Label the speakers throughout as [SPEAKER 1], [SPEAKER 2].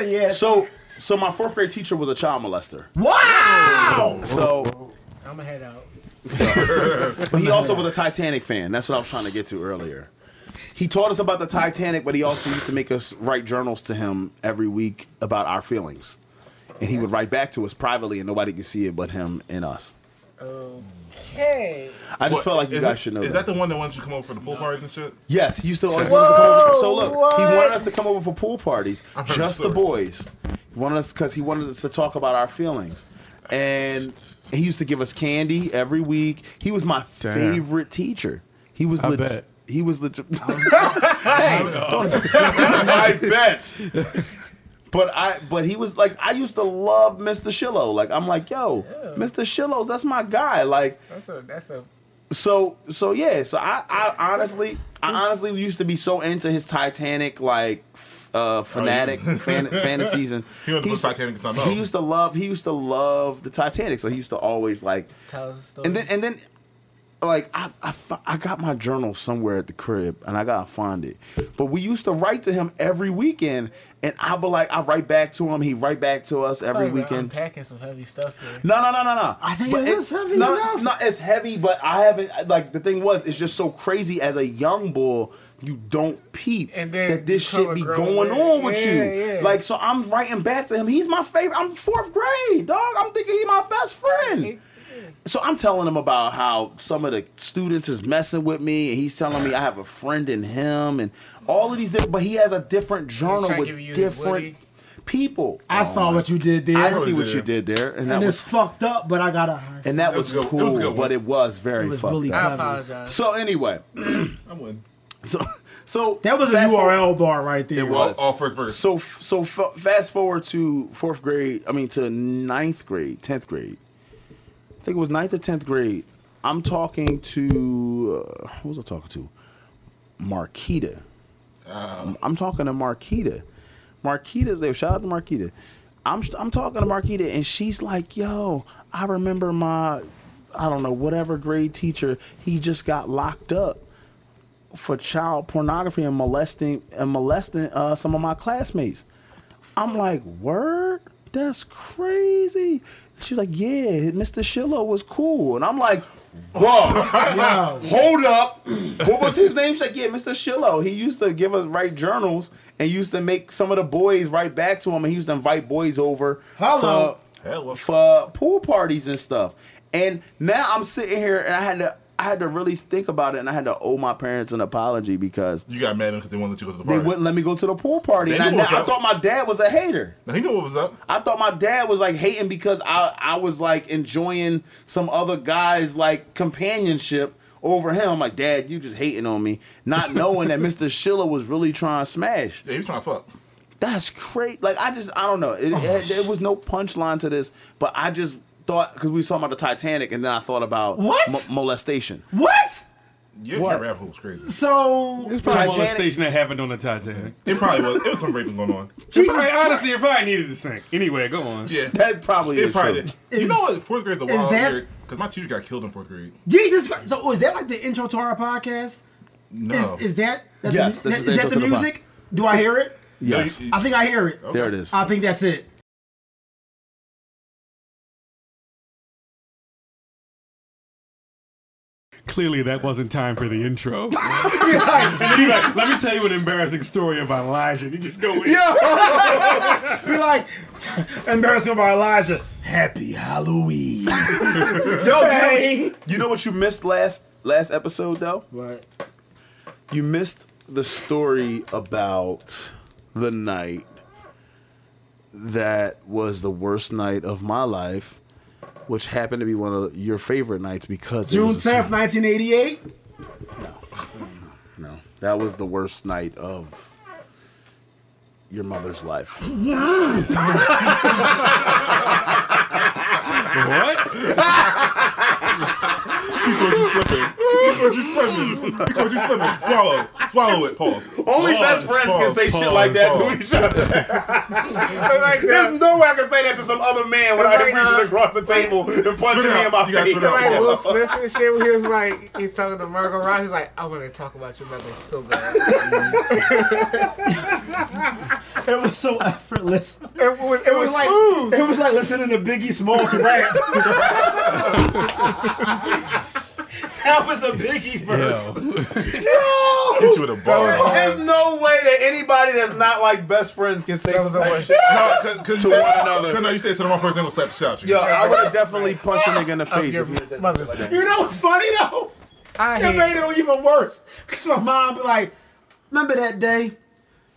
[SPEAKER 1] yeah.
[SPEAKER 2] So, so my fourth grade teacher was a child molester.
[SPEAKER 1] Wow.
[SPEAKER 2] So,
[SPEAKER 3] I'm gonna head out.
[SPEAKER 2] but he also was a Titanic fan. That's what I was trying to get to earlier. He taught us about the Titanic, but he also used to make us write journals to him every week about our feelings. And he would write back to us privately, and nobody could see it but him and us.
[SPEAKER 3] Okay.
[SPEAKER 2] I just
[SPEAKER 4] What,
[SPEAKER 2] felt like you
[SPEAKER 4] is
[SPEAKER 2] guys
[SPEAKER 4] it-
[SPEAKER 2] should know
[SPEAKER 4] Is
[SPEAKER 2] that.
[SPEAKER 4] that the one that wants you to come over for the pool parties and shit?
[SPEAKER 2] Yes, he used to always want us to come over. So look, he
[SPEAKER 3] what?
[SPEAKER 2] wanted us to come over for pool parties,
[SPEAKER 4] heard
[SPEAKER 2] just the
[SPEAKER 4] story.
[SPEAKER 2] boys. He wanted us because he wanted us to talk about our feelings, and he used to give us candy every week. He was my
[SPEAKER 5] Damn.
[SPEAKER 2] favorite teacher. He was
[SPEAKER 5] I
[SPEAKER 2] legit.
[SPEAKER 5] bet.
[SPEAKER 2] He was legit. hey, don't- I bet. But I, but he was like, I used to love Mr. Shillo. Like, I'm like, yo, Mr. Shillo's that's my guy. Like,
[SPEAKER 3] That's a that's a
[SPEAKER 2] so so yeah so I, I honestly i honestly used to be so into his titanic like uh fanatic fan, fantasies and
[SPEAKER 4] He put
[SPEAKER 2] used
[SPEAKER 4] Titanic
[SPEAKER 2] he used to love he used to love the titanic so he used to always like
[SPEAKER 3] tell us a story.
[SPEAKER 2] and then and then like I, I, I got my journal somewhere at the crib and I gotta find it. But we used to write to him every weekend and I be like I write back to him, he write back to us every
[SPEAKER 3] Like, we're
[SPEAKER 2] weekend.
[SPEAKER 3] Packing some heavy stuff here.
[SPEAKER 2] No, no, no, no, no.
[SPEAKER 1] I think
[SPEAKER 2] But
[SPEAKER 1] it is heavy
[SPEAKER 2] No,
[SPEAKER 1] enough.
[SPEAKER 2] no, it's heavy, but I haven't. Like the thing was, it's just so crazy. As a young bull, you don't peep
[SPEAKER 3] And then
[SPEAKER 2] that this shit be going
[SPEAKER 3] man.
[SPEAKER 2] on with
[SPEAKER 3] Yeah,
[SPEAKER 2] you.
[SPEAKER 3] yeah.
[SPEAKER 2] Like so, I'm writing back to him. He's my favorite. I'm fourth grade, dog. I'm thinking he's my best friend. So I'm telling him about how some of the students is messing with me, and he's telling me I have a friend in him, and all of these. Different, but he has a different journal with
[SPEAKER 3] give you his
[SPEAKER 2] different people.
[SPEAKER 1] I oh saw what you did there.
[SPEAKER 2] I see
[SPEAKER 4] was
[SPEAKER 2] what
[SPEAKER 4] there.
[SPEAKER 2] you did there, and that
[SPEAKER 1] and
[SPEAKER 2] was
[SPEAKER 1] it's fucked up, but I got a high.
[SPEAKER 2] and that
[SPEAKER 4] It
[SPEAKER 2] was,
[SPEAKER 4] was good- it
[SPEAKER 2] cool,
[SPEAKER 4] was a good one.
[SPEAKER 2] but it was very
[SPEAKER 1] It was
[SPEAKER 2] fucked
[SPEAKER 1] really
[SPEAKER 2] up.
[SPEAKER 3] I apologize.
[SPEAKER 2] So anyway,
[SPEAKER 4] I'm winning.
[SPEAKER 2] so so
[SPEAKER 1] That was a
[SPEAKER 2] fast forward-
[SPEAKER 1] URL bar right there.
[SPEAKER 2] It was.
[SPEAKER 4] All, all first verse.
[SPEAKER 2] So so f- fast forward to fourth grade. I mean to ninth grade, tenth grade. I think it was ninth or tenth grade. I'm talking to uh, who was I talking to? Marquita. I'm, I'm talking to Marquita. Marquita's there. Shout out to Marquita. I'm I'm talking to Marquita, and she's like, "Yo, I remember my, I don't know, whatever grade teacher. He just got locked up for child pornography and molesting and molesting uh, some of my classmates." I'm like, "Word? That's crazy." She's like, "Yeah, Mr. Shillo was cool," and I'm like, "Whoa, hold up! What was his name?" She's like, "Yeah, Mr. Shillo. He used to give us write journals and used to make some of the boys write back to him, and he used to invite boys over
[SPEAKER 1] Hello.
[SPEAKER 2] for
[SPEAKER 4] Hello.
[SPEAKER 2] for pool parties and stuff. And now I'm sitting here and I had to I had to really think about it and I had to owe my parents an apology because
[SPEAKER 4] You got mad because they wanted to go to the party.
[SPEAKER 2] they wouldn't let me go to the pool party.
[SPEAKER 4] They
[SPEAKER 2] And I, now- I thought my dad was a hater.
[SPEAKER 4] Now, he knew what was up.
[SPEAKER 2] I thought my dad was like hating because I I was like enjoying some other guy's like companionship over him. I'm like, Dad, you just hating on me, not knowing that Mr. Schiller was really trying to smash.
[SPEAKER 4] Yeah, he was trying to fuck.
[SPEAKER 2] That's crazy. Like I just I don't know. It, it, oh, there was no punchline to this, but I just thought because we was talking about the Titanic, and then I thought about
[SPEAKER 1] What?
[SPEAKER 2] mo- molestation.
[SPEAKER 1] What?
[SPEAKER 4] Your,
[SPEAKER 2] What?
[SPEAKER 4] your rap hole was crazy.
[SPEAKER 1] So
[SPEAKER 5] It's probably
[SPEAKER 2] Titanic-
[SPEAKER 5] molestation that happened on the Titanic.
[SPEAKER 4] It probably was. It was some raping going on.
[SPEAKER 1] Jesus
[SPEAKER 5] probably, honestly, it probably needed to sink. Anyway, go on.
[SPEAKER 4] Yeah.
[SPEAKER 2] That probably
[SPEAKER 4] It
[SPEAKER 2] is
[SPEAKER 4] probably
[SPEAKER 2] true.
[SPEAKER 4] did. You know what? Fourth grade's a
[SPEAKER 1] is
[SPEAKER 4] wild
[SPEAKER 1] that-
[SPEAKER 4] year because my teacher got killed in fourth grade.
[SPEAKER 1] Jesus Christ. So oh, is that like the intro to our podcast?
[SPEAKER 4] No.
[SPEAKER 1] Is, is that that's
[SPEAKER 2] Yes,
[SPEAKER 1] the,
[SPEAKER 2] this is
[SPEAKER 1] is that the
[SPEAKER 2] to the
[SPEAKER 1] music? Do I hear it?
[SPEAKER 2] Yes,
[SPEAKER 4] No, you-
[SPEAKER 1] I think I hear it.
[SPEAKER 2] there it is.
[SPEAKER 1] I think that's it.
[SPEAKER 5] Clearly, that wasn't time for the intro. and then he's like, let me tell you an embarrassing story about Elijah. And you just go in.
[SPEAKER 1] Be like, embarrassing about Elijah. Happy Halloween.
[SPEAKER 2] Yo,
[SPEAKER 1] Bang.
[SPEAKER 2] You know what you missed last last episode though?
[SPEAKER 1] What?
[SPEAKER 2] You missed the story about the night that was the worst night of my life, which happened to be one of your favorite nights because
[SPEAKER 1] June 10th, 1988.
[SPEAKER 2] No, No, that was the worst night of your mother's life.
[SPEAKER 5] What?
[SPEAKER 4] He caught you slipping. He caught you slipping. He caught you slipping. Swallow. Swallow it. Pause.
[SPEAKER 2] Only
[SPEAKER 4] Pause,
[SPEAKER 2] best friends can
[SPEAKER 4] pause,
[SPEAKER 2] say shit like that
[SPEAKER 4] pause.
[SPEAKER 2] to each other.
[SPEAKER 3] like
[SPEAKER 2] There's no way I can say that to some other man without
[SPEAKER 3] like,
[SPEAKER 2] him reaching
[SPEAKER 3] uh,
[SPEAKER 2] across the table and punching
[SPEAKER 4] spit it
[SPEAKER 2] me in my
[SPEAKER 4] You
[SPEAKER 2] face.
[SPEAKER 4] spit it out.
[SPEAKER 3] Like Will Smith and shit, when he was like, he's talking to Margot Robbie. He's like, I want to talk about your mother so bad.
[SPEAKER 1] It was so effortless.
[SPEAKER 3] It was, it
[SPEAKER 1] It
[SPEAKER 3] was
[SPEAKER 1] was like
[SPEAKER 3] smooth.
[SPEAKER 1] it was like listening to Biggie Smalls rap. that was a Biggie verse.
[SPEAKER 4] Hit you with a bar.
[SPEAKER 2] There's no way that anybody that's not like best friends can say
[SPEAKER 3] That
[SPEAKER 2] something like that.
[SPEAKER 4] No, because
[SPEAKER 2] To one another.
[SPEAKER 4] No, you said to the wrong person, they gonna slap the shit out you.
[SPEAKER 2] Yo, I would have definitely punched a nigga in the face if he had said
[SPEAKER 3] mother's
[SPEAKER 2] something like
[SPEAKER 1] You know what's funny though?
[SPEAKER 3] I
[SPEAKER 1] It made it even worse. Cause my mom be like, "Remember that day?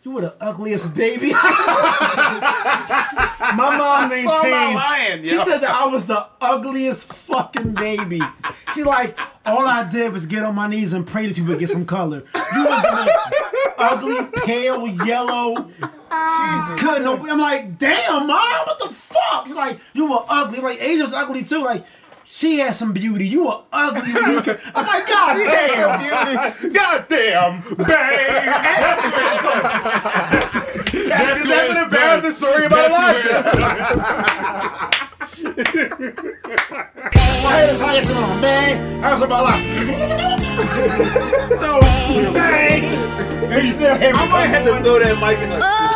[SPEAKER 1] You were the ugliest baby." my mom maintains.
[SPEAKER 2] lying,
[SPEAKER 1] she said that I was the ugliest fucking baby. She's like, all I did was get on my knees and pray that you would get some color. You was the most ugly, pale, yellow. Couldn't open. I'm like, damn, mom, what the fuck? She's like, you were ugly. Like, Asia was ugly too. Like, she had some beauty. You were ugly. when you could-" I'm like, God damn. Beauty.
[SPEAKER 2] God damn, babe. That's, that's an embarrassing story about Elijah.
[SPEAKER 1] I had a highest on, man. I was about like, so, bang. And you still had
[SPEAKER 2] I might have to throw that mic in the.
[SPEAKER 6] Oh,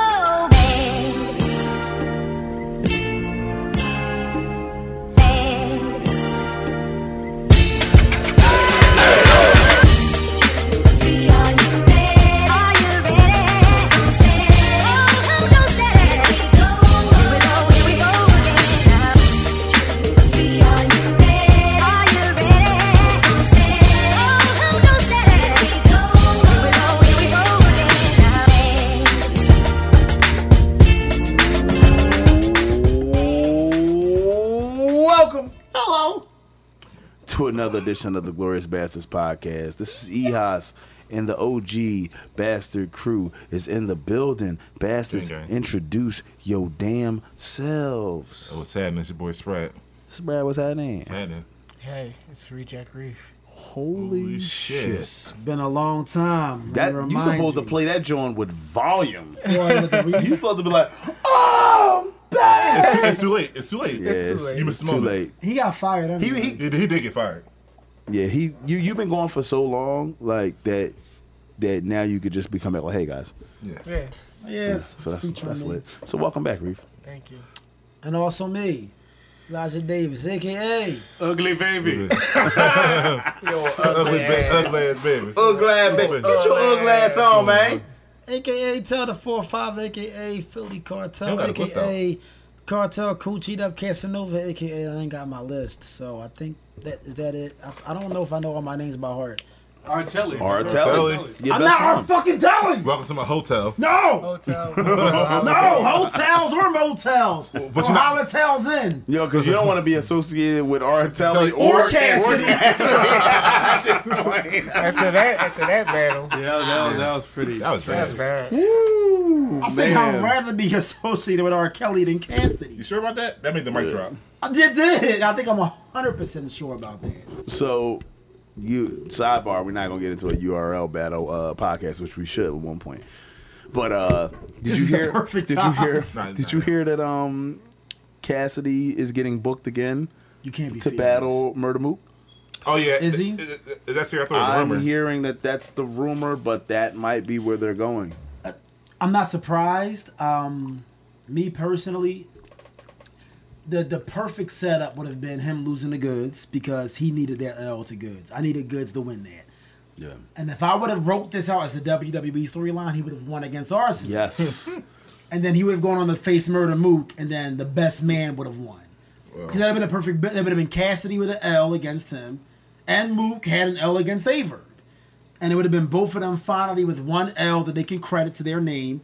[SPEAKER 2] to another edition of the Glorious Bastards podcast. This is Ehas. And the OG bastard crew is in the building. Bastards,
[SPEAKER 4] Gang, gang.
[SPEAKER 2] introduce your damn selves.
[SPEAKER 4] Oh, It's your boy Sprat.
[SPEAKER 2] So, Brad, what's happening?
[SPEAKER 4] Sadness.
[SPEAKER 3] Hey, it's Reject Reef.
[SPEAKER 2] Holy,
[SPEAKER 4] Holy
[SPEAKER 2] shit.
[SPEAKER 4] shit.
[SPEAKER 1] It's been a long time.
[SPEAKER 2] That
[SPEAKER 1] Let me
[SPEAKER 2] you
[SPEAKER 1] remind
[SPEAKER 2] supposed to play that joint with volume.
[SPEAKER 1] Boy, with the
[SPEAKER 2] You supposed to be like, oh, babe.
[SPEAKER 4] It's, it's too late. It's too late.
[SPEAKER 2] Yeah,
[SPEAKER 3] too late.
[SPEAKER 4] You missed
[SPEAKER 2] it's
[SPEAKER 4] the
[SPEAKER 2] too
[SPEAKER 4] moment.
[SPEAKER 2] late.
[SPEAKER 1] he got fired.
[SPEAKER 2] He,
[SPEAKER 1] Anyway.
[SPEAKER 2] he,
[SPEAKER 4] He, he did get fired.
[SPEAKER 2] yeah, he, you, you've been going for so long, like that, that now you could just become like, hey guys.
[SPEAKER 4] Yeah.
[SPEAKER 3] Yeah,
[SPEAKER 1] yes.
[SPEAKER 2] So that's
[SPEAKER 1] featuring
[SPEAKER 2] that's
[SPEAKER 1] me.
[SPEAKER 2] lit. So welcome back, Reef.
[SPEAKER 3] thank you.
[SPEAKER 1] And also me, Elijah Davis, aka
[SPEAKER 5] Ugly baby.
[SPEAKER 3] Yo,
[SPEAKER 4] Ugly, ba- ugly ass baby.
[SPEAKER 2] Ugly ass
[SPEAKER 4] baby.
[SPEAKER 2] Get your ugly ass on, man.
[SPEAKER 1] Aka Tell the Four Five, aka Philly Cartel,
[SPEAKER 4] Y'all got his list
[SPEAKER 1] aka Cartel Coochie Up Casanova, aka I ain't got my list. So I think that is that it. I, I don't know if I know all my names by heart.
[SPEAKER 5] Artelli.
[SPEAKER 2] Artelli.
[SPEAKER 4] Artelli.
[SPEAKER 2] Your
[SPEAKER 1] I'm not our
[SPEAKER 2] one.
[SPEAKER 1] fucking telling.
[SPEAKER 4] Welcome to my hotel.
[SPEAKER 1] No,
[SPEAKER 3] hotel.
[SPEAKER 1] no hotels or motels.
[SPEAKER 4] But
[SPEAKER 1] But
[SPEAKER 4] you
[SPEAKER 1] no
[SPEAKER 4] know-
[SPEAKER 1] hotels in.
[SPEAKER 2] Yo, because you don't want to be associated with Artelli
[SPEAKER 1] Or
[SPEAKER 2] or
[SPEAKER 1] Cassidy.
[SPEAKER 3] after that, after that battle,
[SPEAKER 5] Yeah, that was, that was pretty.
[SPEAKER 4] That was
[SPEAKER 3] that's
[SPEAKER 4] bad.
[SPEAKER 3] bad.
[SPEAKER 1] I think I'd rather be associated with R. Kelly than
[SPEAKER 4] You sure about that? That made the mic drop.
[SPEAKER 1] I did, did. I think I'm 100% sure about that.
[SPEAKER 2] So, you sidebar. We're not gonna get into a URL battle uh, podcast, which we should at one point. But uh, did
[SPEAKER 1] This
[SPEAKER 2] you hear?
[SPEAKER 1] perfect
[SPEAKER 2] did
[SPEAKER 1] time.
[SPEAKER 2] you hear?
[SPEAKER 4] Nah,
[SPEAKER 2] did
[SPEAKER 4] nah.
[SPEAKER 2] you hear that? Um, Cassidy is getting booked again
[SPEAKER 1] You can't be
[SPEAKER 2] to
[SPEAKER 1] serious.
[SPEAKER 2] battle Murda Mook.
[SPEAKER 4] Oh, yeah.
[SPEAKER 1] Is he?
[SPEAKER 4] Is, is that serious? I thought it was a
[SPEAKER 2] I'm
[SPEAKER 4] rumor.
[SPEAKER 2] hearing that that's the rumor, but that might be where they're going.
[SPEAKER 1] I'm not surprised. Um, me personally, the the perfect setup would have been him losing the Goodz because he needed that L to Goodz. I needed Goodz to win that.
[SPEAKER 2] Yeah.
[SPEAKER 1] And if I would have wrote this out as a WWE storyline, he would have won against Arsenal.
[SPEAKER 2] Yes.
[SPEAKER 1] And then he would have gone on to face Murda Mook, and then the best man would have won. Because that would have been a perfect. That would have been Cassidy with an L against him, and Mook had an L against Aye Verb, and it would have been both of them finally with one L that they can credit to their name,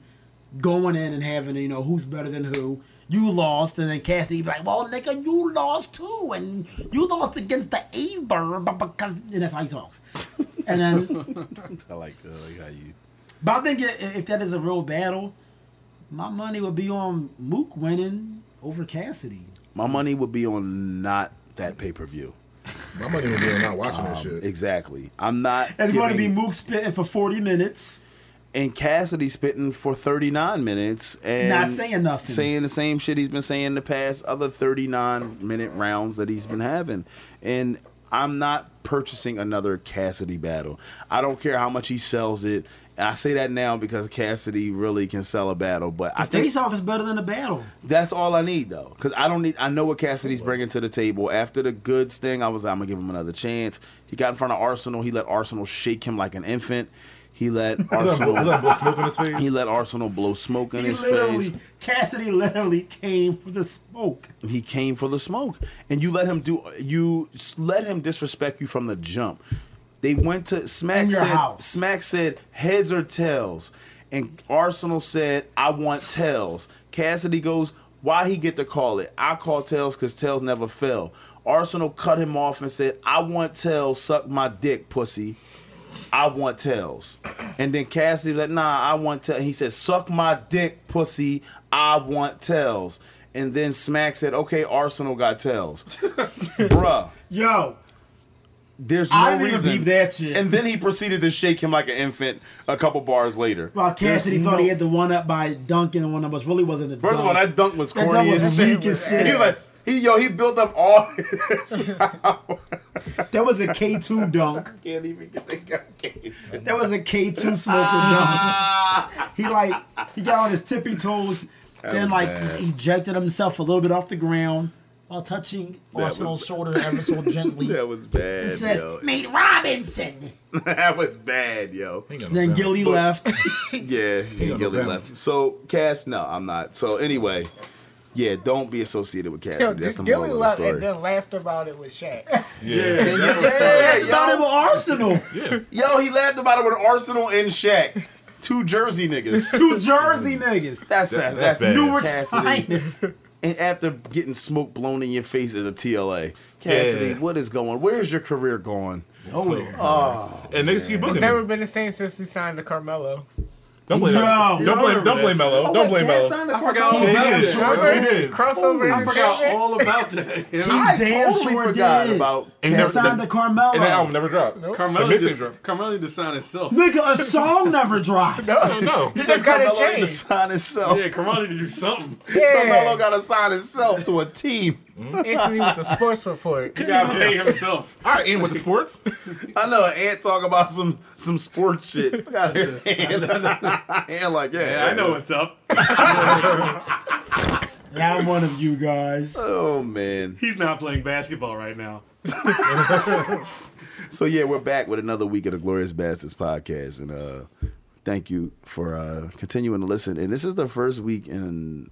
[SPEAKER 1] going in and having you know who's better than who. You lost, and then Cassidy be like, "Well, nigga, you lost too, and you lost against the Aye Verb because and that's how he talks." And then
[SPEAKER 2] I like, uh, like how you.
[SPEAKER 1] but I think if that is a real battle, my money would be on Mook winning over Cassidy.
[SPEAKER 2] My money would be on not that pay per view.
[SPEAKER 4] My money would be on not watching that shit.
[SPEAKER 2] Exactly. I'm not.
[SPEAKER 1] It's going to be Mook spitting for 40 minutes.
[SPEAKER 2] And Cassidy spitting for 39 minutes and
[SPEAKER 1] Not saying nothing.
[SPEAKER 2] saying the same shit he's been saying the past other 39 minute rounds that he's been having. And I'm not purchasing another Cassidy battle. I don't care how much he sells it And I say that now because Cassidy really can sell a battle, but I
[SPEAKER 1] The
[SPEAKER 2] think
[SPEAKER 1] face off is better than a battle.
[SPEAKER 2] that's all I need though, because I don't need. I know what Cassidy's bringing to the table. After the Goodz thing, I was I'm gonna give him another chance. He got in front of Arsenal. He let Arsenal shake him like an infant. He let
[SPEAKER 4] He let him
[SPEAKER 2] Arsenal.
[SPEAKER 4] blow- he let blow smoke in his face.
[SPEAKER 2] He let Arsenal blow smoke in
[SPEAKER 1] He
[SPEAKER 2] his
[SPEAKER 1] literally,
[SPEAKER 2] face.
[SPEAKER 1] Cassidy literally came for the smoke.
[SPEAKER 2] He came for the smoke, and you let him do. You let him disrespect you from the jump. They went to Smack
[SPEAKER 1] In your
[SPEAKER 2] said.
[SPEAKER 1] house.
[SPEAKER 2] Smack said heads or tails, and Arsenal said I want tails. Cassidy goes, why he get to call it? I call tails because tails never fell. Arsenal cut him off and said I want tails. Suck my dick, pussy. I want tails. And then Cassidy was like, nah, I want tails. He said, suck my dick, pussy. I want tails. And then Smack said, okay, Arsenal got tails. Bruh,
[SPEAKER 1] Yo,
[SPEAKER 2] there's no
[SPEAKER 1] I didn't
[SPEAKER 2] reason.
[SPEAKER 1] that shit.
[SPEAKER 2] And then he proceeded to shake him like an infant a couple bars later.
[SPEAKER 1] While Cassidy
[SPEAKER 2] There's
[SPEAKER 1] thought he had the one up by Duncan, and one of us really wasn't a
[SPEAKER 2] First of all, that dunk was
[SPEAKER 1] That
[SPEAKER 2] corny
[SPEAKER 1] dunk was
[SPEAKER 2] as
[SPEAKER 1] weak as shit.
[SPEAKER 2] He was like, he yo, he built up all his
[SPEAKER 1] that was a K two dunk.
[SPEAKER 2] can't even get the game.
[SPEAKER 1] That was a K two smoker dunk. Ah. He like he got on his tippy toes, then like
[SPEAKER 2] bad.
[SPEAKER 1] just ejected himself a little bit off the ground while touching Arsenal's
[SPEAKER 2] was-
[SPEAKER 1] shoulder ever so gently.
[SPEAKER 2] That was bad,
[SPEAKER 1] He said,
[SPEAKER 2] yo.
[SPEAKER 1] "Nate Robinson."
[SPEAKER 2] that was bad, yo.
[SPEAKER 4] He ain't got no
[SPEAKER 1] Then
[SPEAKER 4] balance.
[SPEAKER 1] Gilly left.
[SPEAKER 2] Yeah, he
[SPEAKER 4] got no
[SPEAKER 2] Gilly left. So Cass, no, I'm not. So anyway, yeah, don't be associated with Cassidy.
[SPEAKER 3] Yo,
[SPEAKER 2] That's the
[SPEAKER 3] Gilly
[SPEAKER 2] moral of the story.
[SPEAKER 3] and then laughed about it with Shaq.
[SPEAKER 4] Yeah.
[SPEAKER 2] yeah, yeah.
[SPEAKER 1] About it with
[SPEAKER 2] yo,
[SPEAKER 1] Arsenal.
[SPEAKER 2] yo, he laughed about it with Arsenal and Shaq, two Jersey niggas.
[SPEAKER 1] Two Jersey niggas.
[SPEAKER 2] That's
[SPEAKER 4] That-
[SPEAKER 2] that's,
[SPEAKER 4] that's bad.
[SPEAKER 1] Newark's finest.
[SPEAKER 2] And after getting smoke blown in your face as a TLA, Cassidy,
[SPEAKER 4] Yeah.
[SPEAKER 2] what is going? Where's your career going?
[SPEAKER 1] Nowhere.
[SPEAKER 4] Oh, and niggas keep booking
[SPEAKER 3] It's never been the same since he signed to Carmelo.
[SPEAKER 4] Don't blame
[SPEAKER 1] Yo.
[SPEAKER 4] Don't blame, don't blame Melo. Don't blame Melo.
[SPEAKER 5] I forgot all about
[SPEAKER 4] he
[SPEAKER 5] it.
[SPEAKER 4] did.
[SPEAKER 1] Sure
[SPEAKER 4] did.
[SPEAKER 3] Crossover
[SPEAKER 5] I forgot all about that. You?
[SPEAKER 1] He damn
[SPEAKER 2] totally
[SPEAKER 1] sure
[SPEAKER 2] forgot
[SPEAKER 1] did.
[SPEAKER 2] about
[SPEAKER 4] He
[SPEAKER 1] He
[SPEAKER 4] never-
[SPEAKER 1] signed
[SPEAKER 4] that-
[SPEAKER 1] to Carmelo.
[SPEAKER 4] And that album never dropped.
[SPEAKER 5] Carmelo,
[SPEAKER 4] The mixing
[SPEAKER 5] just,
[SPEAKER 4] drop.
[SPEAKER 5] Carmelo need to sign himself.
[SPEAKER 1] Nigga, a song never dropped.
[SPEAKER 4] No, no.
[SPEAKER 3] He just got
[SPEAKER 2] Carmelo
[SPEAKER 3] a
[SPEAKER 2] need to
[SPEAKER 3] change.
[SPEAKER 2] sign himself.
[SPEAKER 5] Yeah, Carmelo need to do something.
[SPEAKER 2] Carmelo got to sign himself to a team.
[SPEAKER 3] Anthony with the sports report.
[SPEAKER 5] He got to pay himself.
[SPEAKER 4] All right, in with the sports.
[SPEAKER 2] I know Ant talk about some some sports shit. Look at his hand. Ant like, yeah,
[SPEAKER 5] Yeah, I know what's up.
[SPEAKER 1] Yeah, I'm one of you guys.
[SPEAKER 2] Oh man.
[SPEAKER 5] He's not playing basketball right now.
[SPEAKER 2] So yeah, we're back with another week of the Glorious Bastards podcast, and uh, thank you for uh, continuing to listen. And this is the first week in.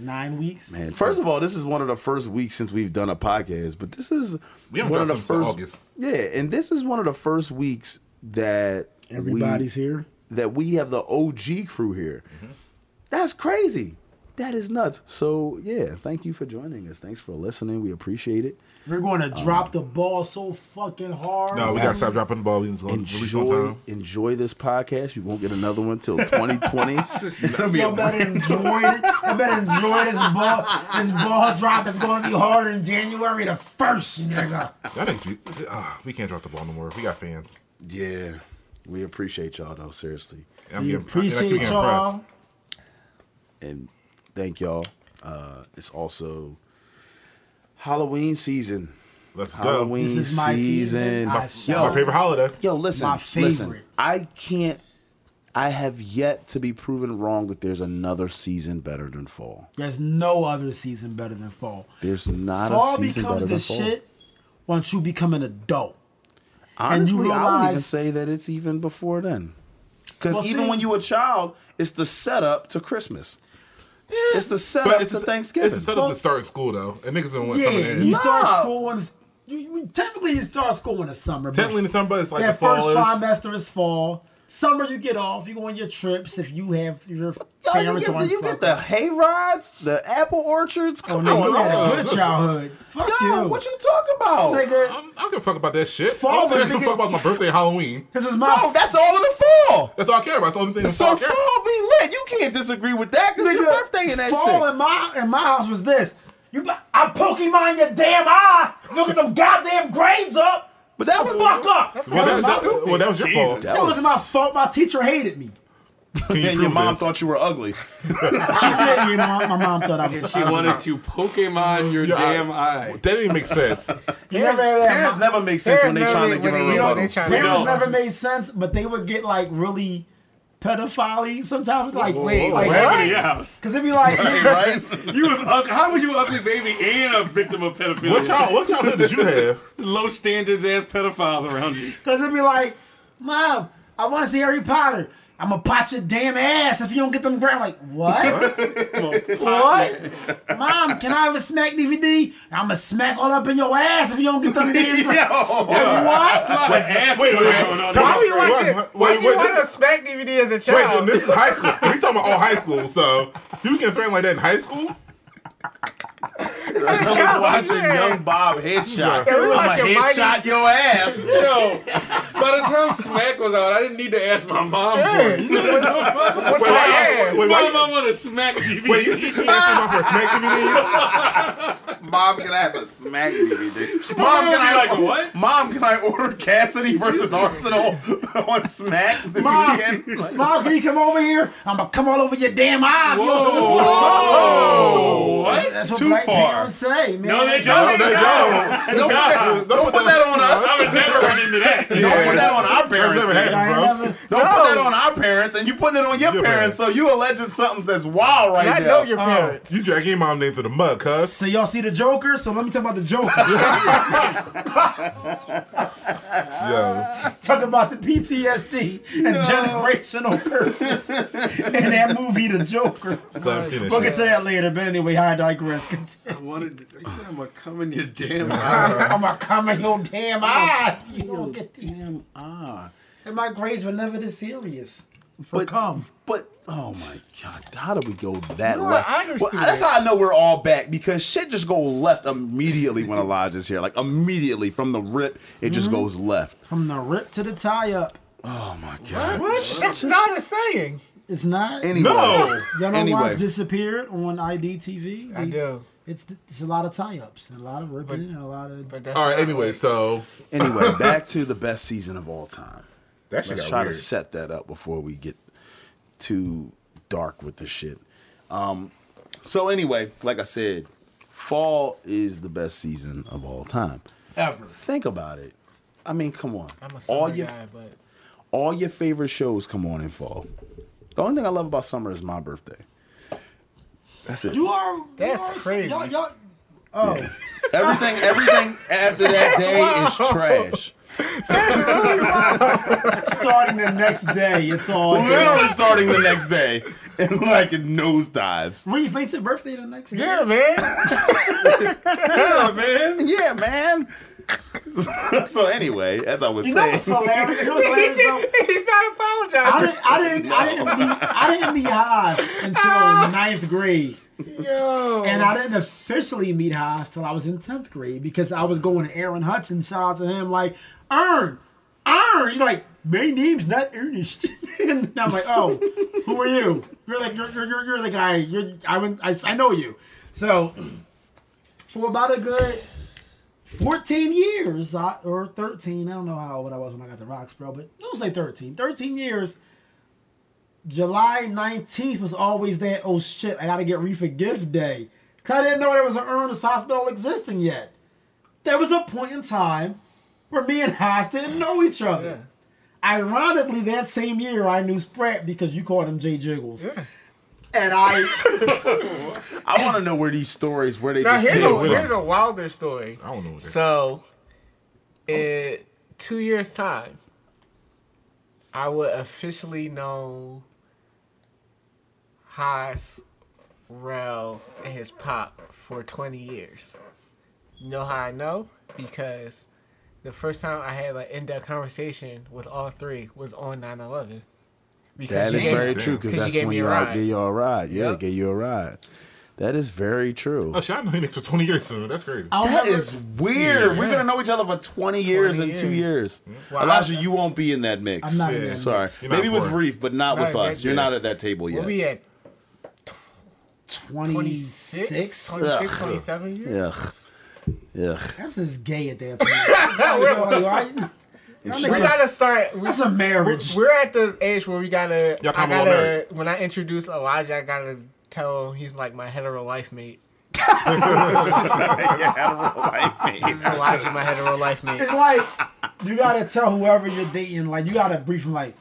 [SPEAKER 1] Nine weeks.
[SPEAKER 2] Man, first of all, this is one of the first weeks since we've done a podcast, but this is
[SPEAKER 4] We haven't
[SPEAKER 2] one of the first.
[SPEAKER 4] August.
[SPEAKER 2] Yeah, and this is one of the first weeks that
[SPEAKER 1] Everybody's
[SPEAKER 2] we,
[SPEAKER 1] here.
[SPEAKER 2] that we have the OG crew here. Mm-hmm. That's crazy. That is nuts. So yeah, thank you for joining us. Thanks for listening. We appreciate it.
[SPEAKER 1] We're going to drop the ball so fucking hard.
[SPEAKER 4] No, we got to stop dropping the ball. We just going release on
[SPEAKER 2] Enjoy
[SPEAKER 4] time.
[SPEAKER 2] enjoy this podcast. You won't get another one till 2020. It's gonna
[SPEAKER 1] Y'all better enjoy it. Y'all better enjoy this ball. This ball drop is going to be harder in January the first, nigga.
[SPEAKER 4] That makes me. Uh, we can't drop the ball no more. We got fans.
[SPEAKER 2] yeah, we appreciate y'all though. Seriously.
[SPEAKER 4] I'm
[SPEAKER 1] We
[SPEAKER 4] getting- and I keep
[SPEAKER 1] appreciate y'all.
[SPEAKER 4] impressed.
[SPEAKER 2] and thank y'all. Uh, it's also Halloween season.
[SPEAKER 4] Let's go.
[SPEAKER 1] This is my season. I
[SPEAKER 2] My,
[SPEAKER 1] shall-
[SPEAKER 4] My favorite holiday.
[SPEAKER 2] yo, listen,
[SPEAKER 1] My
[SPEAKER 2] listen. I can't. I have yet to be proven wrong that there's another season better than fall.
[SPEAKER 1] There's no other season better than fall.
[SPEAKER 2] There's not
[SPEAKER 1] fall
[SPEAKER 2] a season
[SPEAKER 1] becomes
[SPEAKER 2] better
[SPEAKER 1] the
[SPEAKER 2] than fall.
[SPEAKER 1] shit once you become an adult.
[SPEAKER 2] Honestly,
[SPEAKER 1] you
[SPEAKER 2] I would even say that it's even before then. Because
[SPEAKER 1] Well,
[SPEAKER 2] even
[SPEAKER 1] see-
[SPEAKER 2] when you were a child, it's the setup to Christmas. It's the setup
[SPEAKER 4] But it's
[SPEAKER 2] to
[SPEAKER 4] a,
[SPEAKER 2] Thanksgiving.
[SPEAKER 4] It's a setup to start school though, and niggas don't want
[SPEAKER 1] Yeah,
[SPEAKER 4] summer to
[SPEAKER 1] you
[SPEAKER 4] end.
[SPEAKER 1] start
[SPEAKER 2] Nah.
[SPEAKER 1] school in you, you, technically you start school in the summer. but
[SPEAKER 4] Technically in the summer, but it's like
[SPEAKER 1] that
[SPEAKER 4] the fall
[SPEAKER 1] first trimester is fall. Summer you get off. You go on your trips if you have your
[SPEAKER 2] Yo, you
[SPEAKER 1] parents
[SPEAKER 2] get,
[SPEAKER 1] on
[SPEAKER 2] the, you get the hay rides, the apple orchards.
[SPEAKER 1] Oh,
[SPEAKER 2] Come
[SPEAKER 1] nigga,
[SPEAKER 2] on,
[SPEAKER 1] you had a good childhood. Fuck
[SPEAKER 2] Yo,
[SPEAKER 1] you.
[SPEAKER 2] what you talking about?
[SPEAKER 1] Nigga,
[SPEAKER 4] I'm, I don't give a fuck about that shit.
[SPEAKER 1] Fall,
[SPEAKER 4] I don't
[SPEAKER 1] but
[SPEAKER 4] give a fuck about my birthday, Halloween.
[SPEAKER 1] this is my
[SPEAKER 2] No, that's all in the fall.
[SPEAKER 4] That's all I care about. That's the only thing. That's
[SPEAKER 2] So
[SPEAKER 4] all I care
[SPEAKER 2] fall be lit. You can't disagree with that because your
[SPEAKER 1] nigga.
[SPEAKER 2] birthday and that
[SPEAKER 1] fall
[SPEAKER 2] shit.
[SPEAKER 1] in my in my house was this. You, be- I Pokemon your damn eye. Look at them goddamn grades up.
[SPEAKER 2] But that was
[SPEAKER 1] Fuck up.
[SPEAKER 3] That's
[SPEAKER 4] Well,
[SPEAKER 3] not
[SPEAKER 4] that,
[SPEAKER 3] my-
[SPEAKER 4] that- well, that was your fault.
[SPEAKER 2] That
[SPEAKER 1] That wasn't my fault. My teacher hated me.
[SPEAKER 4] You
[SPEAKER 2] and your mom
[SPEAKER 4] this?
[SPEAKER 2] thought you were ugly.
[SPEAKER 1] She did. You know, my mom thought I was.
[SPEAKER 5] She wanted to Pokemon your
[SPEAKER 4] Yeah,
[SPEAKER 5] damn eye.
[SPEAKER 4] That didn't make sense.
[SPEAKER 1] You never had that.
[SPEAKER 2] Parents never make sense when they
[SPEAKER 3] Parents
[SPEAKER 2] trying to
[SPEAKER 3] never-
[SPEAKER 2] give a
[SPEAKER 3] they- you know,
[SPEAKER 2] rebuttal.
[SPEAKER 3] they trying
[SPEAKER 1] Parents never made sense, but they would get like really pedophile. Sometimes like
[SPEAKER 3] Wait,
[SPEAKER 1] like,
[SPEAKER 3] what?
[SPEAKER 5] Happened in your house.
[SPEAKER 1] Cause if you like,
[SPEAKER 2] right?
[SPEAKER 5] You was ug- how was you an ugly baby and a victim of pedophilia?
[SPEAKER 4] What child? What childhood did you have?
[SPEAKER 5] Low standards ass pedophiles around you.
[SPEAKER 1] cause it'd be like, mom, I want to see Harry Potter. I'm gonna pot your damn ass if you don't get them ground. Like what? what? Mom, can I have a smack DVD? I'm gonna smack all up in your ass if you don't get them damn ground. What?
[SPEAKER 5] What ass
[SPEAKER 4] Wait,
[SPEAKER 5] going
[SPEAKER 4] wait,
[SPEAKER 5] on out
[SPEAKER 4] tell
[SPEAKER 3] Why
[SPEAKER 5] there?
[SPEAKER 3] you watching?
[SPEAKER 4] Wait,
[SPEAKER 3] Why
[SPEAKER 4] wait, wait,
[SPEAKER 3] watch
[SPEAKER 4] this
[SPEAKER 3] a Smack DVD as a
[SPEAKER 4] Wait,
[SPEAKER 3] child?
[SPEAKER 4] then this is high school. He's talking about all high school. So he was getting threatened like that in high school.
[SPEAKER 2] I was watching
[SPEAKER 3] Yeah.
[SPEAKER 2] Young Bob headshot.
[SPEAKER 3] Yeah,
[SPEAKER 2] I'm
[SPEAKER 3] watching
[SPEAKER 2] a
[SPEAKER 3] Mighty-
[SPEAKER 2] headshot your ass.
[SPEAKER 5] Yo, by the time Smack was out, I didn't need to ask my mom
[SPEAKER 3] Yeah,
[SPEAKER 5] for it.
[SPEAKER 3] you
[SPEAKER 5] What's
[SPEAKER 3] What's
[SPEAKER 4] Wait,
[SPEAKER 3] my ass?
[SPEAKER 4] wait, why
[SPEAKER 5] Mom,
[SPEAKER 4] you-
[SPEAKER 5] I want a Smack DVD.
[SPEAKER 4] Wait, you see she asking about for smack DVDs?
[SPEAKER 2] Mom, can I have a smack DVD?
[SPEAKER 5] Mom
[SPEAKER 2] Mom, can I
[SPEAKER 5] like, what?
[SPEAKER 2] Mom, can I order Cassidy versus Arsenal on Smack this
[SPEAKER 1] Mom,
[SPEAKER 2] weekend? Like,
[SPEAKER 1] Mom, can you come over here? I'm gonna come all over your damn eye. if you open the
[SPEAKER 5] Whoa. Whoa. What?
[SPEAKER 1] That's what
[SPEAKER 2] Too
[SPEAKER 1] black
[SPEAKER 2] far.
[SPEAKER 1] parents say, man.
[SPEAKER 5] No, they
[SPEAKER 4] No,
[SPEAKER 5] don't.
[SPEAKER 4] they don't.
[SPEAKER 2] don't, put that, don't put that on us.
[SPEAKER 5] I would never run into that.
[SPEAKER 2] Don't put that on our
[SPEAKER 4] That's never
[SPEAKER 2] parents.
[SPEAKER 4] happened,
[SPEAKER 1] I ain't
[SPEAKER 4] bro.
[SPEAKER 1] never.
[SPEAKER 2] Don't put that on our parents, and you putting it on your,
[SPEAKER 4] Your
[SPEAKER 2] parents, so you alleging something that's wild right
[SPEAKER 3] I
[SPEAKER 2] now.
[SPEAKER 3] know your oh. parents.
[SPEAKER 4] You dragging your mom name to the mud, cuz.
[SPEAKER 1] So y'all see the Joker? So let me talk about the Joker.
[SPEAKER 4] Yo.
[SPEAKER 1] talk about the PTSD and generational curses in that movie, The Joker.
[SPEAKER 4] Still haven't seen that
[SPEAKER 1] We'll get to that later, but anyway, I digress. Continue.
[SPEAKER 5] I wanted. To, I said I'm gonna come in your damn eye.
[SPEAKER 1] I'm gonna come in your damn eye you don't get these.
[SPEAKER 2] Ah.
[SPEAKER 1] And my grades were never this serious. For
[SPEAKER 2] But-
[SPEAKER 1] come.
[SPEAKER 2] But oh my god, how did we go that
[SPEAKER 3] No,
[SPEAKER 2] left?
[SPEAKER 3] I understood
[SPEAKER 2] Well, that's how I know we're all back because shit just go left immediately when Elijah's here. Like immediately from the rip, it just
[SPEAKER 3] Mm-hmm.
[SPEAKER 2] goes left.
[SPEAKER 1] From the rip to the tie up.
[SPEAKER 2] Oh my god.
[SPEAKER 3] What? That's not a saying.
[SPEAKER 1] It's not.
[SPEAKER 2] Anyway,
[SPEAKER 4] No.
[SPEAKER 1] Y'all don't
[SPEAKER 2] Anyway.
[SPEAKER 1] watch Disappeared on IDTV?
[SPEAKER 3] I do.
[SPEAKER 1] It's it's a lot of tie-ups and a lot of ripping and a lot of.
[SPEAKER 3] But that's
[SPEAKER 4] All right. Anyway,
[SPEAKER 3] like-
[SPEAKER 4] so
[SPEAKER 2] anyway, back to the best season of all time.
[SPEAKER 4] that shit
[SPEAKER 2] Let's
[SPEAKER 4] got
[SPEAKER 2] try
[SPEAKER 4] weird.
[SPEAKER 2] to set that up before we get too dark with the shit. Um, so anyway, like I said, fall is the best season of all time.
[SPEAKER 1] ever.
[SPEAKER 2] Think about it. I mean, come on.
[SPEAKER 3] I'm a summer
[SPEAKER 2] all your
[SPEAKER 3] guy, but
[SPEAKER 2] all your favorite shows come on in fall. The only thing I love about summer is my birthday. That's it.
[SPEAKER 1] You are. you
[SPEAKER 3] That's
[SPEAKER 1] are-
[SPEAKER 3] crazy.
[SPEAKER 1] Y'all, y'all, oh,
[SPEAKER 2] Everything, everything after that day is trash.
[SPEAKER 1] starting the next day, it's all. good.
[SPEAKER 2] Literally starting the next day, and like it nosedives.
[SPEAKER 1] Reef, ain't your birthday the next day?
[SPEAKER 3] yeah, man.
[SPEAKER 5] Yeah, man.
[SPEAKER 2] Yeah, man. so anyway, as I was
[SPEAKER 1] You know
[SPEAKER 2] saying,
[SPEAKER 1] what's hilarious? You know hilarious?
[SPEAKER 3] He's not
[SPEAKER 1] I
[SPEAKER 3] apologizing.
[SPEAKER 1] didn't, I didn't, I didn't, meet, I didn't meet Hos until ah. ninth grade,
[SPEAKER 3] Yo.
[SPEAKER 1] and I didn't officially meet Hos till I was in tenth grade because I was going to Aaron Hudson. Shout out to him, like Ern, Ern. He's like, my name's not Ernest, and I'm like, oh, who are you? You're like, you're, you're, you're, you're the guy. You're, I went, I, I know you. So, for about a good 14 years, I, or 13, I don't know how old I was when I got the Rocks, bro, but was say 13. 13 years, July 19th was always that, oh shit, I gotta get Reefer gift day. Cause I didn't know there was an Ernest Hospital existing yet. There was a point in time where me and Hos didn't know each other. Ironically, that same year I knew Sprat because you called him Jay Jiggles.
[SPEAKER 3] Yeah.
[SPEAKER 1] And I,
[SPEAKER 2] I want to know where these stories, where they
[SPEAKER 3] Now
[SPEAKER 2] just
[SPEAKER 3] here's
[SPEAKER 2] came
[SPEAKER 3] a,
[SPEAKER 2] from.
[SPEAKER 3] here's a wilder story.
[SPEAKER 4] I don't know
[SPEAKER 3] So, in two years' time, I would officially know Hos, Rel, and his pop for 20 years. You know how I know? Because the first time I had an in-depth conversation with all three was on 9-11. Because
[SPEAKER 2] That
[SPEAKER 3] you
[SPEAKER 2] is very true because that's
[SPEAKER 3] gave
[SPEAKER 2] when
[SPEAKER 3] me a
[SPEAKER 2] you
[SPEAKER 3] ride.
[SPEAKER 2] gave you a ride. Yeah,
[SPEAKER 3] Yep.
[SPEAKER 2] gave you a ride. That is very true.
[SPEAKER 4] Oh shit! I know he makes for twenty years soon. That's crazy.
[SPEAKER 1] I'll
[SPEAKER 2] That
[SPEAKER 1] never-
[SPEAKER 2] is weird. We're gonna know each other for twenty years in two years. Mm-hmm.
[SPEAKER 3] Well,
[SPEAKER 2] Elijah,
[SPEAKER 3] I-
[SPEAKER 2] you won't be in that mix.
[SPEAKER 1] I'm not in that
[SPEAKER 2] Sorry,
[SPEAKER 1] mix.
[SPEAKER 2] Maybe with. Reef, but not with us.
[SPEAKER 3] right,
[SPEAKER 2] You're not at that table yet.
[SPEAKER 3] Where we at?
[SPEAKER 1] 26?
[SPEAKER 3] 26, 26 27 years?
[SPEAKER 2] Ugh. Ugh.
[SPEAKER 1] That's just gay at that point. Like, why-
[SPEAKER 3] We gotta start. We,
[SPEAKER 1] That's a marriage.
[SPEAKER 3] we're at the age where we gotta.
[SPEAKER 4] Y'all
[SPEAKER 3] I
[SPEAKER 4] come on
[SPEAKER 3] gotta.
[SPEAKER 4] married.
[SPEAKER 3] When I introduce Elijah, I gotta tell him he's like my hetero life mate. This is Elijah, my hetero life mate.
[SPEAKER 1] It's like you gotta tell whoever you're dating, like you gotta brief him, like,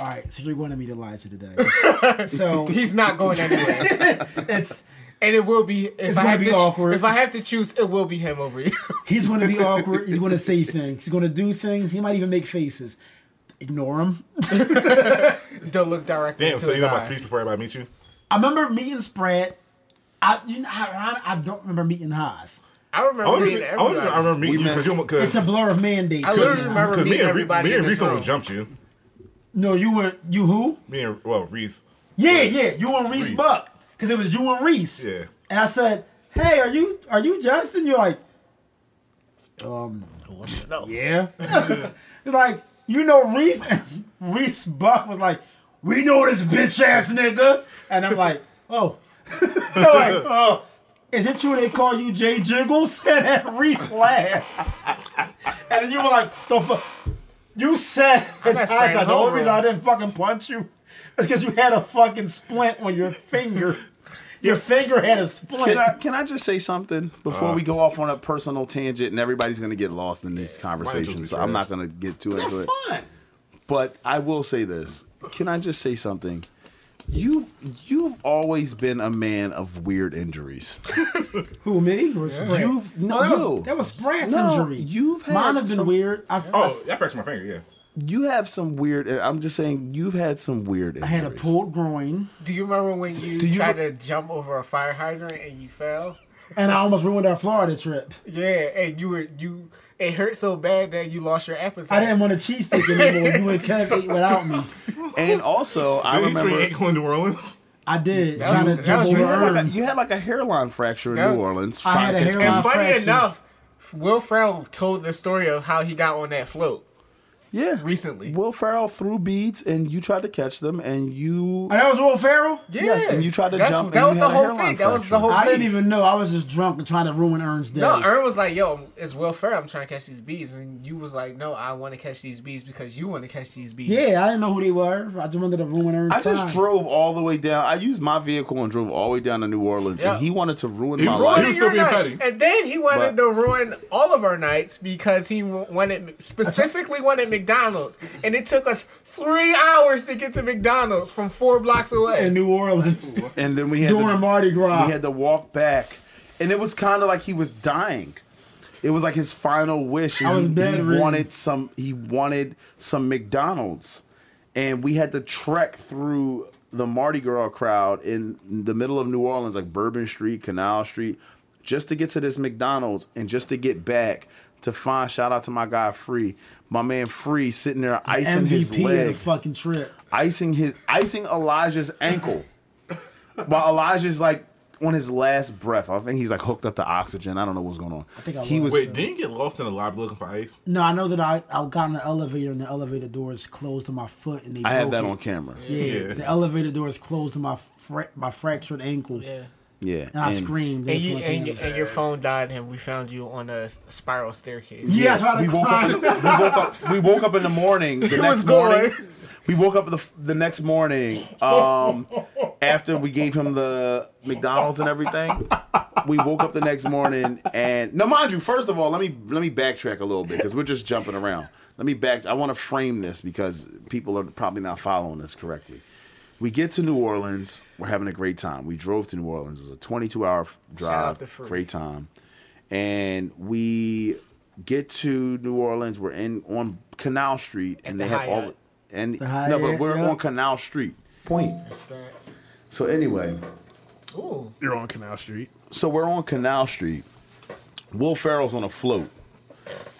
[SPEAKER 1] All right, so you're going to meet Elijah today. so
[SPEAKER 3] He's not going anywhere,
[SPEAKER 1] it's
[SPEAKER 3] and it will be if
[SPEAKER 1] It's
[SPEAKER 3] I
[SPEAKER 1] gonna
[SPEAKER 3] have
[SPEAKER 1] be
[SPEAKER 3] to ch-
[SPEAKER 1] awkward.
[SPEAKER 3] if I have to choose, it will be him over you.
[SPEAKER 1] he's going to be awkward. He's going to say things. He's going to do things. He might even make faces. Ignore him.
[SPEAKER 3] Don't look directly
[SPEAKER 4] Damn, so you know my
[SPEAKER 3] eyes.
[SPEAKER 4] speech before everybody meet you?
[SPEAKER 1] I remember meeting Sprat. I you know, I, I don't remember meeting Hos.
[SPEAKER 3] I
[SPEAKER 4] I
[SPEAKER 3] remember
[SPEAKER 4] only,
[SPEAKER 3] meeting
[SPEAKER 4] I only
[SPEAKER 3] everybody.
[SPEAKER 4] I remember meeting you because you
[SPEAKER 1] It's a blur of mandate.
[SPEAKER 3] I literally remember
[SPEAKER 4] because me
[SPEAKER 3] meeting
[SPEAKER 4] and Re-
[SPEAKER 3] everybody
[SPEAKER 4] me and Reese
[SPEAKER 3] room.
[SPEAKER 4] would jumped you.
[SPEAKER 1] No, you were you who?
[SPEAKER 4] Me and well Reese.
[SPEAKER 1] Yeah, yeah, you and Reese
[SPEAKER 4] Reese.
[SPEAKER 1] Buck. Because it was you and Reese.
[SPEAKER 4] Yeah.
[SPEAKER 1] And I said, Hey, are you are you Justin? You're like, um,
[SPEAKER 3] No.
[SPEAKER 1] yeah. It's like, you know Reese and Reese Buck was like, We know this bitch ass nigga. And I'm like, oh. I'm like, oh. Is it true they call you Jay Jiggles? And then Reese laughed. And then you were like, the fuck? you said in
[SPEAKER 3] not
[SPEAKER 1] hindsight,
[SPEAKER 3] spraying
[SPEAKER 1] the only reason I didn't fucking punch you is because you had a fucking splint on your finger. Your finger had a splint.
[SPEAKER 2] Can I, can I just say something before we go off on a personal tangent and everybody's going to get lost in these conversations? So I'm not going to get too into it.
[SPEAKER 1] fun.
[SPEAKER 2] But I will say this. Can I just say something? You've you've always been a man of weird injuries.
[SPEAKER 1] Who me or Sprat?
[SPEAKER 2] You've- no,
[SPEAKER 1] no, that
[SPEAKER 2] you.
[SPEAKER 1] was that was Sprat's
[SPEAKER 2] No,
[SPEAKER 1] injury.
[SPEAKER 2] you've had
[SPEAKER 1] mine have been
[SPEAKER 2] some-
[SPEAKER 1] weird. I, I,
[SPEAKER 4] Oh, I fractured my finger. Yeah.
[SPEAKER 2] You have some weird. I'm just saying you've had some weird.
[SPEAKER 1] I had a
[SPEAKER 2] injuries.
[SPEAKER 1] pulled groin,
[SPEAKER 3] Do you remember when you,
[SPEAKER 2] Do you-
[SPEAKER 3] tried to jump over a fire hydrant and you fell?
[SPEAKER 1] and I almost ruined our Florida trip.
[SPEAKER 3] Yeah, and you were you. It hurt so bad that you lost your appetite.
[SPEAKER 1] I didn't want a cheesesteak anymore. you and Kev ate without me.
[SPEAKER 2] And also, I
[SPEAKER 4] Did you sprain
[SPEAKER 2] remember
[SPEAKER 4] ankle in New Orleans?
[SPEAKER 1] I did
[SPEAKER 3] That
[SPEAKER 1] trying
[SPEAKER 3] was-
[SPEAKER 1] to jump over
[SPEAKER 2] you had, like a, you had like a hairline fracture in
[SPEAKER 3] Yeah.
[SPEAKER 2] New Orleans.
[SPEAKER 1] I had a
[SPEAKER 2] to catch
[SPEAKER 1] hairline
[SPEAKER 3] And funny
[SPEAKER 1] fraction.
[SPEAKER 3] enough, Will Ferrell told the story of how he got on that float
[SPEAKER 2] Yeah,
[SPEAKER 3] recently.
[SPEAKER 2] Will Ferrell threw beads, and you tried to catch them, and you.
[SPEAKER 1] Oh, that was Will Ferrell.
[SPEAKER 3] Yeah,
[SPEAKER 2] Yes, and you tried to
[SPEAKER 3] That's-
[SPEAKER 2] jump
[SPEAKER 3] That
[SPEAKER 2] and
[SPEAKER 3] was
[SPEAKER 2] you
[SPEAKER 3] the
[SPEAKER 2] had a
[SPEAKER 3] whole
[SPEAKER 2] hairline
[SPEAKER 3] thing. That was the
[SPEAKER 2] fracture.
[SPEAKER 3] whole.
[SPEAKER 1] I didn't even know. I was just drunk and trying to ruin Ern's day.
[SPEAKER 3] No, Ern was like, "Yo, it's Will Ferrell. I'm trying to catch these beads. and you was like, "No, I want to catch these beads because you want to catch these beads.
[SPEAKER 1] yeah, I didn't know who they were. I just wanted to ruin Ern's
[SPEAKER 2] I just
[SPEAKER 1] time.
[SPEAKER 2] drove all the way down. I used my vehicle and drove all the way down to New Orleans,
[SPEAKER 3] Yeah.
[SPEAKER 2] and he wanted to ruin
[SPEAKER 4] He
[SPEAKER 2] my
[SPEAKER 4] was-
[SPEAKER 2] life.
[SPEAKER 4] he was still being
[SPEAKER 3] night.
[SPEAKER 4] petty.
[SPEAKER 3] And then he wanted
[SPEAKER 2] But-
[SPEAKER 3] to ruin all of our nights because he w- wanted specifically wanted McDonald's, and it took us three hours to get to McDonald's from four blocks away.
[SPEAKER 1] in New Orleans
[SPEAKER 2] and then we had
[SPEAKER 1] during
[SPEAKER 2] to,
[SPEAKER 1] Mardi Gras.
[SPEAKER 2] we had to walk back, and it was kind of like he was dying. It was like his final wish.
[SPEAKER 1] I was
[SPEAKER 2] he, he wanted some. He wanted some McDonald's, and we had to trek through the Mardi Gras crowd in the middle of New Orleans, like Bourbon Street, Canal Street, just to get to this McDonald's and just to get back to find. Shout out to my guy Free, my man Free, sitting there icing his
[SPEAKER 1] MVP of
[SPEAKER 2] leg
[SPEAKER 1] the fucking trip.
[SPEAKER 2] icing his icing Elijah's ankle. While Elijah's like on his last breath. I think he's like hooked up to oxygen. I don't know what's going on. I
[SPEAKER 1] think I
[SPEAKER 2] he
[SPEAKER 1] was-
[SPEAKER 2] was
[SPEAKER 4] Wait, didn't you get lost in the lobby looking for ice?
[SPEAKER 1] No, I know that I, I got in the elevator and the elevator doors closed to my foot and they
[SPEAKER 2] I have
[SPEAKER 1] broke
[SPEAKER 2] that
[SPEAKER 1] it.
[SPEAKER 2] on camera.
[SPEAKER 1] Yeah,
[SPEAKER 4] Yeah.
[SPEAKER 1] the elevator doors closed to my fra- my fractured ankle.
[SPEAKER 3] yeah.
[SPEAKER 2] Yeah.
[SPEAKER 1] And I screamed.
[SPEAKER 3] And you and,
[SPEAKER 1] it
[SPEAKER 3] and your phone died, and we found you on a spiral staircase.
[SPEAKER 1] Yeah, I tried
[SPEAKER 2] we woke, up, we woke up. We woke up in the morning. The next
[SPEAKER 3] was
[SPEAKER 2] morning.
[SPEAKER 3] going.
[SPEAKER 2] We woke up the, the next morning um, after we gave him the McDonald's and everything. We woke up the next morning and no, mind you. First of all, let me let me backtrack a little bit because we're just jumping around. Let me back. I want to frame this because people are probably not following this correctly. We get to New Orleans. We're having a great time. We drove to New Orleans. It was a 22 hour drive.
[SPEAKER 3] to Free.
[SPEAKER 2] Great time. And we get to New Orleans. We're in on Canal Street, and
[SPEAKER 3] the
[SPEAKER 2] they have all.
[SPEAKER 3] Hyatt.
[SPEAKER 2] And
[SPEAKER 1] The
[SPEAKER 2] no, but we're
[SPEAKER 1] yeah.
[SPEAKER 2] on Canal Street. Point. So anyway,
[SPEAKER 3] Ooh,
[SPEAKER 5] You're on Canal Street.
[SPEAKER 2] so we're on Canal Street. Will Ferrell's on a float.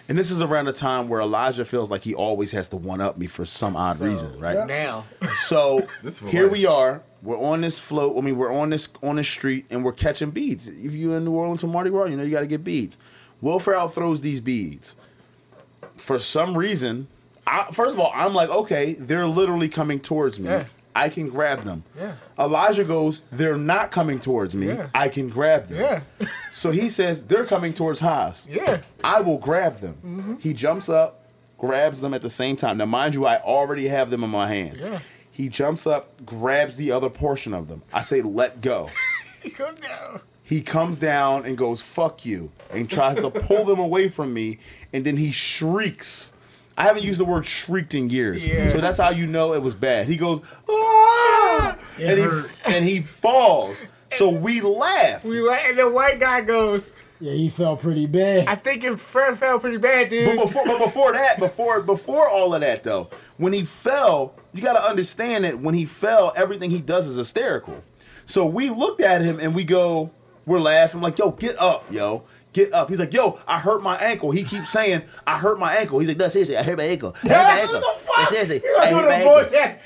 [SPEAKER 2] And this is around the time where Elijah feels like he always has to one up me for some odd
[SPEAKER 3] So,
[SPEAKER 2] reason, right?
[SPEAKER 3] now
[SPEAKER 2] So here
[SPEAKER 4] life.
[SPEAKER 2] we are. We're on this float. I mean, we're on this on this street, and we're catching beads. If you're in New Orleans for Mardi Gras, you know you got to get beads. Will Ferrell throws these beads. For some reason, I, first of all, I'm like, okay, they're literally coming towards me.
[SPEAKER 3] Yeah.
[SPEAKER 2] I can grab them.
[SPEAKER 3] Yeah.
[SPEAKER 2] Elijah goes, they're not coming towards me.
[SPEAKER 3] Yeah.
[SPEAKER 2] I can grab them.
[SPEAKER 3] Yeah.
[SPEAKER 2] So he says, they're coming towards Hos.
[SPEAKER 3] Yeah.
[SPEAKER 2] I will grab them. Mm-hmm. He jumps up, grabs them at the same time. Now, mind you, I already have them in my hand.
[SPEAKER 3] Yeah.
[SPEAKER 2] He jumps up, grabs the other portion of them. I say, let go.
[SPEAKER 3] he goes down.
[SPEAKER 2] He comes down and goes, fuck you, and tries to pull them away from me. And then he shrieks I haven't used the word shrieked in years.
[SPEAKER 3] Yeah.
[SPEAKER 2] So that's how you know it was bad. He goes, ah!
[SPEAKER 1] It
[SPEAKER 2] and,
[SPEAKER 1] hurt.
[SPEAKER 2] he, and he falls. So we laugh.
[SPEAKER 3] We let and the white guy goes.
[SPEAKER 1] Yeah, he felt pretty bad.
[SPEAKER 3] I think your friend fell pretty bad, dude.
[SPEAKER 2] But before, but before that, before before all of that though, when he fell, you got to understand that when he fell, everything he does is hysterical. So we looked at him and we go, we're laughing like, "Yo, get up, yo." Get up. He's like, yo, I hurt my ankle. He keeps saying, I hurt my ankle. He's like, no, seriously, I hurt my ankle. I hurt my ankle.
[SPEAKER 1] What the fuck?
[SPEAKER 2] Seriously, I hurt my ankle.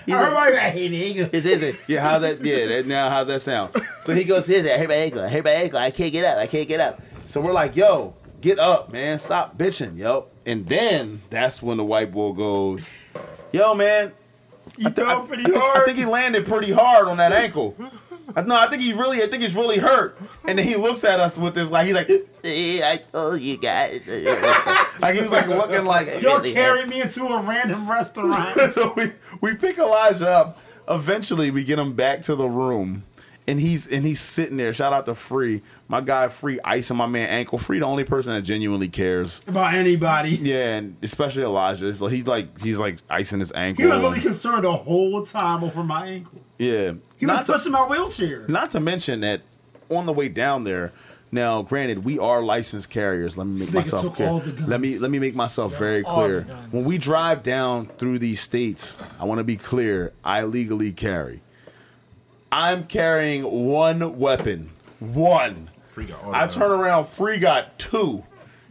[SPEAKER 2] He's
[SPEAKER 1] I
[SPEAKER 2] like-
[SPEAKER 1] my I.
[SPEAKER 2] Is is it? Yeah, how's that? Yeah, that, now how's that sound? So he goes, "Is it? I hurt my ankle. I hurt my ankle. I can't get up. I can't get up." So we're like, "Yo, get up, man. Stop bitching, yo." And then that's when the white boy goes, "Yo, man,
[SPEAKER 1] You
[SPEAKER 2] I, thi- I- I
[SPEAKER 1] pretty
[SPEAKER 2] think, I think he landed pretty hard on that ankle." I- No, I think he really, I think he's really hurt. And then he looks at us with this, like he's like, "See, I told you guys." like he was like looking like,
[SPEAKER 1] Y'all
[SPEAKER 2] really
[SPEAKER 1] carried me into a random restaurant.
[SPEAKER 2] so we, we pick Elijah up. Eventually, we get him back to the room, and he's and he's sitting there. Shout out to Free, my guy Free, icing my man ankle. Free, the only person that genuinely cares.
[SPEAKER 1] About anybody.
[SPEAKER 2] Yeah, and especially Elijah. So he's like he's like icing his ankle.
[SPEAKER 1] He was really concerned the whole time over my ankle.
[SPEAKER 2] yeah,
[SPEAKER 1] He was
[SPEAKER 2] not to,
[SPEAKER 1] pushing my wheelchair.
[SPEAKER 2] not to mention that on the way down there. Now, granted, we are licensed carriers. Let me make
[SPEAKER 1] Nigga
[SPEAKER 2] myself clear.
[SPEAKER 1] all the guns.
[SPEAKER 2] Let me let me make myself very clear. When we drive down through these states, I want to be clear. I legally carry. I'm carrying one weapon. One.
[SPEAKER 4] Free got
[SPEAKER 2] I turn around. Free got two.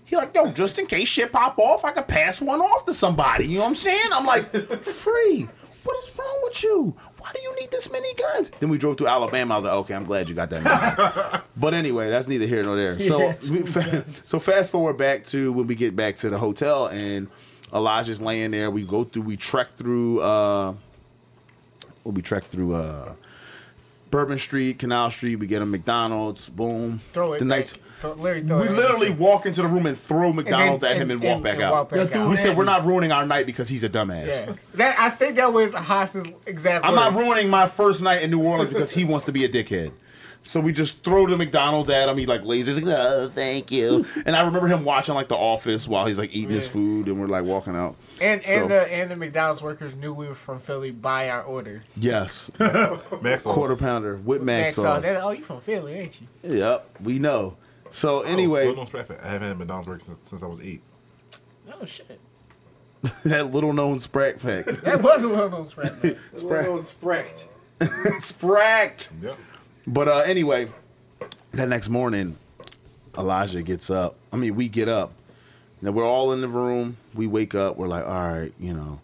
[SPEAKER 2] He like, yo, just in case shit pop off, I could pass one off to somebody. You know what I'm saying? I'm like, free. What is wrong with you? Why do you need this many guns? Then we drove to Alabama. I was like, okay, I'm glad you got that. many. but anyway, that's neither here nor there. So,
[SPEAKER 1] Yeah,
[SPEAKER 2] we, fa- so fast forward back to when we get back to the hotel and Elijah's laying there. We go through. We trek through. uh well, we trek through uh Bourbon Street, Canal Street. We get a McDonald's. Boom.
[SPEAKER 3] throw it
[SPEAKER 2] The
[SPEAKER 3] back.
[SPEAKER 2] nights.
[SPEAKER 3] Throw, literally throw
[SPEAKER 2] We
[SPEAKER 3] it
[SPEAKER 2] literally
[SPEAKER 3] back.
[SPEAKER 2] walk into the room and throw
[SPEAKER 3] And then-
[SPEAKER 2] McDonald's at him and, walk back out.
[SPEAKER 3] walk back
[SPEAKER 1] Yeah,
[SPEAKER 3] out.
[SPEAKER 2] we said we're not ruining our night because he's a dumbass.
[SPEAKER 3] Yeah, that I think that was Hos's exact.
[SPEAKER 2] I'm not ruining my first night in New Orleans because he wants to be a dickhead. So we just throw the McDonald's at him. He like lasers, like, oh, thank you. And I remember him watching like The Office while he's like eating his food, and we're like walking out.
[SPEAKER 3] And and
[SPEAKER 2] So-
[SPEAKER 3] the and the McDonald's workers knew we were from Philly by our order.
[SPEAKER 2] Yes,
[SPEAKER 4] Max sauce.
[SPEAKER 2] quarter pounder with mac
[SPEAKER 3] Max
[SPEAKER 2] sauce.
[SPEAKER 3] sauce. They're like, oh, you from Philly, ain't you?
[SPEAKER 2] Yep, we know. So
[SPEAKER 4] Oh,
[SPEAKER 2] anyway,
[SPEAKER 4] Little known fact, I haven't had McDonald's burger since, since I was eight.
[SPEAKER 3] Oh shit.
[SPEAKER 2] that little known sprack fact.
[SPEAKER 3] That was a little spread.
[SPEAKER 2] Sprack. Sprack.
[SPEAKER 4] Yep.
[SPEAKER 2] But uh, anyway, that next morning, Elijah gets up. I mean, we get up. Now we're all in the room. We wake up. We're like, all right, you know.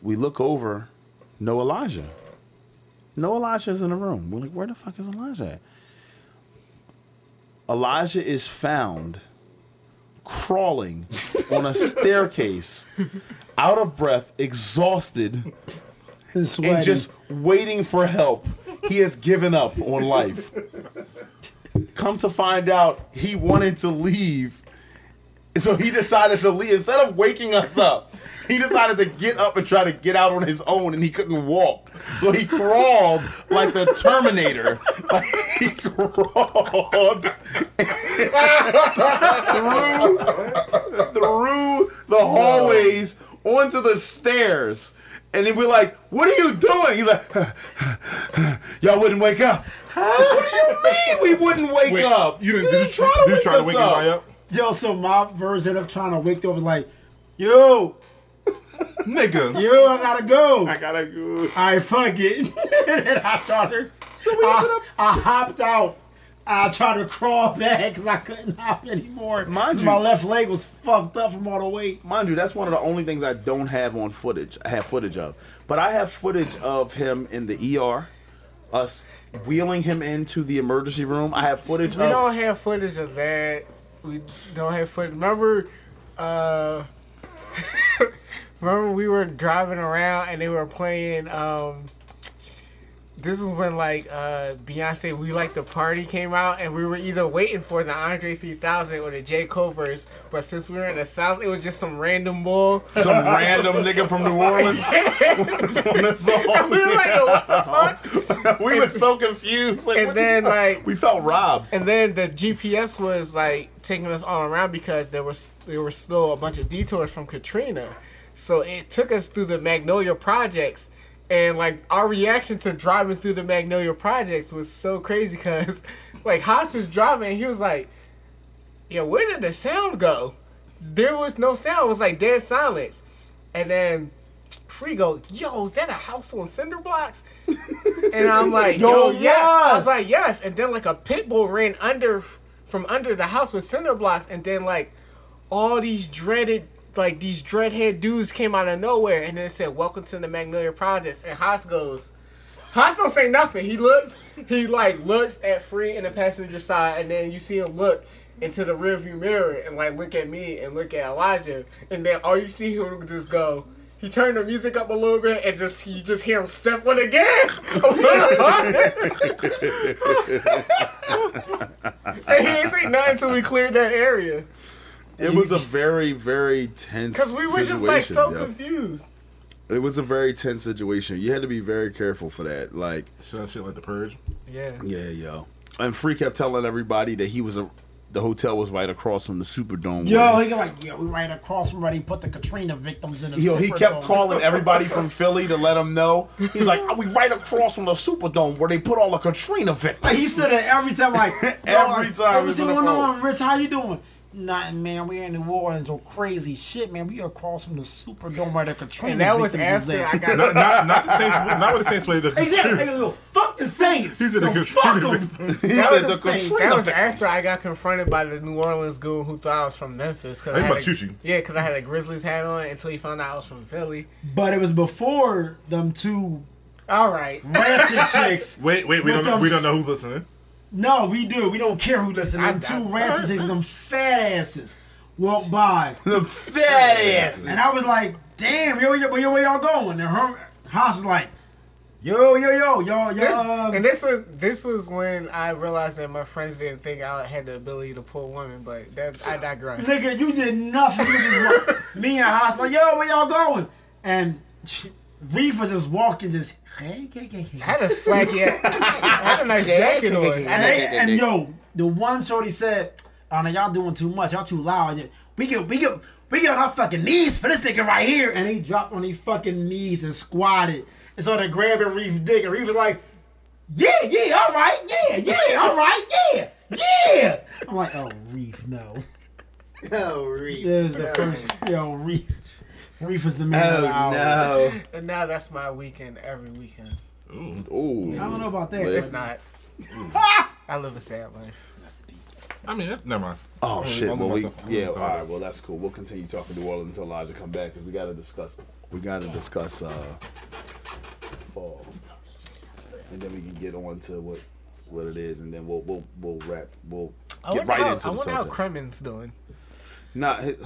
[SPEAKER 2] We look over. No Elijah. No Elijah's in the room. We're like, where the fuck is Elijah at? Elijah is found crawling on a staircase, out of breath, exhausted,
[SPEAKER 1] And
[SPEAKER 2] and just waiting for help. He has given up on life. Come to find out, he wanted to leave. So he decided to leave. Instead of waking us up, he decided to get up and try to get out on his own, and he couldn't walk. So he crawled like the Terminator. Like he crawled through, through the hallways onto the stairs. And then we're like, what are you doing? He's like, y'all wouldn't wake up. what do you mean we wouldn't wake
[SPEAKER 4] Wait,
[SPEAKER 2] up?
[SPEAKER 4] you didn't-
[SPEAKER 2] didn't
[SPEAKER 4] did you-
[SPEAKER 2] try to
[SPEAKER 4] did
[SPEAKER 2] wake
[SPEAKER 4] try to
[SPEAKER 2] us
[SPEAKER 4] wake
[SPEAKER 2] up.
[SPEAKER 4] anybody up?
[SPEAKER 1] Yo, so my version of trying to wake up was like, yo,
[SPEAKER 4] Nigga.
[SPEAKER 1] yo, I gotta go.
[SPEAKER 2] I gotta go.
[SPEAKER 1] I fuck it. and then I tried to.
[SPEAKER 2] So we ended
[SPEAKER 1] I,
[SPEAKER 2] up-
[SPEAKER 1] I hopped out. I tried to crawl back because I couldn't hop anymore.
[SPEAKER 2] Mind
[SPEAKER 1] 'Cause
[SPEAKER 2] you-
[SPEAKER 1] my left leg was fucked up from all the weight.
[SPEAKER 2] Mind you, that's one of the only things I don't have on footage. I have footage of, but I have footage of him in the ER, us wheeling him into the emergency room. I have footage
[SPEAKER 3] We
[SPEAKER 2] of.
[SPEAKER 3] don't have footage of that. We don't have footage. Remember, uh, remember we were driving around and they were playing um, this is when like uh Beyonce "We Like the Party" came out, and we were either waiting for the Andre 3000 or the J Cole verse. But since we were in the South, it was just some random bull.
[SPEAKER 2] Some random nigga from New Orleans on this song.
[SPEAKER 3] we were like, what the fuck?
[SPEAKER 2] we were so confused. Like,
[SPEAKER 3] And then, like-
[SPEAKER 2] we felt robbed.
[SPEAKER 3] And then the GPS was like taking us all around because there was there were still a bunch of detours from Katrina, so it took us through the Magnolia Projects. And like our reaction to driving through the Magnolia Projects was so crazy because like Hos was driving and he was like, "Yeah, where did the sound go?" There was no sound. It was like dead silence. And then Free go, "Yo, is that a house on cinder blocks?" And I'm like,
[SPEAKER 1] Yo,
[SPEAKER 3] "Yo, yeah." I was like, "Yes." And then like a pit bull ran under from under the house with cinder blocks, and then like all these dreaded like these dreadhead dudes came out of nowhere, and then said, "Welcome to the Magnolia Projects." And Hos goes, Hos don't say nothing. He looks, he like looks at Free in the passenger side, and then you see him look into the rearview mirror and like look at me and look at Elijah, and then all you see him just go. He turned the music up a little bit and just you just hear him step on the gas. and he ain't say nothing until we cleared that area.
[SPEAKER 2] It was a very, very tense
[SPEAKER 3] Cause we were
[SPEAKER 2] situation.
[SPEAKER 3] just like so
[SPEAKER 2] yo.
[SPEAKER 3] confused.
[SPEAKER 2] It was a very tense situation. You had to be very careful for that. Like,
[SPEAKER 4] Shit, shit like the purge.
[SPEAKER 3] Yeah.
[SPEAKER 2] yeah, yo. And Free kept telling everybody that he was a, the hotel was right across from the Superdome.
[SPEAKER 1] Yo, he go like, yeah, we right across from where they put the Katrina victims in the
[SPEAKER 2] Yo, he
[SPEAKER 1] Superdome.
[SPEAKER 2] kept calling everybody from Philly to let him know. He's like, "Are we right across from the Superdome where they put all the Katrina victims?"
[SPEAKER 1] Like he said it every time, like yo,
[SPEAKER 2] Every time
[SPEAKER 1] Every
[SPEAKER 2] he
[SPEAKER 1] what's
[SPEAKER 2] was on
[SPEAKER 1] going
[SPEAKER 2] the
[SPEAKER 1] on, Rich? How you doing? Nothing, man. We in New Orleans, oh crazy shit, man. We across from the Superdome where the Katrina
[SPEAKER 3] And that was after. I got
[SPEAKER 4] Not, not, not the Saints. Not with the Saints played the.
[SPEAKER 1] Exactly. Hey, yo, fuck the Saints.
[SPEAKER 4] He said the
[SPEAKER 1] Yo,
[SPEAKER 4] Katrina
[SPEAKER 1] fuck 'em.
[SPEAKER 4] victims.
[SPEAKER 2] He
[SPEAKER 1] That
[SPEAKER 2] said
[SPEAKER 1] was
[SPEAKER 2] the
[SPEAKER 1] the same.
[SPEAKER 2] Katrina
[SPEAKER 3] That was after I got confronted by the New Orleans goon who thought I was from Memphis. Cause
[SPEAKER 4] They
[SPEAKER 3] I
[SPEAKER 4] about
[SPEAKER 3] a-
[SPEAKER 4] to shoot you.
[SPEAKER 3] Yeah, because I had a Grizzlies hat on until he found out I was from Philly.
[SPEAKER 1] But it was before them two
[SPEAKER 3] All right.
[SPEAKER 1] ratchet chicks.
[SPEAKER 4] Wait, wait. We don't.
[SPEAKER 1] them-
[SPEAKER 4] We don't know who's listening.
[SPEAKER 1] No, we do. We don't care who listens. Them
[SPEAKER 3] I-
[SPEAKER 1] two
[SPEAKER 3] I-
[SPEAKER 1] ratchet chicks, them fat asses, walk by.
[SPEAKER 2] The fat ass.
[SPEAKER 1] And I was like, damn, yo, yo, yo, where y'all going? And her Hos was like, yo, yo, yo, y'all,
[SPEAKER 3] This,
[SPEAKER 1] y'all. um,
[SPEAKER 3] and this was this was when I realized that my friends didn't think I had the ability to pull women, but that I digress.
[SPEAKER 1] Nigga, you did nothing. You just walk, me and Hos like, yo, where y'all going? And Reef was just walking, just hey, hey, hey, hey.
[SPEAKER 3] I had a swaggy, I had a nice jacket on.
[SPEAKER 1] And, they, and yo, the one shorty said, "Oh no, y'all doing too much. Y'all too loud. We get, we get, we get on our fucking knees for this nigga right here." And he dropped on his fucking knees and squatted. And so they grabbing Reef dick, and Reef was like, "Yeah, yeah, all right, yeah, yeah, all right, yeah, yeah." I'm like, "Oh, Reef, no."
[SPEAKER 2] Oh, Reef.
[SPEAKER 1] It was the first, yo, Reef. Reef is the man of the
[SPEAKER 2] Oh
[SPEAKER 1] hour.
[SPEAKER 2] no.
[SPEAKER 3] And now that's my weekend every weekend.
[SPEAKER 2] Ooh.
[SPEAKER 1] I don't know about that.
[SPEAKER 3] It's not. I live a sad life. That's the deep.
[SPEAKER 4] I mean, that's, never mind.
[SPEAKER 2] Oh shit.
[SPEAKER 4] I'm
[SPEAKER 2] Well, we
[SPEAKER 4] myself- I'm
[SPEAKER 2] yeah. All right. Well, that's cool. We'll continue talking New Orleans until Elijah come back because we got to discuss. We got to discuss uh, fall, and then we can get on to what what it is, and then we'll we'll we'll wrap. We'll
[SPEAKER 3] I
[SPEAKER 2] get
[SPEAKER 3] wonder,
[SPEAKER 2] right
[SPEAKER 3] how,
[SPEAKER 2] into
[SPEAKER 3] I
[SPEAKER 2] the
[SPEAKER 3] wonder how
[SPEAKER 2] subject.
[SPEAKER 3] Kremen's doing.
[SPEAKER 2] Nah, h-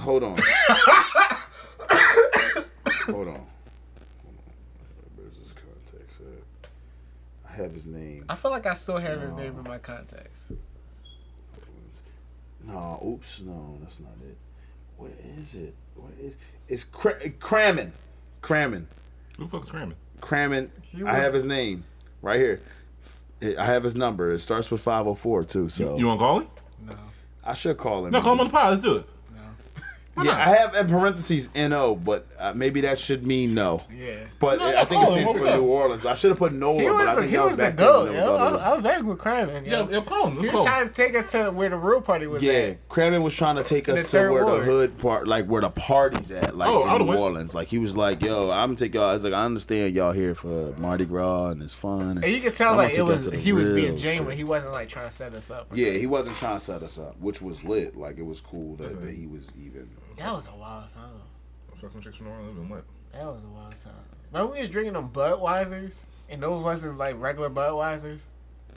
[SPEAKER 2] hold on. hold on. Where's his context at? I have his name.
[SPEAKER 3] I feel like I still have his name in my contacts.
[SPEAKER 2] No, oops, no, that's not it. What is it? What is it's cra- cramming, cramming,
[SPEAKER 4] Who the fuck's cramming?
[SPEAKER 2] cramming.
[SPEAKER 3] He
[SPEAKER 2] I have his name right here. I have his number. It starts with five hundred four too. So
[SPEAKER 4] You want to call him?
[SPEAKER 3] No.
[SPEAKER 2] I should call him.
[SPEAKER 4] No, call him on the pod. Let's do it.
[SPEAKER 2] Yeah, I have in parentheses no, but uh, maybe that should mean no.
[SPEAKER 3] Yeah.
[SPEAKER 2] But
[SPEAKER 4] No,
[SPEAKER 2] I think it
[SPEAKER 4] call
[SPEAKER 2] stands for? New Orleans. I should have put Nola,
[SPEAKER 3] He
[SPEAKER 2] but I
[SPEAKER 3] was,
[SPEAKER 2] think
[SPEAKER 3] he
[SPEAKER 2] that was
[SPEAKER 3] was the
[SPEAKER 2] back then.
[SPEAKER 3] goat,
[SPEAKER 2] when
[SPEAKER 3] yo.
[SPEAKER 2] there
[SPEAKER 3] I,
[SPEAKER 2] others.
[SPEAKER 3] I was very with Kremen, yo.
[SPEAKER 4] Yeah, yeah, call him. Let's
[SPEAKER 3] he was
[SPEAKER 4] go.
[SPEAKER 3] trying to take us to where the real party was
[SPEAKER 2] Yeah,
[SPEAKER 3] at.
[SPEAKER 2] Crammon was trying to take us to
[SPEAKER 3] third
[SPEAKER 2] where the hood part, like where the parties at, like
[SPEAKER 4] Oh,
[SPEAKER 2] in
[SPEAKER 4] would've
[SPEAKER 2] New
[SPEAKER 4] went.
[SPEAKER 2] Orleans. Like he was like, "Yo, I'm gonna take y'all." It's like I understand y'all here for Mardi Gras and it's fun.
[SPEAKER 3] And you could tell
[SPEAKER 2] I'm
[SPEAKER 3] like it was
[SPEAKER 2] y'all to the
[SPEAKER 3] he was being
[SPEAKER 2] real
[SPEAKER 3] genuine. He wasn't like trying to set us up.
[SPEAKER 2] Yeah, he wasn't trying to set us up, which was lit. Like it was cool that, that he was even.
[SPEAKER 3] That was a wild time.
[SPEAKER 4] Fuck some chicks from New Orleans and what?
[SPEAKER 3] That was a wild time. Remember we was drinking them Budweisers, and those wasn't like regular Budweisers.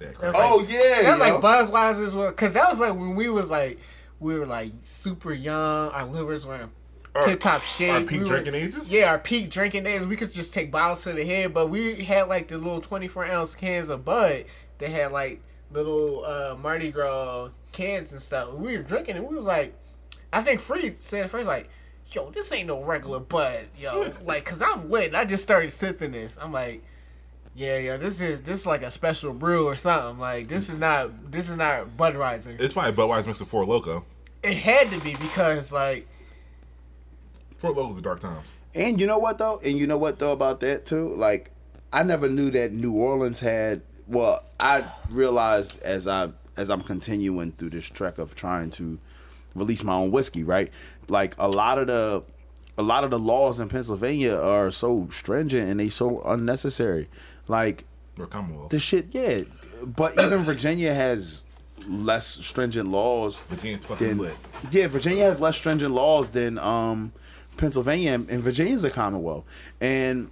[SPEAKER 4] Yeah,
[SPEAKER 3] That
[SPEAKER 4] crap.
[SPEAKER 3] was like,
[SPEAKER 2] Oh yeah,
[SPEAKER 3] that was
[SPEAKER 2] yo.
[SPEAKER 3] like Budweisers were, cause that was like when we was like we were like super young. Our livers weren't
[SPEAKER 4] Our-
[SPEAKER 3] tip top shape.
[SPEAKER 4] our peak
[SPEAKER 3] We were-
[SPEAKER 4] drinking ages?
[SPEAKER 3] Yeah, our peak drinking days. We could just take bottles to the head, but we had like the little 24 ounce cans of Bud. They had like little uh, Mardi Gras cans and stuff. We were drinking and we was like, I think Free said at first like, yo, this ain't no regular Bud, yo. like, cause I'm lit. I just started sipping this. I'm like, yeah, yeah, this is this is like a special brew or something. Like, this is not this is not Budweiser.
[SPEAKER 4] It's probably Budweiser mixed with Four Loco.
[SPEAKER 3] It had to be because like
[SPEAKER 4] Four Loco's the dark times.
[SPEAKER 2] And you know what though? And you know what though about that too? Like, I never knew that New Orleans had. Well, I realized as I as I'm continuing through this trek of trying to release my own whiskey, right? Like a lot of the a lot of the laws in Pennsylvania are so stringent and they so unnecessary. Like
[SPEAKER 4] Or Commonwealth.
[SPEAKER 2] the shit, yeah. But even Virginia has less stringent laws
[SPEAKER 4] Virginia's fucking
[SPEAKER 2] than
[SPEAKER 4] lit.
[SPEAKER 2] yeah. Virginia has less stringent laws than um, Pennsylvania, and and Virginia's a Commonwealth. And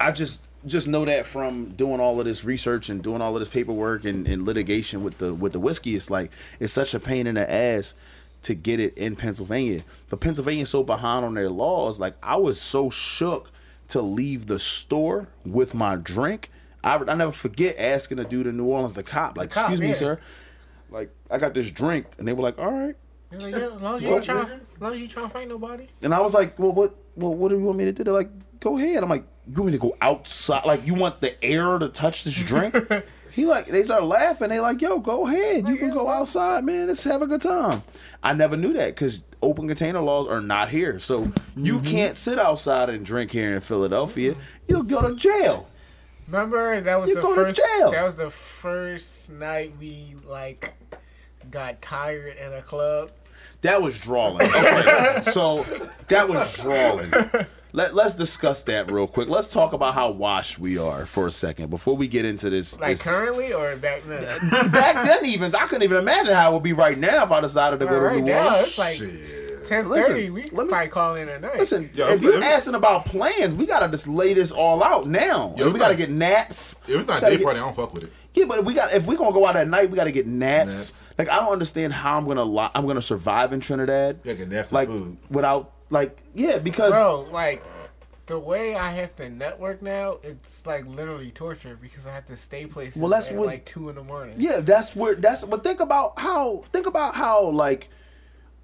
[SPEAKER 2] I just just know that from doing all of this research and doing all of this paperwork and, and litigation with the with the whiskey. It's like it's such a pain in the ass to get it in Pennsylvania. But Pennsylvania's so behind on their laws. Like I was so shook to leave the store with my drink. I, I never forget asking a dude in New Orleans, the cop, like,
[SPEAKER 3] cop,
[SPEAKER 2] excuse me, sir. Like, I got this drink. And they were like, all right.
[SPEAKER 3] Like, yeah, as long as you ain't trying, as long as you trying to fight nobody.
[SPEAKER 2] And I was like, well, what, well, what do you want me to do? They're like, go ahead. I'm like, you want me to go outside? Like, you want the air to touch this drink? he like, they start laughing. They like, yo, go ahead. You can go outside, man. Let's have a good time. I never knew that because open container laws are not here. So you mm-hmm. can't sit outside and drink here in Philadelphia. You'll go to jail.
[SPEAKER 3] Remember that was
[SPEAKER 2] You
[SPEAKER 3] the
[SPEAKER 2] go to
[SPEAKER 3] first.
[SPEAKER 2] jail.
[SPEAKER 3] That was the first night we like got tired in a club.
[SPEAKER 2] That was drawing. Okay, so that was drawing. Let, let's discuss that real quick. Let's talk about how washed we are for a second before we get into this.
[SPEAKER 3] Like
[SPEAKER 2] this-
[SPEAKER 3] currently or back then?
[SPEAKER 2] back then even I couldn't even imagine how it would be right now if I decided to go to
[SPEAKER 3] right
[SPEAKER 2] New
[SPEAKER 3] now
[SPEAKER 2] Orleans.
[SPEAKER 3] it's like
[SPEAKER 4] Shit.
[SPEAKER 3] ten
[SPEAKER 2] Listen.
[SPEAKER 3] We
[SPEAKER 2] let me-
[SPEAKER 3] probably call in at night.
[SPEAKER 2] Listen,
[SPEAKER 4] Yo,
[SPEAKER 2] if
[SPEAKER 4] if-
[SPEAKER 2] you
[SPEAKER 4] if-
[SPEAKER 2] asking about plans, we gotta just lay this all out now.
[SPEAKER 4] Yo,
[SPEAKER 2] we
[SPEAKER 4] it's
[SPEAKER 2] gotta
[SPEAKER 4] not-
[SPEAKER 2] get naps.
[SPEAKER 4] If it's not
[SPEAKER 2] Gotta
[SPEAKER 4] day
[SPEAKER 2] get-
[SPEAKER 4] party, I don't fuck with it.
[SPEAKER 2] Yeah, but we got if we gonna go out at night, we gotta get naps.
[SPEAKER 4] Naps.
[SPEAKER 2] Like I don't understand how I'm gonna li- I'm gonna survive in Trinidad.
[SPEAKER 4] Yeah, get naps and
[SPEAKER 2] like
[SPEAKER 4] food.
[SPEAKER 2] without like yeah because
[SPEAKER 3] Bro, like the way I have to network now, it's like literally torture because I have to stay places
[SPEAKER 2] Well, that's
[SPEAKER 3] at
[SPEAKER 2] what-
[SPEAKER 3] like two in the morning.
[SPEAKER 2] Yeah, that's where that's but think about how think about how like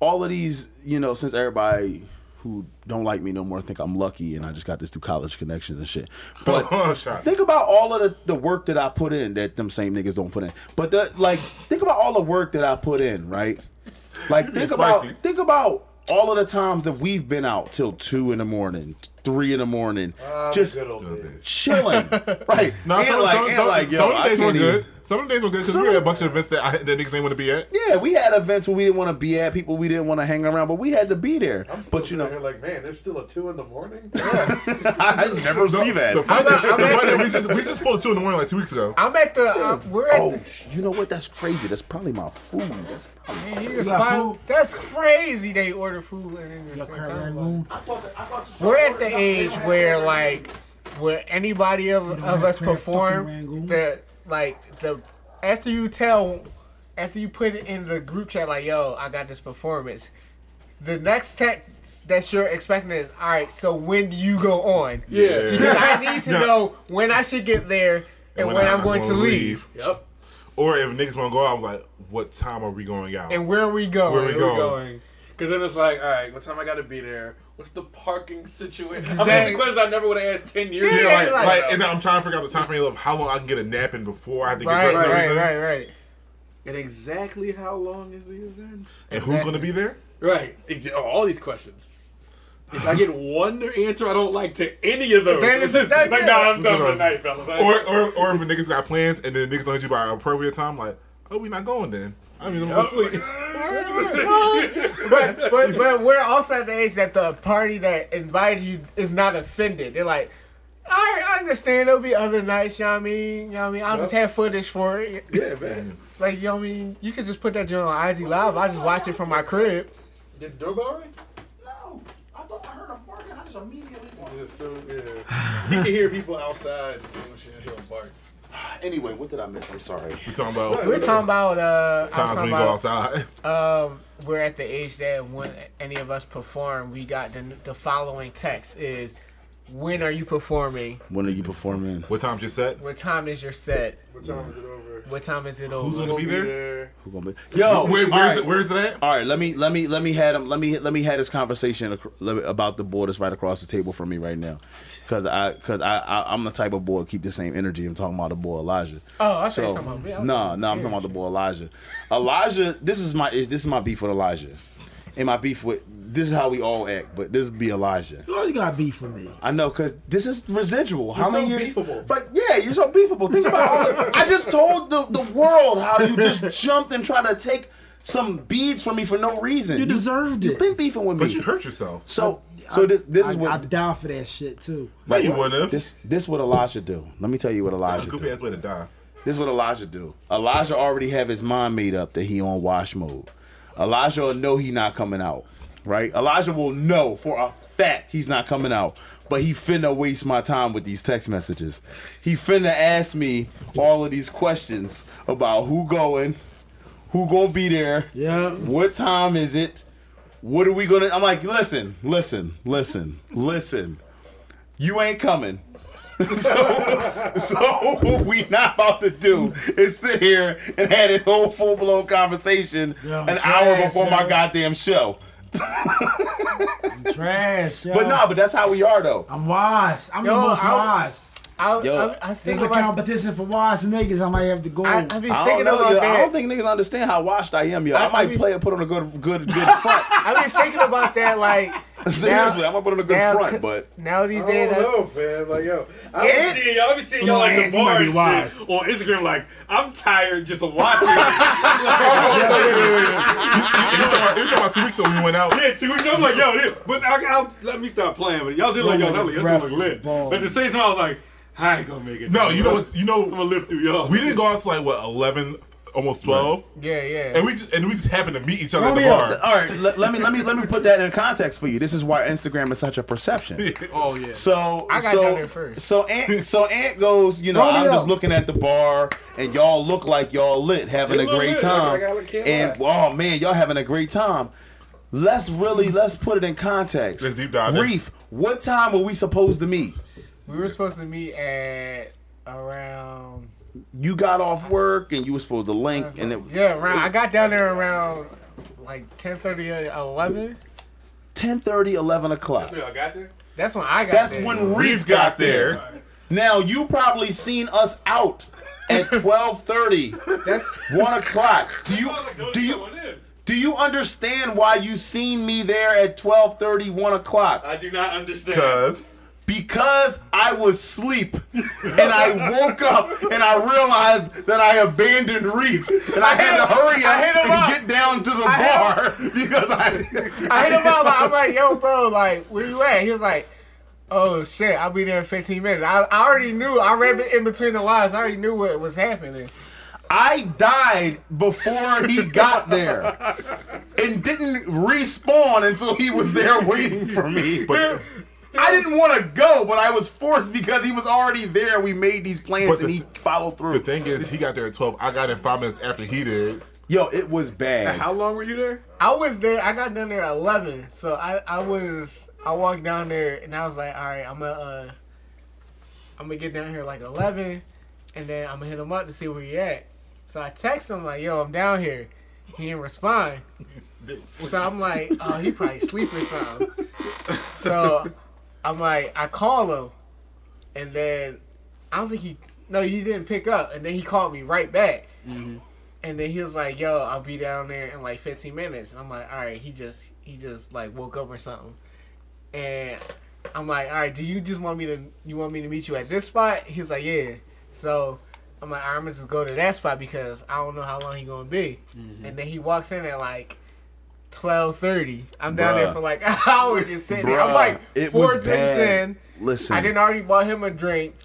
[SPEAKER 2] all of these, you know, since everybody who don't like me no more think I'm lucky and I just got this through college connections and shit. But think about all of the, the work that I put in that them same niggas don't put in. But the like think about all the work that I put in, right? Like think about think about all of the times that we've been out till two in the morning, three in the morning, ah, just
[SPEAKER 7] good old
[SPEAKER 2] chilling, right?
[SPEAKER 4] No,
[SPEAKER 2] And
[SPEAKER 4] some,
[SPEAKER 2] like-
[SPEAKER 4] some,
[SPEAKER 2] and
[SPEAKER 4] some,
[SPEAKER 2] like, yo,
[SPEAKER 4] some of the
[SPEAKER 2] I
[SPEAKER 4] days were
[SPEAKER 2] can't even-
[SPEAKER 4] good. Some of the days were good because we had a bunch of events that, I, that niggas ain't want to be at.
[SPEAKER 2] Yeah, we had events where we didn't want to be at, people we didn't want to hang around, but we had to be there.
[SPEAKER 7] I'm still
[SPEAKER 2] but you
[SPEAKER 7] sitting
[SPEAKER 2] know,
[SPEAKER 7] here like, man, it's still a two in the morning.
[SPEAKER 2] I never see that.
[SPEAKER 4] The fact that, the fact that we just we just pulled a two in the morning like two weeks ago.
[SPEAKER 3] I'm at the. Uh, we're at
[SPEAKER 2] oh,
[SPEAKER 3] the.
[SPEAKER 2] you know what? That's crazy. That's probably my food. That's probably.
[SPEAKER 3] Man, he just
[SPEAKER 1] got food?
[SPEAKER 3] That's crazy. They order food and then
[SPEAKER 1] Yo,
[SPEAKER 3] just
[SPEAKER 1] Kurt
[SPEAKER 3] time.
[SPEAKER 1] Rangoon.
[SPEAKER 3] We're at the age where like where anybody of, of us perform
[SPEAKER 1] fucking Rangoon?
[SPEAKER 3] the like the after you tell after you put it in the group chat like yo I got this performance the next text that you're expecting is all right so when do you go on
[SPEAKER 7] Yeah.
[SPEAKER 3] because I need to know when I should get there and when, I'm going to
[SPEAKER 4] gonna
[SPEAKER 3] leave,
[SPEAKER 7] Yep.
[SPEAKER 4] Or if niggas want to go out, I was like, what time are we going out?
[SPEAKER 3] and where are we going
[SPEAKER 4] Where we
[SPEAKER 7] Where
[SPEAKER 4] going?
[SPEAKER 7] we going? Because then it's like, all right, what time I got to be there? What's the parking situation? I mean,
[SPEAKER 3] Exactly.
[SPEAKER 7] questions I never would have asked ten years
[SPEAKER 3] Yeah,
[SPEAKER 7] ago.
[SPEAKER 4] Yeah, like,
[SPEAKER 3] like-
[SPEAKER 4] like, and then I'm trying to figure out the time frame of how long I can get a nap in before I have to get
[SPEAKER 3] right
[SPEAKER 4] dressed
[SPEAKER 3] right
[SPEAKER 4] and
[SPEAKER 3] right right right
[SPEAKER 7] And exactly how long is the event?
[SPEAKER 4] And who's going to be there?
[SPEAKER 7] Right. Oh, all these questions. If I get one answer I don't like to any of those,
[SPEAKER 3] Then
[SPEAKER 7] it's
[SPEAKER 3] it's-
[SPEAKER 7] just like,
[SPEAKER 3] yeah.
[SPEAKER 7] nah, I'm done for the night, fellas.
[SPEAKER 4] Or, or, or if a niggas got plans and then niggas don't hit you by appropriate time, like, oh, we not going then. I mean, I'm going to sleep.
[SPEAKER 3] but, but but we're also at the age that the party that invited you is not offended. They're like, all right, I understand. There'll be other nights. You know what I mean? You know what I mean? I'll just have footage for it.
[SPEAKER 7] yeah, man.
[SPEAKER 3] Like you know what I mean? You could just put that joint on IG Live. I just watch it from my crib.
[SPEAKER 7] Did the doorbell ring?
[SPEAKER 2] No, I thought I heard him barking. I just immediately.
[SPEAKER 7] Yeah, so yeah, you can hear people outside doing shit. He'll bark.
[SPEAKER 2] Anyway, what did I miss? I'm sorry.
[SPEAKER 4] We're talking about
[SPEAKER 3] We're talking about uh,
[SPEAKER 4] times
[SPEAKER 3] talking
[SPEAKER 4] we go outside.
[SPEAKER 3] Um, we're at the age that when any of us perform, we got the the following text is, when are you performing?
[SPEAKER 2] When are you performing?
[SPEAKER 4] What time's your set?
[SPEAKER 3] What time is your set?
[SPEAKER 7] What time is it over?
[SPEAKER 3] What time is it over?
[SPEAKER 4] Who's gonna be
[SPEAKER 7] Be
[SPEAKER 4] there?
[SPEAKER 7] there.
[SPEAKER 2] Who gonna be? Yo,
[SPEAKER 4] Where, where is
[SPEAKER 2] right.
[SPEAKER 4] it? Where is it at?
[SPEAKER 2] All right, let me let me let me had him let me let me had this conversation ac- let me- about the boy that's right across the table from me right now, because I because I, I I'm the type of boy keep the same energy. I'm talking about the boy Elijah.
[SPEAKER 3] Oh, I thought
[SPEAKER 2] So
[SPEAKER 3] were talking about me. I
[SPEAKER 2] no,
[SPEAKER 3] talking
[SPEAKER 2] no, I'm talking about the boy Elijah. Elijah, this is my this is my beef with Elijah, and my beef with this is how we all act, but this be Elijah.
[SPEAKER 1] You always got beef with me.
[SPEAKER 2] I know, cause this is residual. How
[SPEAKER 7] You're
[SPEAKER 2] many
[SPEAKER 7] so
[SPEAKER 2] years?
[SPEAKER 7] beefable.
[SPEAKER 2] Like, yeah, you're so beefable. Think about all the, I just told the, the world how you just jumped and tried to take some beads from me for no reason.
[SPEAKER 1] You deserved
[SPEAKER 2] You've
[SPEAKER 1] it.
[SPEAKER 2] been beefing with me.
[SPEAKER 4] But you hurt yourself.
[SPEAKER 2] so, so this this
[SPEAKER 1] I,
[SPEAKER 2] is what
[SPEAKER 1] I die for that shit too.
[SPEAKER 4] No, you wouldn't have.
[SPEAKER 2] this this what Elijah do. Let me tell you what Elijah
[SPEAKER 4] Goofy
[SPEAKER 2] do.
[SPEAKER 4] ass way to die.
[SPEAKER 2] This is what Elijah do. Elijah already have his mind made up that he on wash mode. Elijah will know he not coming out. Right? Elijah will know for a fact he's not coming out. But he finna waste my time with these text messages. He finna ask me all of these questions about who going, who gonna be there,
[SPEAKER 1] Yeah.
[SPEAKER 2] what time is it, what are we gonna I'm like, listen, listen, listen, listen. You ain't coming. so, so what we not about to do is sit here and have this whole full blown conversation
[SPEAKER 1] Yo,
[SPEAKER 2] an
[SPEAKER 1] trash,
[SPEAKER 2] hour before my goddamn show.
[SPEAKER 1] Trash. Yo.
[SPEAKER 2] But nah, but that's how we are though.
[SPEAKER 1] I'm washed. I'm
[SPEAKER 3] Yo,
[SPEAKER 1] the most
[SPEAKER 3] I-
[SPEAKER 1] washed.
[SPEAKER 3] I,
[SPEAKER 2] Yo,
[SPEAKER 3] I, I think
[SPEAKER 1] There's a
[SPEAKER 3] about,
[SPEAKER 1] competition for washed niggas. I might have to go.
[SPEAKER 3] I, I be
[SPEAKER 2] I
[SPEAKER 3] thinking
[SPEAKER 2] don't know,
[SPEAKER 3] about
[SPEAKER 2] yo.
[SPEAKER 3] that.
[SPEAKER 2] I don't think niggas understand how washed I am, yo. I,
[SPEAKER 3] I- I
[SPEAKER 2] might
[SPEAKER 3] mean-
[SPEAKER 2] play put on a good good good front.
[SPEAKER 3] I be thinking about that. Like
[SPEAKER 2] Seriously,
[SPEAKER 3] now-
[SPEAKER 2] I'm gonna put on a good
[SPEAKER 3] now-
[SPEAKER 2] front, but
[SPEAKER 3] now these
[SPEAKER 7] I
[SPEAKER 3] days,
[SPEAKER 7] don't
[SPEAKER 3] I,
[SPEAKER 7] know, man. Like, yo, I
[SPEAKER 3] Yeah.
[SPEAKER 5] be seeing y'all be seeing y'all like
[SPEAKER 1] Ant,
[SPEAKER 5] the bar and shit on Instagram. Like I'm tired just of watching.
[SPEAKER 4] You talking about, you talking about two weeks ago when we went out?
[SPEAKER 5] yeah, two weeks. ago, I'm like, yo, this, but I, I'll, let me stop playing. But y'all did like y'all, like, y'all did look lit.
[SPEAKER 1] Ball.
[SPEAKER 5] But at the same time, I was like, I ain't gonna make it.
[SPEAKER 4] No, you know what? You
[SPEAKER 5] I'm gonna
[SPEAKER 4] know,
[SPEAKER 5] live through y'all.
[SPEAKER 4] we didn't go out to like what eleven, almost twelve,
[SPEAKER 3] yeah, yeah.
[SPEAKER 4] and we just and we just happened to meet each other oh, at the bar.
[SPEAKER 2] all right, let, let me let me let me put that in context for you. This is why Instagram is such a perception.
[SPEAKER 7] Oh yeah.
[SPEAKER 2] So
[SPEAKER 3] I got
[SPEAKER 2] so,
[SPEAKER 3] down there first.
[SPEAKER 2] So Ant so Ant goes, you know, I'm
[SPEAKER 1] Romeo.
[SPEAKER 2] just looking at the bar and y'all look like y'all lit, having
[SPEAKER 7] It
[SPEAKER 2] a
[SPEAKER 7] look
[SPEAKER 2] great
[SPEAKER 7] lit.
[SPEAKER 2] time.
[SPEAKER 7] Like, I can't
[SPEAKER 2] and
[SPEAKER 7] lie.
[SPEAKER 2] oh man, y'all having a great time. Let's really let's put it in context.
[SPEAKER 4] Let's deep dive in.
[SPEAKER 2] Reef, what time were we supposed to meet?
[SPEAKER 3] We were supposed to meet at around
[SPEAKER 2] You got off work and you were supposed to link and it
[SPEAKER 3] yeah around. I got down there around like 10:30 or 11.
[SPEAKER 2] 10 11 o'clock.
[SPEAKER 5] So y'all got there.
[SPEAKER 3] That's when I got there.
[SPEAKER 2] That's
[SPEAKER 3] there.
[SPEAKER 2] when
[SPEAKER 4] Reef
[SPEAKER 2] Reef got
[SPEAKER 4] got
[SPEAKER 2] there.
[SPEAKER 4] there.
[SPEAKER 2] Now you probably seen us out at 12:30,
[SPEAKER 3] That's
[SPEAKER 2] 1 o'clock. Do you
[SPEAKER 5] I was like, go-
[SPEAKER 2] do you. Do you understand why you seen me there at 12:30, 1 o'clock?
[SPEAKER 5] I do not understand.
[SPEAKER 4] Cause
[SPEAKER 2] Because I was asleep and I woke up and I realized that I abandoned Reef and I, had to hurry
[SPEAKER 3] I hit
[SPEAKER 2] up
[SPEAKER 3] him
[SPEAKER 2] and
[SPEAKER 3] up.
[SPEAKER 2] get down to the
[SPEAKER 3] I hit
[SPEAKER 2] bar because I.
[SPEAKER 3] I hit him out. Like, I'm like, yo, bro, like, where you at? He was like, oh shit, I'll be there in 15 minutes. I, I already knew. I read it in between the lines. I already knew what was happening.
[SPEAKER 2] I died before he got there and didn't respawn until he was there waiting for me.
[SPEAKER 4] but
[SPEAKER 2] I didn't want to go, but I was forced because he was already there. We made these plans
[SPEAKER 4] But
[SPEAKER 2] and he followed through.
[SPEAKER 4] the thing is, he got there at twelve. I got in five minutes after he did.
[SPEAKER 2] Yo, it was bad.
[SPEAKER 7] How long were you there?
[SPEAKER 3] I was there. I got down there at 11. So I, I was. I walked down there and I was like, all right, I'm gonna. Uh, I'm gonna get down here like 11, and then I'm gonna hit him up to see where he at. So I text him like, yo, I'm down here. He didn't respond. So I'm like, oh, he probably sleeping or something. So I'm like, I call him, and then I don't think he, no, he didn't pick up, and then he called me right back, mm-hmm. and then he was like, yo, I'll be down there in like 15 minutes. I'm like, all right, he just, he just like woke up or something, and I'm like, all right, do you just want me to, you want me to meet you at this spot? He's like, yeah. So I'm like, all right, I'm gonna just go to that spot because I don't know how long he gonna be, mm-hmm. and then he walks in at like. Twelve thirty. I'm down there for like an hour just sitting there. I'm like
[SPEAKER 2] it
[SPEAKER 3] four
[SPEAKER 2] was
[SPEAKER 3] drinks
[SPEAKER 2] bad.
[SPEAKER 3] in.
[SPEAKER 2] Listen,
[SPEAKER 3] I didn't already bought him a drink,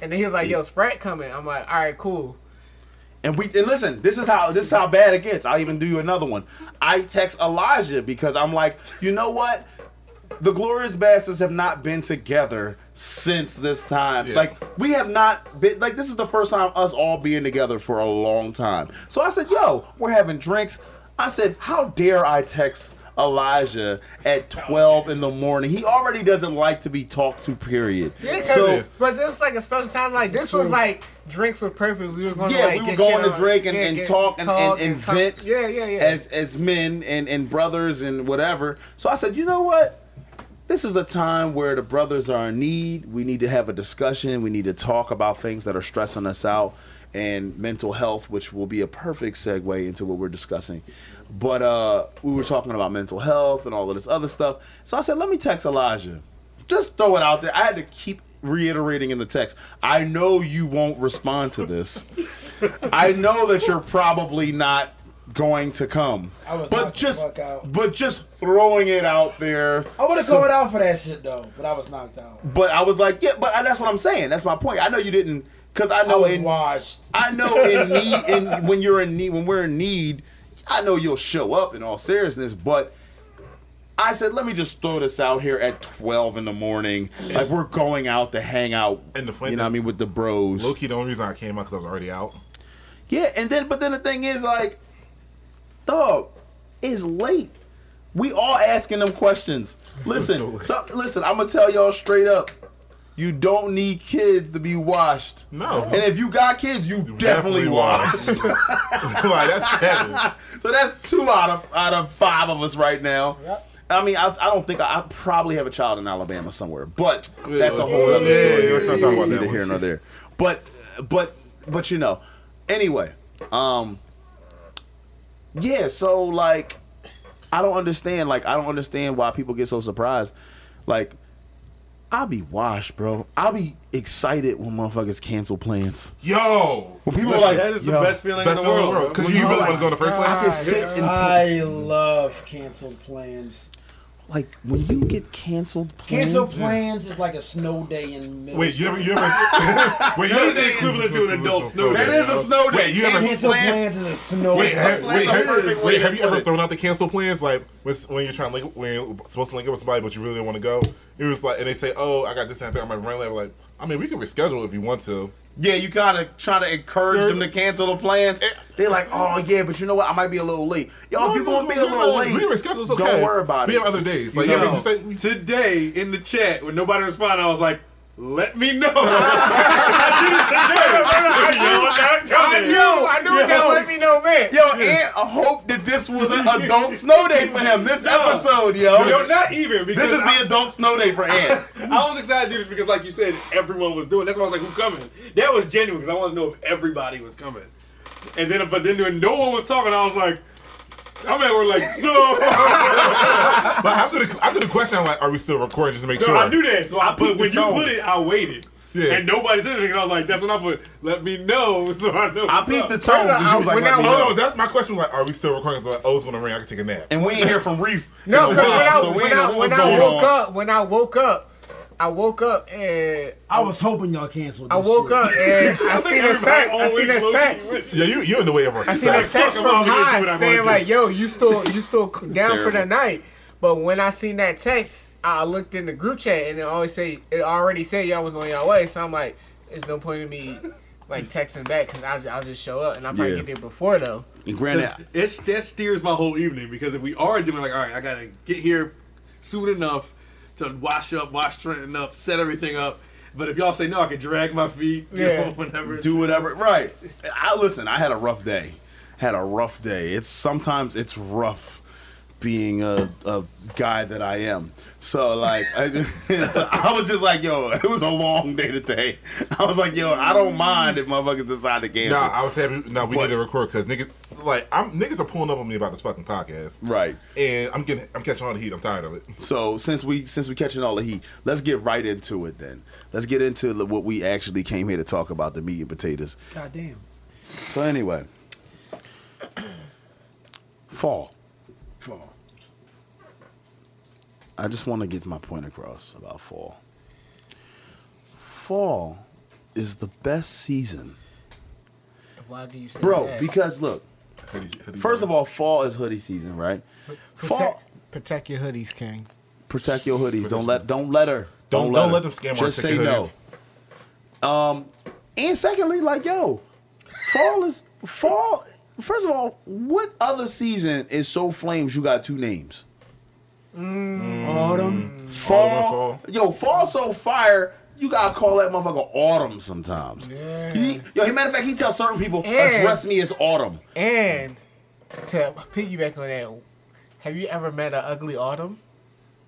[SPEAKER 3] and then he was like, "Yo, Sprat coming." I'm like, "All right, cool."
[SPEAKER 2] and we and listen. This is how this is how bad it gets. I'll even do you another one. I text Elijah because I'm like, you know what? the Glorious Bastards have not been together since this time.
[SPEAKER 4] Yeah.
[SPEAKER 2] Like we have not been like this is the first time us all being together for a long time. So I said, "Yo, we're having drinks." I said, "How dare I text Elijah at 12 in the morning? He already doesn't like to be talked to, period."
[SPEAKER 3] Yeah,
[SPEAKER 2] so
[SPEAKER 3] but this was like a special time. Like this was like drinks with purpose. We were going to
[SPEAKER 2] yeah,
[SPEAKER 3] like
[SPEAKER 2] we were going to drink and,
[SPEAKER 3] yeah,
[SPEAKER 2] and
[SPEAKER 3] get-
[SPEAKER 2] talk and, and, and
[SPEAKER 3] talk-
[SPEAKER 2] vent
[SPEAKER 3] Yeah, yeah, yeah.
[SPEAKER 2] as as men and, and brothers and whatever. So I said, you know what? This is a time where the brothers are in need. We need to have a discussion. We need to talk about things that are stressing us out and mental health, which will be a perfect segue into what we're discussing. But uh, we were talking about mental health and all of this other stuff. So I said, let me text Elijah. Just throw it out there. I had to keep reiterating in the text. I know you won't respond to this. I know that you're probably not going to come.
[SPEAKER 1] I was
[SPEAKER 2] but just but just throwing it out there.
[SPEAKER 1] I would have
[SPEAKER 2] so-
[SPEAKER 1] called out for that shit though, but I was knocked out.
[SPEAKER 2] But I was like, yeah, but that's what I'm saying. That's my point. I know you didn't cuz I
[SPEAKER 1] I
[SPEAKER 2] know
[SPEAKER 1] was
[SPEAKER 2] in
[SPEAKER 1] washed.
[SPEAKER 2] I know in need in when you're in need when we're in need, I know you'll show up in all seriousness, but I said, let me just throw this out here at 12 in the morning. Like, we're going out to hang out,
[SPEAKER 4] And the funny
[SPEAKER 2] you know what I mean, with the bros.
[SPEAKER 4] Low key, the only reason I came out because I was already out.
[SPEAKER 2] Yeah, and then but then the thing is like, dog, it's late. We all asking them questions. Listen,
[SPEAKER 4] late.
[SPEAKER 2] so, listen, I'm gonna tell y'all straight up. You don't need kids to be washed.
[SPEAKER 4] No.
[SPEAKER 2] And if you got kids, you definitely,
[SPEAKER 4] Definitely
[SPEAKER 2] washed.
[SPEAKER 4] washed. like that's heavy.
[SPEAKER 2] so that's two out of out of five of us right now. Yep. I mean, I, I don't think I, I probably have a child in Alabama somewhere, but that's a whole other story.
[SPEAKER 4] yeah, let's not talk about that
[SPEAKER 2] Neither here nor there. But but but you know, anyway, um, yeah. So like, I don't understand. Like, I don't understand why people get so surprised. Like, I'll be washed, bro. I'll be excited when motherfuckers cancel plans.
[SPEAKER 4] Yo,
[SPEAKER 2] When people are like,
[SPEAKER 7] That is the
[SPEAKER 2] yo,
[SPEAKER 7] best feeling
[SPEAKER 4] best
[SPEAKER 7] in the world.
[SPEAKER 4] because you
[SPEAKER 2] you
[SPEAKER 4] really
[SPEAKER 2] like-
[SPEAKER 4] want to go in the first
[SPEAKER 2] I
[SPEAKER 4] place.
[SPEAKER 2] can sit and
[SPEAKER 1] I love canceled plans.
[SPEAKER 2] Like when you get canceled plans.
[SPEAKER 1] Canceled plans is like a snow day in middle
[SPEAKER 4] Wait, you ever, you ever, wait, you
[SPEAKER 7] That
[SPEAKER 4] ever,
[SPEAKER 7] is the equivalent to an adult snow day.
[SPEAKER 2] is a snow day.
[SPEAKER 4] Wait, you ever-
[SPEAKER 2] Canceled
[SPEAKER 1] Canceled plans is a snow
[SPEAKER 4] Wait,
[SPEAKER 1] day.
[SPEAKER 4] have, wait, have,
[SPEAKER 2] perfect
[SPEAKER 4] wait, have you ever
[SPEAKER 2] it.
[SPEAKER 4] thrown out the cancel plans? Like when, when you're trying to link, when you're supposed to link up with somebody, but you really don't want to go. It was like, and they say, "Oh, I got this and that. I might run late." I'm like, I mean, we can reschedule if you want to.
[SPEAKER 2] Yeah, you gotta try to encourage them to cancel the plans. Eh. They're like, oh yeah, but you know what? I might be a little late. Yo, if you're gonna be a little late,
[SPEAKER 4] we reschedule. It's okay.
[SPEAKER 2] don't worry about
[SPEAKER 4] we
[SPEAKER 2] it.
[SPEAKER 4] We have other days. Like,
[SPEAKER 2] You
[SPEAKER 4] yeah,
[SPEAKER 2] know.
[SPEAKER 4] just say,
[SPEAKER 7] Today in the chat when nobody responded, I was like, "Let me know." I did it today.
[SPEAKER 3] I knew, I knew
[SPEAKER 2] Yo.
[SPEAKER 3] that let me know, man.
[SPEAKER 2] Yo, and I hope that this was an adult snow day for him. This episode, yo.
[SPEAKER 7] Yo, not even because
[SPEAKER 2] This is
[SPEAKER 7] I,
[SPEAKER 2] the adult snow day for Ant.
[SPEAKER 7] I was excited to do this because, like you said, everyone was doing. That's why I was like, "Who coming?" That was genuine because I wanted to know if everybody was coming. And then, but then when no one was talking, I was like, "I'm at work like so."
[SPEAKER 4] but after the after the question, I'm like, are we still recording just to make
[SPEAKER 7] So
[SPEAKER 4] sure?
[SPEAKER 7] I knew that. So I,
[SPEAKER 2] put,
[SPEAKER 7] when you put it, I waited.
[SPEAKER 4] Yeah.
[SPEAKER 7] And nobody said anything. I was like, that's when I put, let me know so I know.
[SPEAKER 2] I
[SPEAKER 7] what's
[SPEAKER 2] peeped
[SPEAKER 7] up.
[SPEAKER 2] the tone I was like,
[SPEAKER 3] When
[SPEAKER 2] let
[SPEAKER 3] I-
[SPEAKER 4] Oh
[SPEAKER 2] know.
[SPEAKER 4] no, that's my question. Was like, are we still recording? So like, oh, it's gonna ring. I can take a nap.
[SPEAKER 2] And we ain't hear from Reef.
[SPEAKER 3] No, because when I,
[SPEAKER 2] so we
[SPEAKER 3] when
[SPEAKER 2] ain't know
[SPEAKER 3] I,
[SPEAKER 2] what
[SPEAKER 3] when I woke up, when I woke up, I woke up and
[SPEAKER 1] I was hoping y'all canceled.
[SPEAKER 3] I woke
[SPEAKER 1] shit.
[SPEAKER 3] up and I
[SPEAKER 7] think
[SPEAKER 3] seen a text. I seen a text.
[SPEAKER 4] Yeah, you you in the way of our
[SPEAKER 3] I seen a text from
[SPEAKER 7] gonna do what I
[SPEAKER 3] Hines saying like, "Yo, you still you still down for the night." But when I seen that text, I looked in the group chat and it always say it already said y'all was on your way. So I'm like, "It's no point in me like texting back because I'll, I'll just show up and I'll probably
[SPEAKER 2] Yeah.
[SPEAKER 3] get there before though."
[SPEAKER 2] And granted,
[SPEAKER 7] It's that steers my whole evening because if we are doing like, all right, I gotta get here soon enough to wash up, wash Trent up, set everything up. But if y'all say no, I can drag my feet, you
[SPEAKER 3] Yeah.
[SPEAKER 7] know, whenever.
[SPEAKER 2] do whatever. Right. I listen. I had a rough day. Had a rough day. It's sometimes it's rough being a, a guy that I am. So like, I, I was just like, yo, it was a long day today. I was like, yo, I don't mind if motherfuckers decide to cancel.
[SPEAKER 4] Nah, I was happy. No, we
[SPEAKER 2] But-
[SPEAKER 4] need to record because niggas like I'm niggas are pulling up on me about this fucking podcast.
[SPEAKER 2] right.
[SPEAKER 4] And I'm getting I'm catching all the heat. I'm tired of it.
[SPEAKER 2] So since we since we catching all the heat, let's get right into it then. Let's get into the- what we actually came here to talk about the meat and potatoes.
[SPEAKER 1] God damn.
[SPEAKER 2] So anyway, fall.
[SPEAKER 1] Fall.
[SPEAKER 2] I just want to get my point across about fall. Fall is the best season,
[SPEAKER 3] Why do you say
[SPEAKER 2] bro.
[SPEAKER 3] that?
[SPEAKER 2] Because look,
[SPEAKER 4] Hoodies- hoodies
[SPEAKER 2] first
[SPEAKER 4] on.
[SPEAKER 2] of all, fall is hoodie season, right? Fall.
[SPEAKER 3] protect, protect your hoodies, King.
[SPEAKER 2] protect your hoodies. Don't let don't let her.
[SPEAKER 4] Don't-
[SPEAKER 2] let
[SPEAKER 4] don't
[SPEAKER 2] her.
[SPEAKER 4] let them scam our
[SPEAKER 2] Just say
[SPEAKER 4] ticket
[SPEAKER 2] no. Um, and secondly, like yo, fall is fall. First of all, what other season is so flames? You got two names. Mm. Mm.
[SPEAKER 1] Autumn.
[SPEAKER 2] Fall,
[SPEAKER 4] fall.
[SPEAKER 2] yo, fall so fire. You gotta call that motherfucker autumn sometimes.
[SPEAKER 3] Yeah.
[SPEAKER 2] He, yo, matter of fact, he tells certain people,
[SPEAKER 3] And-
[SPEAKER 2] address me as autumn.
[SPEAKER 3] And to piggyback on that, have you ever met an ugly autumn?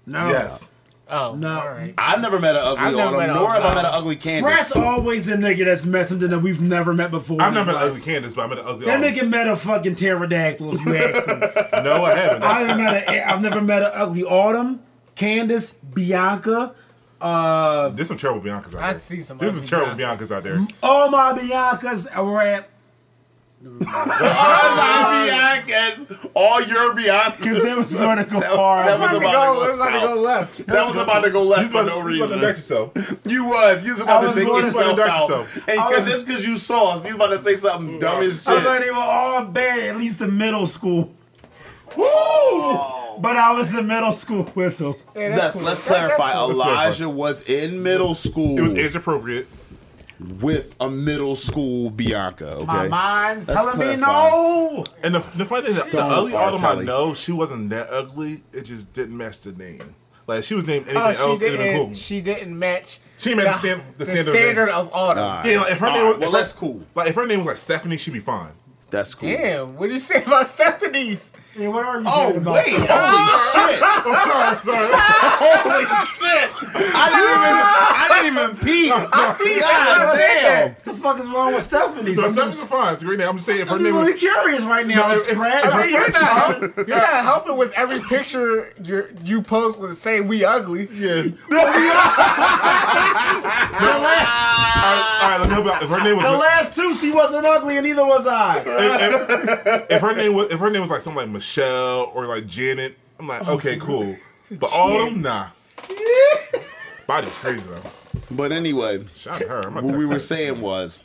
[SPEAKER 1] No.
[SPEAKER 4] Yes.
[SPEAKER 3] Oh,
[SPEAKER 1] No.
[SPEAKER 3] All right.
[SPEAKER 2] I've never met an ugly
[SPEAKER 3] I've
[SPEAKER 2] autumn, nor have I met an ugly Candace.
[SPEAKER 1] Brad's always the nigga that's met something that we've never met before.
[SPEAKER 4] I've never met an ugly Candace, but I met an ugly.
[SPEAKER 1] That
[SPEAKER 4] Autumn.
[SPEAKER 1] nigga met a fucking pterodactyl if you asked him.
[SPEAKER 4] No, I haven't.
[SPEAKER 1] I haven't met a, I've never met an ugly Autumn, Candace, Bianca. Uh,
[SPEAKER 4] There's some terrible Biancas out there.
[SPEAKER 3] I see some
[SPEAKER 4] There's some terrible
[SPEAKER 3] Biancas.
[SPEAKER 4] Biancas out there.
[SPEAKER 1] all my Biancas were at
[SPEAKER 2] all my Biancas, all your Biancas.
[SPEAKER 1] because they was going to go
[SPEAKER 2] That-
[SPEAKER 1] hard.
[SPEAKER 2] that was
[SPEAKER 3] About to go,
[SPEAKER 2] to
[SPEAKER 3] it about to go left.
[SPEAKER 2] That was about to go left
[SPEAKER 4] You
[SPEAKER 2] for
[SPEAKER 4] was
[SPEAKER 2] no
[SPEAKER 4] about, you was about to inject
[SPEAKER 2] reason.
[SPEAKER 4] yourself.
[SPEAKER 2] You was. You was about
[SPEAKER 1] I
[SPEAKER 2] to
[SPEAKER 1] was
[SPEAKER 2] take
[SPEAKER 1] going
[SPEAKER 2] yourself out.
[SPEAKER 4] yourself.
[SPEAKER 2] And cause,
[SPEAKER 1] was-
[SPEAKER 2] just because you saw us, you was about to say something dumb as shit.
[SPEAKER 1] I was like, they were all bad, at least in middle school.
[SPEAKER 2] Woo!
[SPEAKER 1] But I was in middle school with them.
[SPEAKER 3] Yeah,
[SPEAKER 2] Let's,
[SPEAKER 3] cool.
[SPEAKER 2] let's
[SPEAKER 3] That- that's
[SPEAKER 2] clarify.
[SPEAKER 3] cool.
[SPEAKER 2] Elijah was in middle school
[SPEAKER 4] It was age appropriate.
[SPEAKER 2] With a middle school Bianca. Okay.
[SPEAKER 1] My mind's
[SPEAKER 2] Let's
[SPEAKER 1] telling me no.
[SPEAKER 4] And the, the funny thing, the, the
[SPEAKER 2] Don't
[SPEAKER 4] ugly Autumn I know, she wasn't that ugly. It just didn't match the name. Like she was named oh, anything
[SPEAKER 3] Oh,
[SPEAKER 4] else, it'd have been cool.
[SPEAKER 3] She didn't match.
[SPEAKER 4] She didn't the stand- the
[SPEAKER 3] the
[SPEAKER 4] standard
[SPEAKER 3] standard
[SPEAKER 4] name.
[SPEAKER 3] of autumn.
[SPEAKER 2] Alright.
[SPEAKER 4] Yeah, like if her name
[SPEAKER 2] Alright,
[SPEAKER 4] was,
[SPEAKER 2] well,
[SPEAKER 4] if her-
[SPEAKER 2] that's cool.
[SPEAKER 4] Like if her name was like Stephanie, she'd be fine.
[SPEAKER 2] That's cool.
[SPEAKER 3] Damn, what do you say about Stephanie's?
[SPEAKER 1] Yeah, what are you
[SPEAKER 2] Oh
[SPEAKER 1] saying about
[SPEAKER 2] wait! Holy shit!
[SPEAKER 4] I'm sorry, sorry.
[SPEAKER 2] Holy shit! I didn't even. I didn't even peep. God damn!
[SPEAKER 1] The fuck is wrong with Stephanie?
[SPEAKER 4] So Stephanie's
[SPEAKER 1] just,
[SPEAKER 4] fine. It's a great name. I'm just saying if her
[SPEAKER 1] I'm
[SPEAKER 4] name
[SPEAKER 1] just really
[SPEAKER 4] was.
[SPEAKER 1] curious right now.
[SPEAKER 4] No,
[SPEAKER 1] It's
[SPEAKER 4] if-
[SPEAKER 1] Brad.
[SPEAKER 4] if-
[SPEAKER 3] I mean, you're not helping. You're not helping with every picture you you post with saying we ugly.
[SPEAKER 4] Yeah. no, all right, all right, let me help out. If her name was.
[SPEAKER 1] The last two, she wasn't ugly, and neither was I.
[SPEAKER 4] if, if- if her name was if her name was like something like Michelle or like Janet, I'm like, okay, oh, cool. But all of them, nah. Body's crazy though.
[SPEAKER 2] But anyway,
[SPEAKER 4] Shout out to her. I'm
[SPEAKER 2] what we were
[SPEAKER 4] her.
[SPEAKER 2] saying was,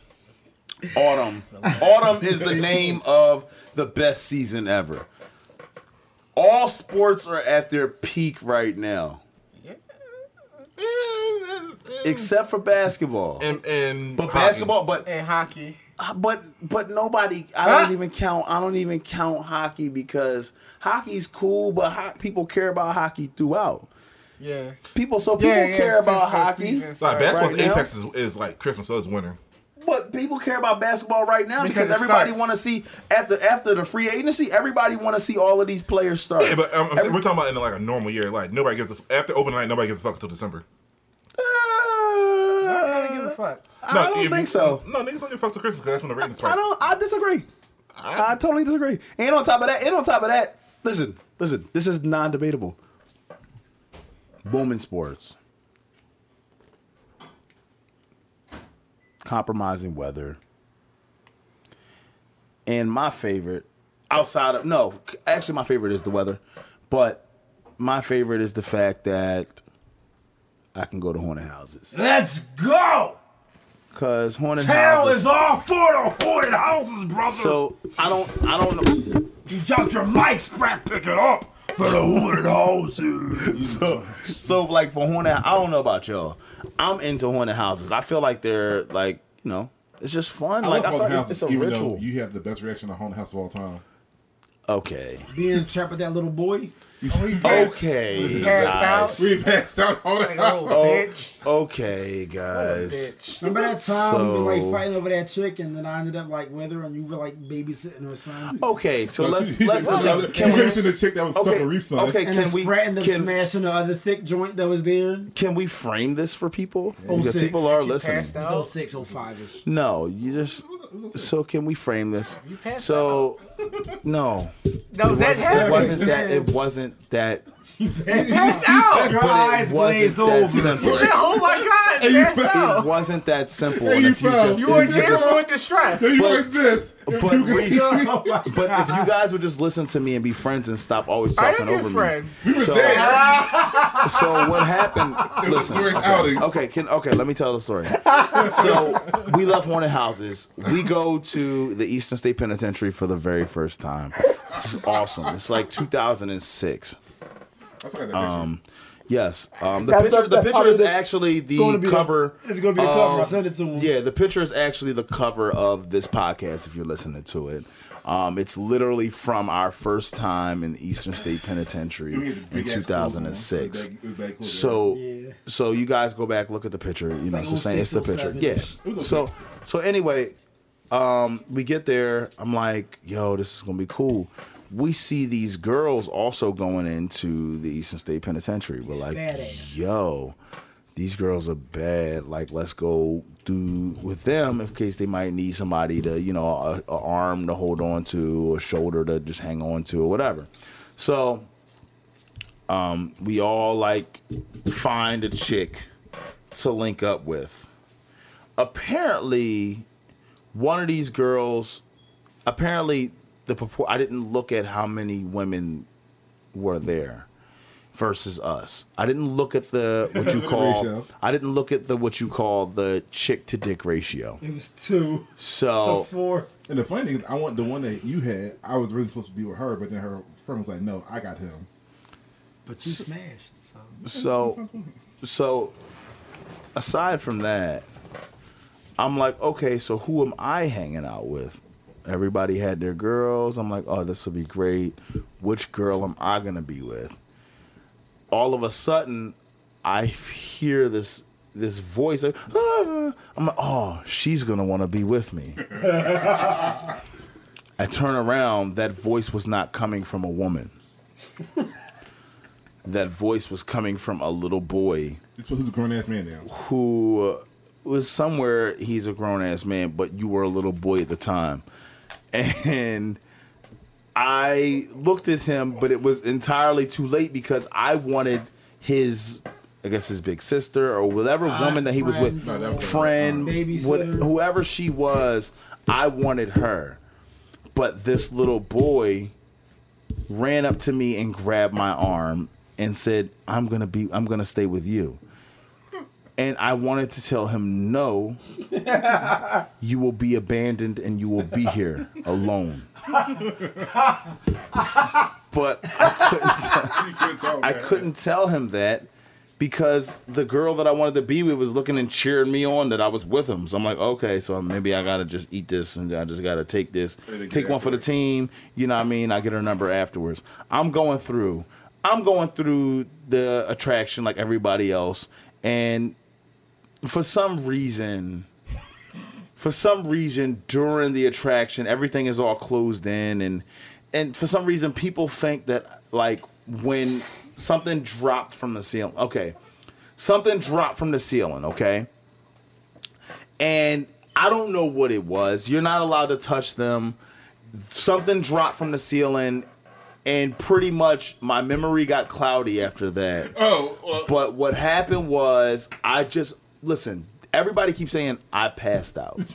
[SPEAKER 2] autumn. Autumn is the name of the best season ever. All sports are at their peak right now, except for basketball.
[SPEAKER 4] and and
[SPEAKER 2] But
[SPEAKER 4] hockey.
[SPEAKER 2] basketball, but
[SPEAKER 3] And hockey.
[SPEAKER 2] But but nobody. I
[SPEAKER 3] Huh?
[SPEAKER 2] don't even count. I don't even count hockey because hockey's cool, but ho- people care about hockey throughout.
[SPEAKER 3] Yeah.
[SPEAKER 2] People so people
[SPEAKER 3] yeah, yeah,
[SPEAKER 2] care about hockey,
[SPEAKER 3] season
[SPEAKER 4] Like basketball's
[SPEAKER 2] Right
[SPEAKER 4] apex is, is like Christmas, so it's winter.
[SPEAKER 2] but people care about basketball right now because,
[SPEAKER 3] Because
[SPEAKER 2] everybody want to see after after the free agency. Everybody want to see all of these players start.
[SPEAKER 4] Yeah, but um, I'm saying-
[SPEAKER 2] Every-
[SPEAKER 4] we're talking about in like a normal year. Like nobody gets a, after open night, nobody gives a fuck until December.
[SPEAKER 3] I don't give a.
[SPEAKER 2] I don't think
[SPEAKER 4] you-
[SPEAKER 2] so.
[SPEAKER 4] No, niggas don't give a fuck till Christmas because that's when the ratings
[SPEAKER 2] I don't. I disagree. I totally disagree. And on top of that, and on top of that, listen, listen. This is non-debatable. Booming sports. Compromising weather. And my favorite, outside of no, actually my favorite is the weather, but my favorite is the fact that I can go to haunted houses.
[SPEAKER 1] Let's go.
[SPEAKER 2] Cause haunted
[SPEAKER 1] Town
[SPEAKER 2] houses.
[SPEAKER 1] is all for the haunted houses, brother.
[SPEAKER 2] so I don't, I don't know.
[SPEAKER 1] you dropped your mic, Sprat, pick it up for the haunted houses.
[SPEAKER 2] so, so like for haunted, I don't know about y'all. I'm into haunted houses. I feel like they're like you know, it's just fun.
[SPEAKER 8] I
[SPEAKER 2] like
[SPEAKER 8] love
[SPEAKER 2] I
[SPEAKER 8] haunted
[SPEAKER 2] like it's,
[SPEAKER 8] houses,
[SPEAKER 2] it's a
[SPEAKER 8] even
[SPEAKER 2] ritual.
[SPEAKER 8] though you have the best reaction to haunted house of all time.
[SPEAKER 2] okay,
[SPEAKER 1] Being trapped with that little boy.
[SPEAKER 2] Okay,
[SPEAKER 3] Passed
[SPEAKER 2] guys.
[SPEAKER 8] We passed out haunted
[SPEAKER 3] Like
[SPEAKER 8] house.
[SPEAKER 3] a oh, bitch.
[SPEAKER 2] Okay, guys.
[SPEAKER 3] Bitch.
[SPEAKER 1] Remember that time we was like fighting over that chick, and then I ended up like with her, and you were like babysitting her son.
[SPEAKER 2] Okay, so
[SPEAKER 8] No,
[SPEAKER 2] let's
[SPEAKER 8] she-
[SPEAKER 2] let's,
[SPEAKER 8] she-
[SPEAKER 2] let's
[SPEAKER 8] she-
[SPEAKER 2] can we
[SPEAKER 8] seen the chick that was
[SPEAKER 2] okay
[SPEAKER 8] sucking Reef's son.
[SPEAKER 2] okay
[SPEAKER 1] And
[SPEAKER 2] can we
[SPEAKER 1] Sprat ended up
[SPEAKER 2] can,
[SPEAKER 1] smashing the other thick joint that was there.
[SPEAKER 2] Can we frame this for people because
[SPEAKER 1] 06.
[SPEAKER 2] people are
[SPEAKER 3] You
[SPEAKER 2] listening.
[SPEAKER 3] passed out.
[SPEAKER 1] was 06, 05 ish.
[SPEAKER 2] No, you just so can we frame this?
[SPEAKER 3] You passed
[SPEAKER 2] So no,
[SPEAKER 3] No, that
[SPEAKER 2] it
[SPEAKER 3] happened.
[SPEAKER 2] wasn't that. It wasn't that.
[SPEAKER 3] Passed out.
[SPEAKER 1] Your
[SPEAKER 2] but
[SPEAKER 1] eyes
[SPEAKER 2] wasn't
[SPEAKER 1] glazed
[SPEAKER 2] that
[SPEAKER 1] over.
[SPEAKER 2] simple.
[SPEAKER 3] Oh, oh my god,
[SPEAKER 8] you
[SPEAKER 3] passed out.
[SPEAKER 2] It wasn't that simple. And
[SPEAKER 8] you fell.
[SPEAKER 2] just,
[SPEAKER 3] You were
[SPEAKER 2] you just-
[SPEAKER 3] general in distress.
[SPEAKER 8] Then you
[SPEAKER 2] But-
[SPEAKER 8] like this. If
[SPEAKER 2] but
[SPEAKER 8] you can
[SPEAKER 2] we-
[SPEAKER 1] Oh my
[SPEAKER 2] But if you guys would just listen to me and be friends and stop always talking
[SPEAKER 3] am your
[SPEAKER 2] over
[SPEAKER 3] friend.
[SPEAKER 2] me. So, so what happened? Listen, okay, okay, can, okay, let me tell the story. So we love haunted houses. We go to the Eastern State Penitentiary for the very first time. This is awesome. It's like 2006.
[SPEAKER 8] That's like that
[SPEAKER 2] Um, Yes. Um, the
[SPEAKER 1] That's
[SPEAKER 2] picture.
[SPEAKER 1] the-
[SPEAKER 2] the picture is actually the
[SPEAKER 1] gonna be the-
[SPEAKER 2] cover.
[SPEAKER 1] it's gonna be the cover. I
[SPEAKER 2] of-
[SPEAKER 1] sent it to him.
[SPEAKER 2] Yeah, the picture is actually the cover of this podcast. If you're listening to it, um, it's literally from our first time in the Eastern State Penitentiary
[SPEAKER 8] We had the
[SPEAKER 2] in
[SPEAKER 8] big ass clothes on.
[SPEAKER 2] 2006.
[SPEAKER 8] It was bad- it was
[SPEAKER 2] So,
[SPEAKER 1] Yeah.
[SPEAKER 2] so you guys go back look at the picture. You know, it's the same. It's the picture.
[SPEAKER 1] 07
[SPEAKER 2] Yeah.
[SPEAKER 1] -ish.
[SPEAKER 8] It was
[SPEAKER 2] So, so anyway, um, we get there. I'm like, yo, this is gonna be cool. We see these girls also going into the Eastern State Penitentiary. We're like,
[SPEAKER 1] badass.
[SPEAKER 2] yo, these girls are bad. Like, let's go do with them in case they might need somebody to, you know, a, a arm to hold on to, a shoulder to just hang on to, or whatever. So, um, we all like find a chick to link up with. Apparently, one of these girls, apparently the purport. I didn't look at how many women were there versus us. I didn't look at the what you call.
[SPEAKER 8] ratio.
[SPEAKER 2] I didn't look at the what you call the chick to dick ratio.
[SPEAKER 1] It was two
[SPEAKER 2] So
[SPEAKER 1] to four.
[SPEAKER 8] And the funny thing is, I want the one that you had. I was really supposed to be with her, but then her friend was like, "No, I got him."
[SPEAKER 1] But you smashed. So.
[SPEAKER 2] So, so aside from that, I'm like, okay, so who am I hanging out with? Everybody had their girls. I'm like, oh, this will be great. Which girl am I gonna be with? All of a sudden, I hear this this voice. Like, "Ah." I'm like, oh, she's gonna want to be with me. I turn around. That voice was not coming from a woman. that voice was coming from a little boy
[SPEAKER 8] who's a grown ass man now.
[SPEAKER 2] who uh, was somewhere he's a grown ass man, but you were a little boy at the time. And I looked at him, but it was entirely too late because I wanted his, I guess his big sister or whatever ah, woman that he was with,
[SPEAKER 1] friend, No,
[SPEAKER 8] was
[SPEAKER 2] friend,
[SPEAKER 1] uh,
[SPEAKER 2] what, whoever she was, I wanted her. But this little boy ran up to me and grabbed my arm and said, "I'm gonna be, I'm gonna stay with you." And I wanted to tell him, "No, you will be abandoned and you will be here alone." but I couldn't. Tell. I couldn't tell him that because the girl that I wanted to be with was looking and cheering me on that I was with him. So I'm like, okay, so maybe I gotta just eat this and I just gotta take this, take one for the team. You know what I mean? I get her number afterwards. I'm going through. I'm going through the attraction like everybody else, and for some reason, for some reason during the attraction, everything is all closed in, and and for some reason people think that like when something dropped from the ceiling, okay, something dropped from the ceiling, okay, and I don't know what it was. You're not allowed to touch them. Something dropped from the ceiling. And pretty much my memory got cloudy after that.
[SPEAKER 8] Oh, well,
[SPEAKER 2] But what happened was I just listen. Everybody keeps saying I passed out.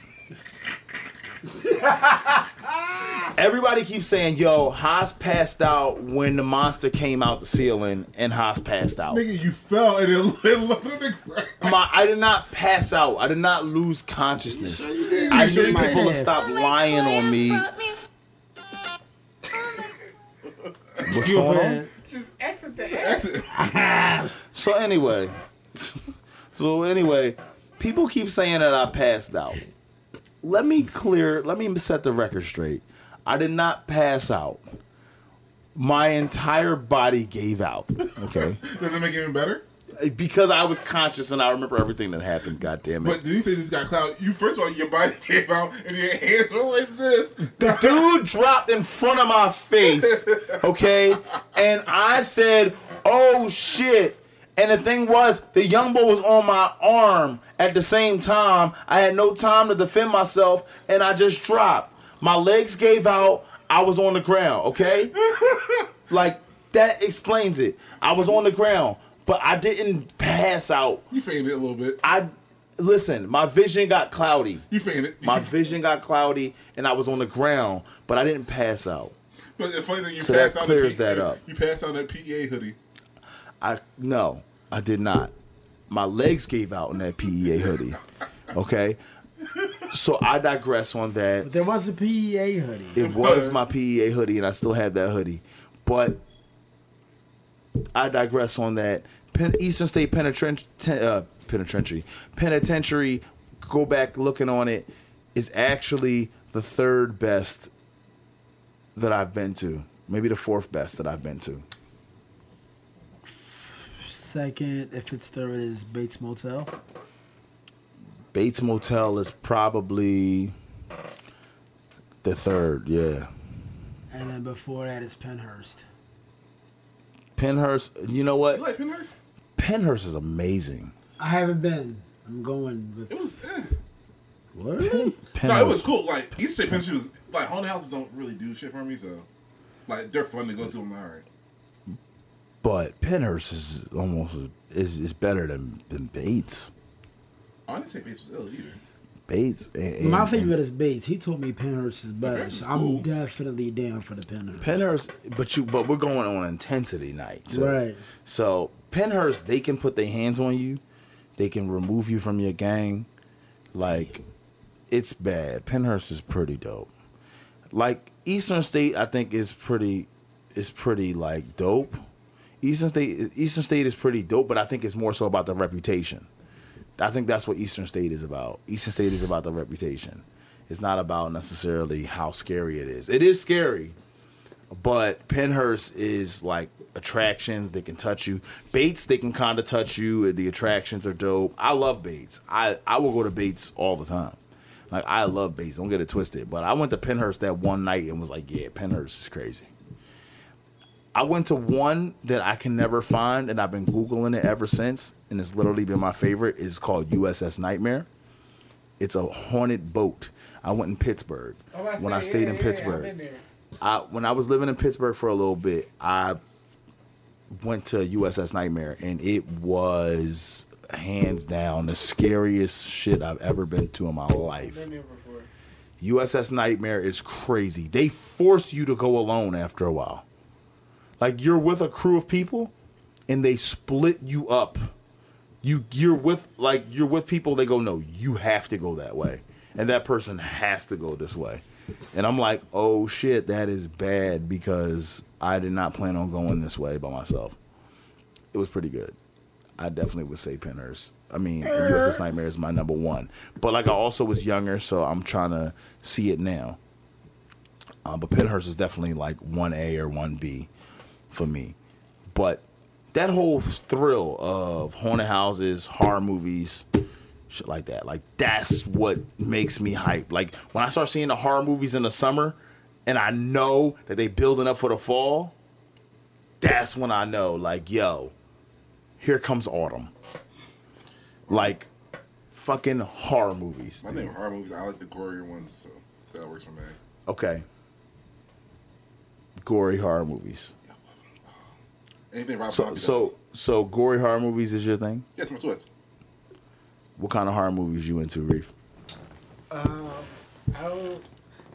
[SPEAKER 2] Everybody keeps saying, "Yo, Hos passed out when the monster came out the ceiling, and Hos passed out."
[SPEAKER 8] nigga, you fell and it, it looked like.
[SPEAKER 2] My, I did not pass out. I did not lose consciousness. I
[SPEAKER 1] You
[SPEAKER 2] need
[SPEAKER 1] might
[SPEAKER 2] people to
[SPEAKER 1] have.
[SPEAKER 2] stop lying on me. What's going on?
[SPEAKER 3] Just exit the exit.
[SPEAKER 2] So anyway, so anyway, people keep saying that I passed out. Let me clear. Let me set the record straight. I did not pass out. My entire body gave out. Okay,
[SPEAKER 8] Does it make it even better?
[SPEAKER 2] because I was conscious and I remember everything that happened. God damn it.
[SPEAKER 8] But did you say this got cloud? You first of all, your body came out and your hands were like this.
[SPEAKER 2] The dude dropped in front of my face, okay? And I said, oh shit. And the thing was, the young boy was on my arm at the same time. I had no time to defend myself, and I just dropped. My legs gave out. I was on the ground, okay? like, that explains it. I was on the ground, but I didn't pass out.
[SPEAKER 8] You fainted a little bit.
[SPEAKER 2] I, listen, my vision got cloudy.
[SPEAKER 8] You fainted.
[SPEAKER 2] My vision got cloudy and I was on the ground, but I didn't pass out.
[SPEAKER 8] But the funny thing, you
[SPEAKER 2] So that
[SPEAKER 8] passed out
[SPEAKER 2] clears that up.
[SPEAKER 8] You passed out that PEA hoodie.
[SPEAKER 2] I no, I did not. My legs gave out in that PEA hoodie. Okay? So I digress on that.
[SPEAKER 1] There was a PEA hoodie.
[SPEAKER 2] It was my PEA hoodie and I still have that hoodie. But I digress on that. Pen, Eastern State Penitentiary, uh, Penitentiary, Penitentiary. Go back looking on it is actually the third best that I've been to. Maybe the fourth best that I've been to.
[SPEAKER 1] Second, if it's third, is Bates Motel.
[SPEAKER 2] Bates Motel is probably the third. Yeah.
[SPEAKER 1] And then before that is Pennhurst.
[SPEAKER 2] Pennhurst. You know what?
[SPEAKER 4] You like Pennhurst?
[SPEAKER 2] Pennhurst is amazing.
[SPEAKER 1] I haven't been. I'm going with.
[SPEAKER 4] It was. Eh.
[SPEAKER 1] What?
[SPEAKER 2] Pennhurst.
[SPEAKER 4] No, it was cool. Like East State Pennhurst was like haunted houses don't really do shit for me, so like they're fun to go to. I'm like, all right.
[SPEAKER 2] But Pennhurst is almost is is better than than Bates.
[SPEAKER 4] I didn't say Bates was ill either.
[SPEAKER 2] Bates. And, and-
[SPEAKER 1] My favorite is Bates. He told me Pennhurst is better,
[SPEAKER 4] Pennhurst is
[SPEAKER 1] so I'm
[SPEAKER 4] cool.
[SPEAKER 1] definitely down for the Pennhurst.
[SPEAKER 2] Pennhurst, but you, but we're going on intensity night, too.
[SPEAKER 1] Right.
[SPEAKER 2] So Pennhurst, they can put their hands on you, they can remove you from your gang, like it's bad. Pennhurst is pretty dope. Like Eastern State, I think is pretty, is pretty like dope. Eastern State, Eastern State is pretty dope, but I think it's more so about the reputation. I think that's what Eastern State is about. Eastern State is about the reputation. It's not about necessarily how scary it is. It is scary, but Pennhurst is like attractions. They can touch you. Bates, they can kind of touch you. The attractions are dope. I love Bates. I, I will go to Bates all the time. Like I love Bates. Don't get it twisted. But I went to Pennhurst that one night and was like, yeah, Pennhurst is crazy. I went to one that I can never find, and I've been googling it ever since, and it's literally been my favorite. It's called USS Nightmare. It's a haunted boat. I went in Pittsburgh when I stayed in Pittsburgh. I when I was living in Pittsburgh for a little bit, I went to USS Nightmare, and it was hands down the scariest shit I've ever been to in my life. USS Nightmare is crazy. They force you to go alone after a while. Like you're with a crew of people, and they split you up. You you're with like you're with people. They go, no, you have to go that way, and that person has to go this way. And I'm like, oh shit, that is bad because I did not plan on going this way by myself. It was pretty good. I definitely would say Pennhurst. I mean, USS Nightmare is my number one. But like I also was younger, so I'm trying to see it now. Um, but Pennhurst is definitely like one A or one B for me. But that whole thrill of haunted houses, horror movies, shit like that, like that's what makes me hype. Like when I start seeing the horror movies in the summer, and I know that they building up for the fall, that's when I know, like, yo, here comes autumn. Like fucking horror movies.
[SPEAKER 4] My name horror movies. I like the gorier ones, so, so that works for me.
[SPEAKER 2] Okay. Gory horror movies.
[SPEAKER 4] Anything Rob
[SPEAKER 2] So
[SPEAKER 4] Zombie
[SPEAKER 2] so
[SPEAKER 4] does.
[SPEAKER 2] so gory horror movies is your thing?
[SPEAKER 4] yes, my twist.
[SPEAKER 2] What kind of horror movies you into, Reef?
[SPEAKER 3] Um, I don't.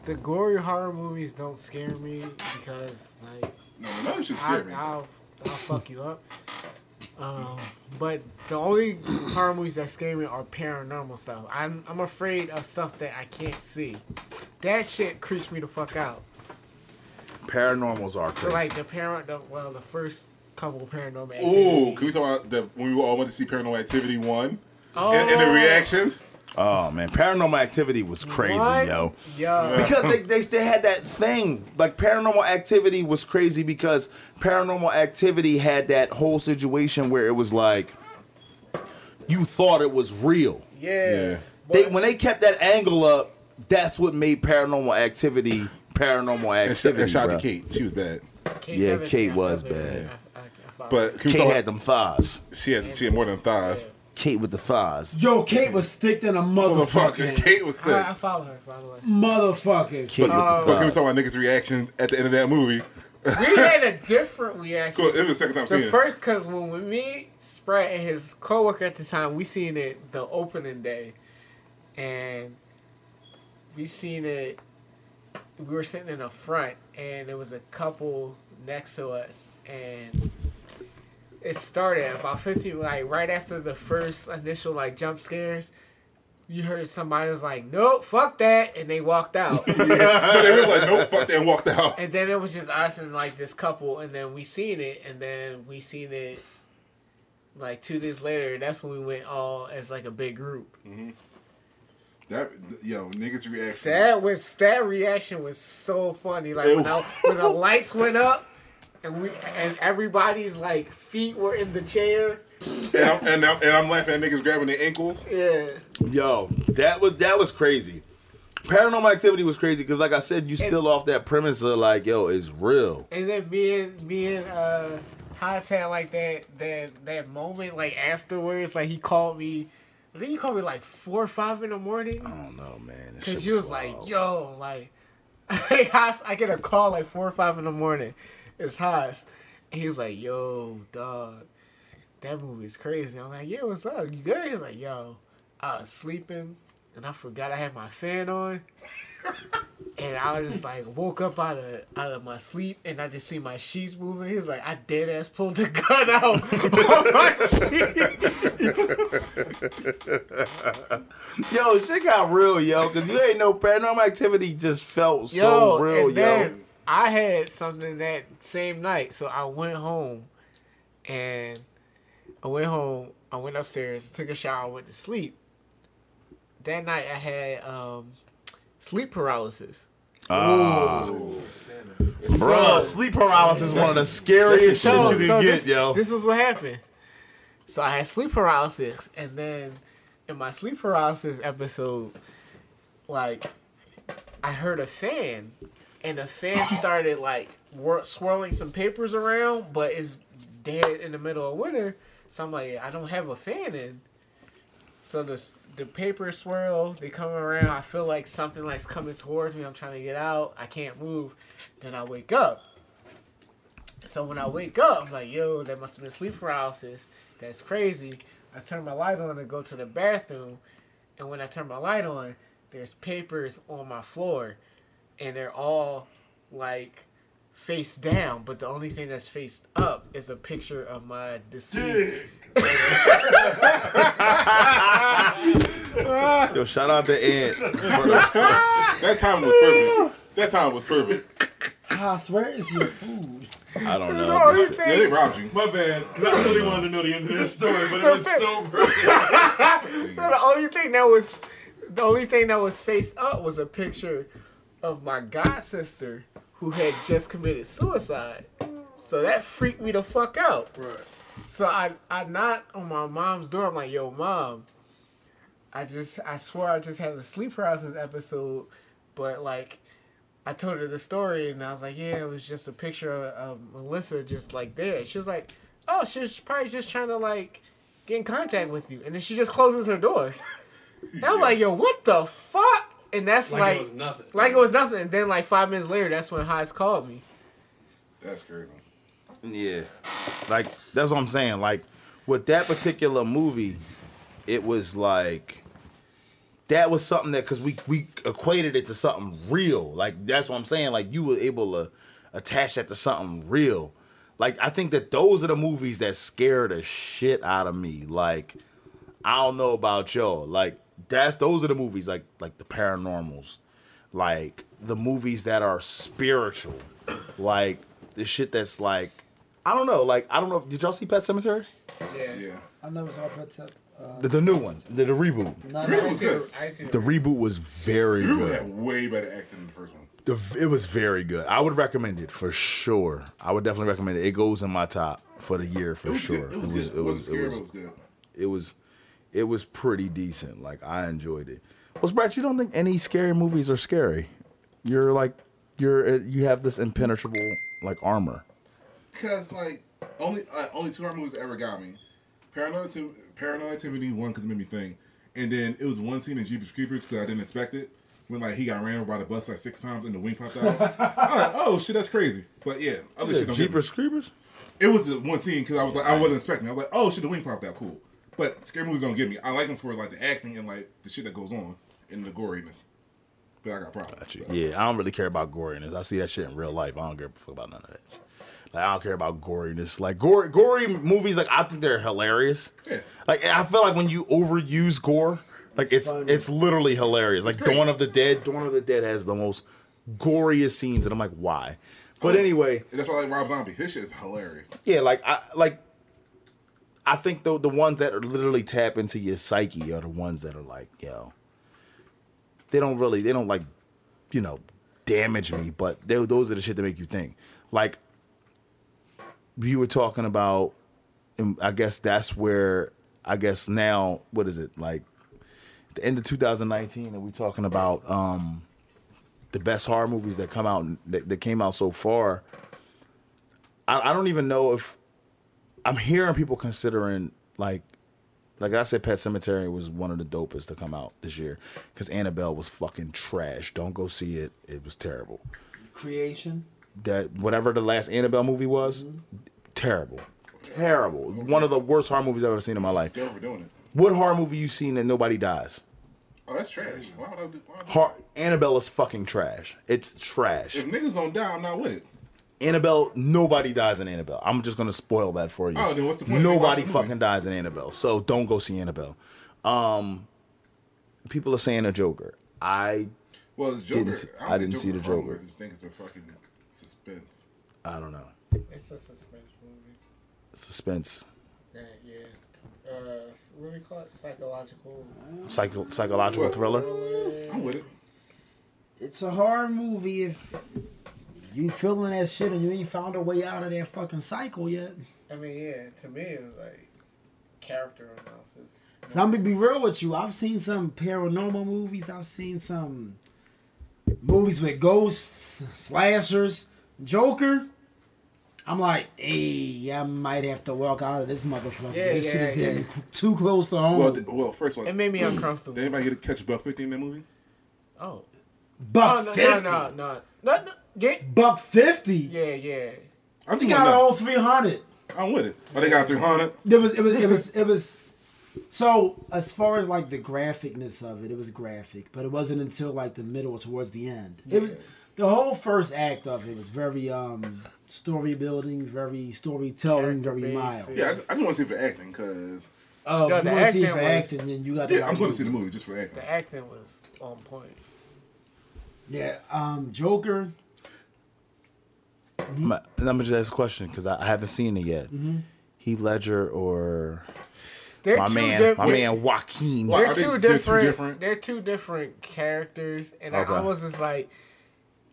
[SPEAKER 3] The gory horror movies don't scare me because like
[SPEAKER 4] No, no, none of shit
[SPEAKER 3] I,
[SPEAKER 4] scare me.
[SPEAKER 3] I'll I'll fuck you up. Um, but the only horror movies that scare me are paranormal stuff. I'm I'm afraid of stuff that I can't see. That shit creeps me the fuck out.
[SPEAKER 2] Paranormals are
[SPEAKER 3] So
[SPEAKER 2] crazy.
[SPEAKER 3] like the parent, the, well, the first couple of paranormal.
[SPEAKER 4] Ooh, can we talk about the when we all went to see Paranormal Activity one
[SPEAKER 3] Oh,
[SPEAKER 4] and, and the oh. reactions?
[SPEAKER 2] oh man, Paranormal Activity was crazy,
[SPEAKER 3] What?
[SPEAKER 2] yo.
[SPEAKER 3] Yo,
[SPEAKER 2] Because they, they they had that thing. Like Paranormal Activity was crazy because Paranormal Activity had that whole situation where it was like you thought it was real.
[SPEAKER 3] yeah.
[SPEAKER 2] They when they kept that angle up, that's what made Paranormal Activity Paranormal
[SPEAKER 4] And, sh-
[SPEAKER 2] Activity.
[SPEAKER 4] and shout out to Kate. She was bad.
[SPEAKER 3] Kate
[SPEAKER 2] Yeah, Kate was
[SPEAKER 3] fuck with
[SPEAKER 2] bad.
[SPEAKER 4] But can we
[SPEAKER 2] Kate
[SPEAKER 4] talk
[SPEAKER 2] had them thighs.
[SPEAKER 4] she had she had more than thighs.
[SPEAKER 2] Kate with the thighs.
[SPEAKER 1] Yo, Kate was thick than a
[SPEAKER 4] Motherfucker,
[SPEAKER 1] motherfucker.
[SPEAKER 4] Kate was thick.
[SPEAKER 3] I, I follow her, by the way.
[SPEAKER 1] Motherfucker.
[SPEAKER 2] Kate with
[SPEAKER 4] But can we
[SPEAKER 2] thighs.
[SPEAKER 4] talk about niggas' reaction at the end of that movie?
[SPEAKER 3] We had a different reaction.
[SPEAKER 4] Cool. It was the second time
[SPEAKER 3] The
[SPEAKER 4] seeing it.
[SPEAKER 3] first, cause when we me, Sprat, and his coworker at the time, we seen it the opening day, and we seen it. We were sitting in the front, and there was a couple next to us, and it started about fifteen, like right after the first initial like jump scares. You heard somebody was like, "Nope, fuck that," and they walked out.
[SPEAKER 4] But they was like, nope, fuck that, and walked out.
[SPEAKER 3] And then it was just us and like this couple, and then we seen it, and then we seen it like two days later, that's when we went all as like a big group. Mm-hmm.
[SPEAKER 8] That yo niggas reaction.
[SPEAKER 3] That was that reaction was so funny. Like when, I, when the lights went up and we and everybody's like feet were in the chair.
[SPEAKER 4] And I'm, and, I'm, and I'm laughing at niggas grabbing their ankles.
[SPEAKER 3] Yeah.
[SPEAKER 2] Yo, that was that was crazy. Paranormal activity was crazy because, like I said, you still off that premise of like, yo, it's real.
[SPEAKER 3] And then me and me and uh Hos had like that that that moment like afterwards, like he called me I think he called me like four or five in the morning.
[SPEAKER 2] I don't know, man.
[SPEAKER 3] Cause
[SPEAKER 2] shit
[SPEAKER 3] you was
[SPEAKER 2] wild.
[SPEAKER 3] like, yo, like, Hos, I get a call like four or five in the morning. It's Hos. And he was like, yo, dog, that movie is crazy. I'm like, yeah, what's up? You good? He's like, yo, I was sleeping and I forgot I had my fan on. And I was just like woke up out of out of my sleep and I just see my sheets moving. He's like, I dead ass pulled the gun out on my sheets.
[SPEAKER 2] yo, shit got real, yo, because you ain't no paranormal activity just felt so real, yo.
[SPEAKER 3] then I had something that same night, so I went home, and I went home. I went upstairs, took a shower, went to sleep. That night I had um, sleep paralysis.
[SPEAKER 2] Bro, sleep paralysis is one of the scariest shit you can get,
[SPEAKER 3] this,
[SPEAKER 2] yo.
[SPEAKER 3] This is what happened. So I had sleep paralysis, and then in my sleep paralysis episode, like I heard a fan, and the fan started like swirling some papers around, but it's dead in the middle of winter. So I'm like, I don't have a fan in. So the the papers swirl, they come around. I feel like something like's coming towards me. I'm trying to get out. I can't move. Then I wake up. So when I wake up, I'm like, yo, that must have been sleep paralysis. That's crazy. I turn my light on to go to the bathroom, and when I turn my light on, there's papers on my floor, and they're all like face down, but the only thing that's faced up is a picture of my deceased.
[SPEAKER 2] Yo, shout out to Ant.
[SPEAKER 4] That time was perfect. That time was perfect.
[SPEAKER 1] Hos, where is your food?
[SPEAKER 2] I don't know.
[SPEAKER 3] only
[SPEAKER 2] This-
[SPEAKER 4] Yeah, they
[SPEAKER 3] thing,
[SPEAKER 4] robbed you.
[SPEAKER 7] My bad, because I really wanted to know the end of this story, but it was so perfect.
[SPEAKER 3] so the only thing that was, the only thing that was faced up was a picture of my god sister who had just committed suicide. So that freaked me the fuck out.
[SPEAKER 7] Right.
[SPEAKER 3] So I I knocked on my mom's door. I'm like, yo, mom. I just I swear I just had a sleep paralysis episode, but like I told her the story and I was like, yeah, it was just a picture of, of Melissa just like there. She was like, oh, she was probably just trying to like get in contact with you, and then she just closes her door. And I'm like, yo, what the fuck? And that's
[SPEAKER 7] Like,
[SPEAKER 3] like
[SPEAKER 7] it was nothing.
[SPEAKER 3] like it was nothing. And then like five minutes later, that's when Heist called me.
[SPEAKER 4] That's crazy.
[SPEAKER 2] Yeah. Like, that's what I'm saying. Like, with that particular movie, it was like, that was something that, because we, we equated it to something real. Like, that's what I'm saying. Like, you were able to attach that to something real. Like, I think that those are the movies that scare the shit out of me. Like, I don't know about y'all. Like, that's, those are the movies, like, like the paranormals. Like, the movies that are spiritual. Like, the shit that's like, I don't know. Like, I don't know. If, did y'all see Pet Sematary?
[SPEAKER 4] Yeah. yeah.
[SPEAKER 1] I never saw Pet Tep. Uh,
[SPEAKER 2] The, the new one, the, the reboot.
[SPEAKER 1] no,
[SPEAKER 4] It
[SPEAKER 1] no,
[SPEAKER 4] was good.
[SPEAKER 2] The reboot was very
[SPEAKER 4] You
[SPEAKER 2] good.
[SPEAKER 4] had way better acting than the first one.
[SPEAKER 2] The, it was very good. I would recommend it for sure. I would definitely recommend it. It goes in my top for the year for
[SPEAKER 4] It
[SPEAKER 2] sure.
[SPEAKER 4] good. It was
[SPEAKER 2] it was, it was, it
[SPEAKER 4] but it
[SPEAKER 2] was,
[SPEAKER 4] was
[SPEAKER 2] it was, it was pretty decent. Like I enjoyed it. Well, Brett, you don't think any scary movies are scary? You're like, you're uh, you have this impenetrable like armor.
[SPEAKER 8] Cause like only uh, only two horror movies ever got me. Paranoid Activ- Paranoid Activity one because it made me think, and then it was one scene in Jeepers Creepers because I didn't expect it when like he got ran over by the bus like six times and the wing popped out. I was like, oh shit, that's crazy. But yeah, other shit don't get me.
[SPEAKER 2] Jeepers Creepers.
[SPEAKER 8] It was the one scene because I was like I wasn't expecting. I was like, oh shit, the wing popped out, cool. But scary movies don't get me. I like them for like the acting and like the shit that goes on and the goriness. But I got problems. so.
[SPEAKER 2] Yeah, I don't really care about goriness. I see that shit in real life. I don't give a fuck about none of that. Like I don't care about goriness. Like gory, gory movies, like I think they're hilarious.
[SPEAKER 8] Yeah.
[SPEAKER 2] Like I feel like when you overuse gore, like it's
[SPEAKER 1] fun.
[SPEAKER 2] it's literally hilarious. Like
[SPEAKER 8] great.
[SPEAKER 2] Dawn of the Dead, Dawn of the Dead has the most goriest scenes, and I'm like, why? But oh. anyway,
[SPEAKER 8] And that's why I like Rob Zombie. His shit is hilarious.
[SPEAKER 2] yeah, like I like I think though the ones that are literally tap into your psyche are the ones that are like, yo, they don't really, they don't like, you know, damage me, but they, those are the shit that make you think. Like you were talking about, and I guess that's where I guess now what is it like the end of 2019, and we're talking about um the best horror movies that come out that, that came out so far. I, I don't even know if I'm hearing people considering like like I said, Pet Sematary was one of the dopest to come out this year because Annabelle was fucking trash. Don't go see it; it was terrible.
[SPEAKER 1] Creation.
[SPEAKER 2] That whatever the last Annabelle movie was, mm-hmm. terrible, terrible. One of the worst horror movies I've ever seen in my life.
[SPEAKER 8] They're overdoing it.
[SPEAKER 2] What horror movie you seen that nobody dies?
[SPEAKER 8] Oh, that's trash. Why would I do? Why would I do
[SPEAKER 2] Har- Annabelle is fucking trash. It's trash.
[SPEAKER 8] If niggas don't die, I'm not with it.
[SPEAKER 2] Annabelle, nobody dies in Annabelle. I'm just gonna spoil that for you.
[SPEAKER 8] Oh, then what's the point
[SPEAKER 2] Nobody
[SPEAKER 8] watching
[SPEAKER 2] fucking dies in Annabelle, so don't go see Annabelle. Um, people are saying a Joker. I
[SPEAKER 8] Well, it's Joker.
[SPEAKER 2] Didn't see-
[SPEAKER 8] don't
[SPEAKER 2] I didn't see the
[SPEAKER 8] Joker's
[SPEAKER 2] Joker.
[SPEAKER 8] I just think it's a fucking suspense.
[SPEAKER 2] I don't know.
[SPEAKER 3] It's a suspense movie.
[SPEAKER 2] Suspense,
[SPEAKER 3] Yeah, yeah. Uh, what do you call it? Psychological.
[SPEAKER 2] psycho- psychological
[SPEAKER 8] What?
[SPEAKER 2] thriller.
[SPEAKER 8] I'm with it.
[SPEAKER 1] It's a horror movie if you feeling that shit and you ain't found a way out of that fucking cycle yet.
[SPEAKER 3] I mean, yeah. To me, it was like character analysis.
[SPEAKER 1] So I'm gonna be real with you. I've seen some paranormal movies. I've seen some movies with ghosts, slashers, Joker. I'm like, hey, I might have to walk out of this motherfucker.
[SPEAKER 3] Yeah,
[SPEAKER 1] this shit
[SPEAKER 3] yeah,
[SPEAKER 1] is hitting
[SPEAKER 3] yeah.
[SPEAKER 1] me too close to home.
[SPEAKER 8] Well, th- well, first one.
[SPEAKER 3] It made me uncomfortable.
[SPEAKER 8] Did anybody get to catch Buck 50 in that movie?
[SPEAKER 3] Oh.
[SPEAKER 1] Buck
[SPEAKER 3] Oh, no, no, no, no, no, no. Yeah,
[SPEAKER 1] Buck fifty.
[SPEAKER 3] yeah, yeah.
[SPEAKER 8] I'm
[SPEAKER 1] You
[SPEAKER 8] just
[SPEAKER 1] got
[SPEAKER 8] got
[SPEAKER 1] a whole three hundred.
[SPEAKER 8] I'm with it. But they got 300.
[SPEAKER 1] There was it was it was it was so as far as like the graphicness of it, it was graphic, but it wasn't until like the middle or towards the end. It was the whole first act of it was very um story building, very storytelling, very mild.
[SPEAKER 8] Yeah, I just, I just want to see it for acting because.
[SPEAKER 1] Oh,
[SPEAKER 3] Yo,
[SPEAKER 1] if you
[SPEAKER 3] the
[SPEAKER 1] want to see
[SPEAKER 3] acting
[SPEAKER 1] for
[SPEAKER 3] was-
[SPEAKER 1] acting, then you got to.
[SPEAKER 8] Yeah, I'm going to see the movie just for acting.
[SPEAKER 3] The acting was on point.
[SPEAKER 1] Yeah, um, Joker.
[SPEAKER 2] I'm gonna- and I'm gonna just ask a question because I, I haven't seen it yet.
[SPEAKER 1] Mm-hmm.
[SPEAKER 2] Heath Ledger or
[SPEAKER 3] They're
[SPEAKER 2] my
[SPEAKER 3] two
[SPEAKER 2] man,
[SPEAKER 3] diff-
[SPEAKER 2] my man Joaquin.
[SPEAKER 8] Well,
[SPEAKER 3] They're
[SPEAKER 8] Are they-
[SPEAKER 3] two
[SPEAKER 8] they're two
[SPEAKER 3] different.
[SPEAKER 8] different?
[SPEAKER 3] They're two different characters, and
[SPEAKER 2] Okay.
[SPEAKER 3] I almost is like,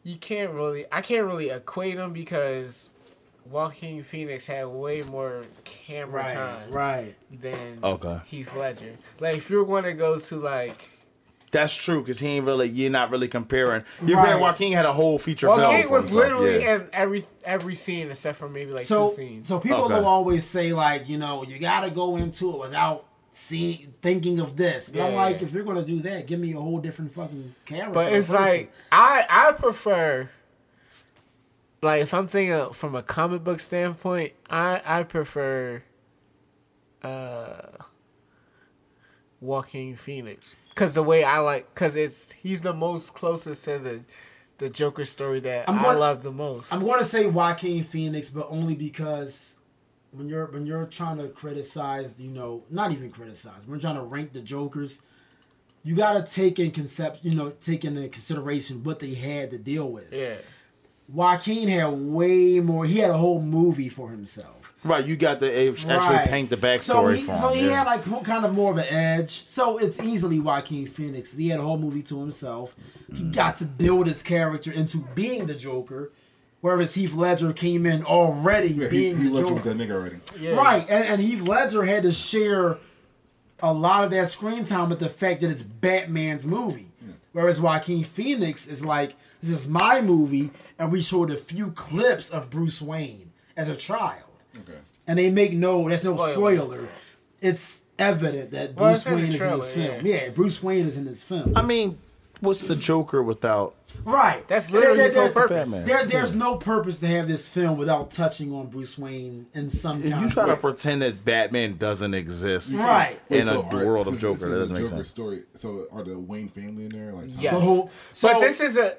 [SPEAKER 3] you can't really. I can't really equate them because Joaquin Phoenix had way more camera
[SPEAKER 1] Right,
[SPEAKER 3] time
[SPEAKER 1] right.
[SPEAKER 3] than
[SPEAKER 2] Okay.
[SPEAKER 3] Heath Ledger. Like if you're going to go to like
[SPEAKER 2] That's true because he ain't really. You're not really comparing. You're
[SPEAKER 1] Right.
[SPEAKER 2] comparing Joaquin had a whole feature film.
[SPEAKER 3] Joaquin
[SPEAKER 2] for
[SPEAKER 3] was literally
[SPEAKER 2] yeah.
[SPEAKER 3] in every every scene except for maybe like
[SPEAKER 1] So,
[SPEAKER 3] two scenes.
[SPEAKER 1] so people
[SPEAKER 2] Okay.
[SPEAKER 1] will always say like, you know, you got to go into it without seeing, thinking of this. But I'm
[SPEAKER 3] Yeah.
[SPEAKER 1] like, if you're gonna do that, give me a whole different fucking character.
[SPEAKER 3] But it's
[SPEAKER 1] person.
[SPEAKER 3] like I I prefer like if I'm thinking from a comic book standpoint, I I prefer uh Joaquin Phoenix cuz the way I like cuz it's he's the most closest to the the Joker story that
[SPEAKER 1] I'm gonna-
[SPEAKER 3] love the most.
[SPEAKER 1] I'm going to say Joaquin Phoenix, but only because when you're when you're trying to criticize, you know, not even criticize, when you're trying to rank the Jokers, you got to take in concept, you know, take into consideration what they had to deal with.
[SPEAKER 3] yeah.
[SPEAKER 1] Joaquin had way more. He had a whole movie for himself.
[SPEAKER 2] right. You got to actually
[SPEAKER 1] Right.
[SPEAKER 2] paint the
[SPEAKER 1] So
[SPEAKER 2] backstory
[SPEAKER 1] he,
[SPEAKER 2] for
[SPEAKER 1] so he
[SPEAKER 2] yeah.
[SPEAKER 1] had like kind of more of an edge. So it's easily Joaquin Phoenix. He had a whole movie to himself. He
[SPEAKER 2] Mm.
[SPEAKER 1] got to build his character into being the Joker, whereas Heath Ledger came in already
[SPEAKER 8] Yeah,
[SPEAKER 1] being
[SPEAKER 8] he
[SPEAKER 1] the
[SPEAKER 8] left
[SPEAKER 1] Joker.
[SPEAKER 8] with that nigga already.
[SPEAKER 3] Yeah.
[SPEAKER 1] Right, and, and Heath Ledger had to share a lot of that screen time with the fact that it's Batman's movie. Whereas Joaquin Phoenix is like, this is my movie, and we showed a few clips of Bruce Wayne as a child.
[SPEAKER 8] Okay.
[SPEAKER 1] And they make no, that's no
[SPEAKER 3] Spoiler.
[SPEAKER 1] spoiler. It's evident that
[SPEAKER 3] Well,
[SPEAKER 1] Bruce
[SPEAKER 3] it's in the
[SPEAKER 1] Wayne is in this film.
[SPEAKER 3] yeah.
[SPEAKER 1] Yeah. Bruce Wayne is in this film.
[SPEAKER 2] I mean, what's the Joker without?
[SPEAKER 1] right.
[SPEAKER 3] That's literally
[SPEAKER 1] There-
[SPEAKER 3] his whole
[SPEAKER 1] there's-
[SPEAKER 3] purpose.
[SPEAKER 2] Batman.
[SPEAKER 1] There, there's no purpose to have this film without touching on Bruce Wayne in some
[SPEAKER 2] If
[SPEAKER 1] kind
[SPEAKER 2] you
[SPEAKER 1] of
[SPEAKER 2] try to pretend that Batman doesn't exist,
[SPEAKER 1] Right.
[SPEAKER 2] in
[SPEAKER 8] so,
[SPEAKER 2] a
[SPEAKER 8] all right,
[SPEAKER 2] world of Joker,
[SPEAKER 8] this
[SPEAKER 2] that
[SPEAKER 8] is
[SPEAKER 2] doesn't
[SPEAKER 8] a
[SPEAKER 2] make
[SPEAKER 8] Joker
[SPEAKER 2] sense.
[SPEAKER 8] story. So are the Wayne family in there? Like Tom-
[SPEAKER 3] Yes.
[SPEAKER 1] The whole- so-
[SPEAKER 3] but this is a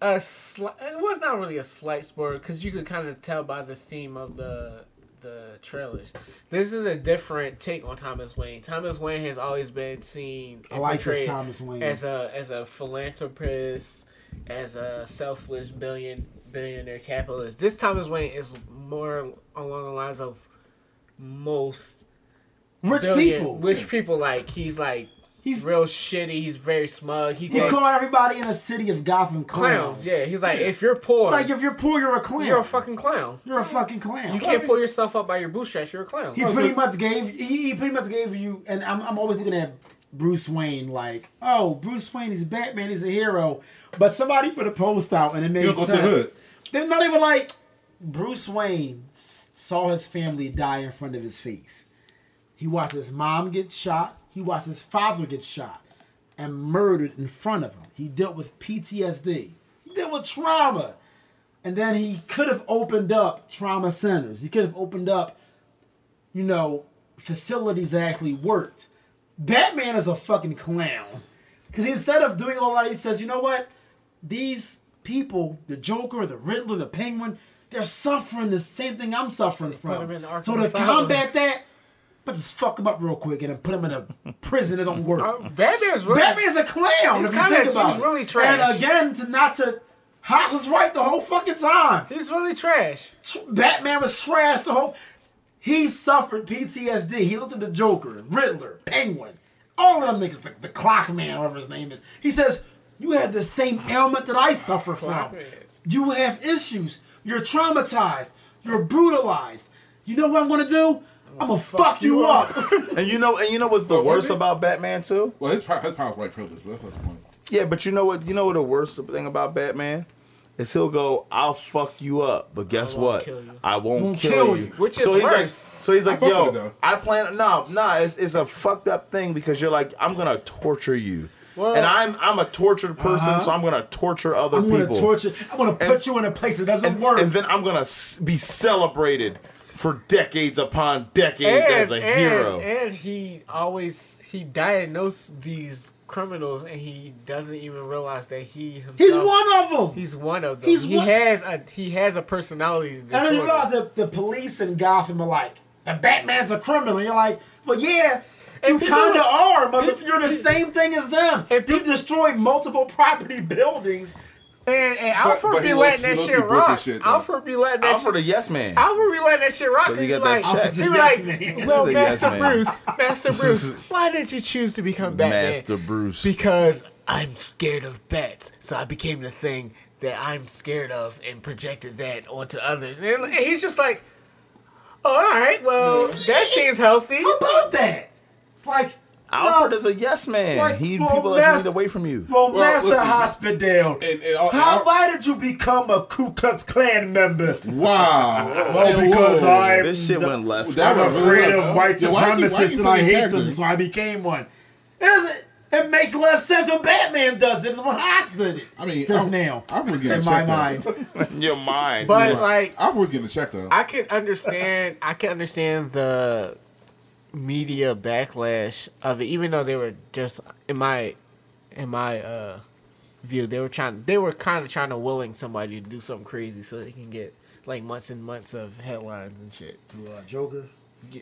[SPEAKER 3] a slight. It was not really a slight spoiler because you could kind of tell by the theme of the the trailers. This is a different take on Thomas Wayne. Thomas Wayne has always been seen
[SPEAKER 1] I like this Thomas Wayne.
[SPEAKER 3] as a as a philanthropist, as a selfless billion billionaire capitalist. This Thomas Wayne is more along the lines of most
[SPEAKER 1] Rich people.
[SPEAKER 3] Rich people like he's like
[SPEAKER 1] He's
[SPEAKER 3] real shitty. He's very smug. He,
[SPEAKER 1] he
[SPEAKER 3] called
[SPEAKER 1] called everybody in the city of Gotham clowns.
[SPEAKER 3] clowns. Yeah, he's like if you're poor,
[SPEAKER 1] Like if you're poor, you're a clown.
[SPEAKER 3] you're a fucking clown.
[SPEAKER 1] You're a fucking clown.
[SPEAKER 3] You can't pull yourself up by your bootstraps. You're a clown.
[SPEAKER 1] He oh, pretty much gave he, he pretty much gave you and I'm, I'm always looking at Bruce Wayne like oh Bruce Wayne he's Batman he's a hero but somebody put a post out and it made
[SPEAKER 8] He'll go to
[SPEAKER 1] sense.
[SPEAKER 8] the hood.
[SPEAKER 1] They're not even like Bruce Wayne saw his family die in front of his face. He watched his mom get shot. He watched his father get shot and murdered in front of him. He dealt with PTSD. He dealt with trauma. And then he could have opened up trauma centers. He could have opened up, you know, facilities that actually worked. Batman is a fucking clown. Because instead of doing all that, he says, you know what? These people, the Joker, the Riddler, the Penguin, they're suffering the same thing I'm suffering from.
[SPEAKER 3] them in Arkham
[SPEAKER 1] So to combat that, but just fuck them up real quick and then put them in a prison that don't work.
[SPEAKER 3] Uh, Batman's really
[SPEAKER 1] Batman's a clown. If you think about
[SPEAKER 3] he's
[SPEAKER 1] it.
[SPEAKER 3] really trash.
[SPEAKER 1] And again, to not to, Hos was right the whole fucking time.
[SPEAKER 3] he's really trash.
[SPEAKER 1] Tr- Batman was trash the whole. He suffered PTSD. He looked at the Joker, Riddler, Penguin, all of them niggas, the, the Clockman, whatever his name is. He says, "You have the same ailment that I suffer from. You have issues. You're traumatized. You're brutalized. You know what I'm gonna do? I'm gonna fuck, you up."
[SPEAKER 2] And you know, and you know what's the
[SPEAKER 8] Well,
[SPEAKER 2] worst
[SPEAKER 8] maybe-
[SPEAKER 2] about Batman too?
[SPEAKER 8] Well, his power, his power is white privilege, but that's not the point.
[SPEAKER 2] Yeah, but you know what? You know what the worst thing about Batman is he'll go, "I'll fuck you up," but guess
[SPEAKER 3] won't
[SPEAKER 2] what? I won't,
[SPEAKER 1] Won't
[SPEAKER 2] kill,
[SPEAKER 1] kill
[SPEAKER 2] you.
[SPEAKER 1] you.
[SPEAKER 3] Which is
[SPEAKER 2] so he's
[SPEAKER 3] worse.
[SPEAKER 2] like, so he's like,
[SPEAKER 8] fuck with
[SPEAKER 2] "Yo. I plan." No, no, it's, it's a fucked up thing because you're like, "I'm gonna torture you,"
[SPEAKER 3] Well-
[SPEAKER 2] and I'm I'm a tortured person, so I'm gonna torture other
[SPEAKER 1] Uh-huh. I'm
[SPEAKER 2] people.
[SPEAKER 1] gonna torture. I'm gonna put
[SPEAKER 2] And-
[SPEAKER 1] you in a place that doesn't
[SPEAKER 2] and,
[SPEAKER 1] work.
[SPEAKER 2] and then I'm gonna be celebrated for decades upon decades as a hero.
[SPEAKER 3] And he always he diagnosed these criminals, and he doesn't even realize that he himself.
[SPEAKER 1] He's one of them.
[SPEAKER 3] He's one of them.
[SPEAKER 1] He's
[SPEAKER 3] he
[SPEAKER 1] one-
[SPEAKER 3] has a he has a personality
[SPEAKER 1] And then you
[SPEAKER 3] disorder.
[SPEAKER 1] realize that the police in Gotham are like, the Batman's a criminal. You're like, well, yeah, you
[SPEAKER 3] And people
[SPEAKER 1] kind of are, mother. You're the same thing as them.
[SPEAKER 3] And
[SPEAKER 1] You've destroyed multiple property buildings.
[SPEAKER 3] And, and Alfred
[SPEAKER 8] but
[SPEAKER 3] be letting that shit rock.
[SPEAKER 8] his shit, though.
[SPEAKER 3] Alfred be letting that
[SPEAKER 2] Alfred a
[SPEAKER 3] shit.
[SPEAKER 2] yes man.
[SPEAKER 3] Alfred be letting that shit rock.
[SPEAKER 2] But he
[SPEAKER 3] He
[SPEAKER 2] got
[SPEAKER 3] like,
[SPEAKER 2] that check.
[SPEAKER 3] he be
[SPEAKER 1] Yes,
[SPEAKER 3] like,
[SPEAKER 1] man.
[SPEAKER 3] well,
[SPEAKER 2] The yes
[SPEAKER 3] Master. Bruce, Master Bruce, why did you choose to become Batman?
[SPEAKER 2] Master Bruce.
[SPEAKER 3] Because I'm scared of bats, so I became the thing that I'm scared of and projected that onto others. And he's just like, oh, all right, well, that seems healthy.
[SPEAKER 1] How about that? Like,
[SPEAKER 2] Alfred
[SPEAKER 1] well,
[SPEAKER 2] is a yes man.
[SPEAKER 1] like,
[SPEAKER 2] he
[SPEAKER 1] well,
[SPEAKER 2] people that
[SPEAKER 1] Master-
[SPEAKER 2] need away from you.
[SPEAKER 1] Well,
[SPEAKER 8] Well,
[SPEAKER 1] Master
[SPEAKER 8] listen.
[SPEAKER 1] Hospital,
[SPEAKER 8] And, and, all-
[SPEAKER 1] how, why did you become a Ku Klux Klan member?
[SPEAKER 8] wow.
[SPEAKER 1] Well,
[SPEAKER 8] And
[SPEAKER 1] because
[SPEAKER 8] whoa.
[SPEAKER 1] I-
[SPEAKER 2] This shit went left.
[SPEAKER 8] That
[SPEAKER 1] I'm
[SPEAKER 8] was really
[SPEAKER 1] afraid of white
[SPEAKER 8] Yeah, why you keep- why you
[SPEAKER 1] supremacists and I hate
[SPEAKER 8] character?
[SPEAKER 1] them, so I became one. It doesn't. It makes less sense when Batman does it. It's when Hos did it.
[SPEAKER 8] I mean,
[SPEAKER 1] just
[SPEAKER 8] I-
[SPEAKER 1] now,
[SPEAKER 8] I was getting
[SPEAKER 1] in my
[SPEAKER 8] checked out.
[SPEAKER 1] mind.
[SPEAKER 2] your mind.
[SPEAKER 3] But
[SPEAKER 8] Yeah.
[SPEAKER 3] like,
[SPEAKER 8] I was getting checked though.
[SPEAKER 3] I can understand. I can understand the media backlash of it, even though they were just in my in my uh view, they were trying. They were kind of trying to willing somebody to do something crazy so they can get like months and months of headlines and shit.
[SPEAKER 1] Uh, Joker.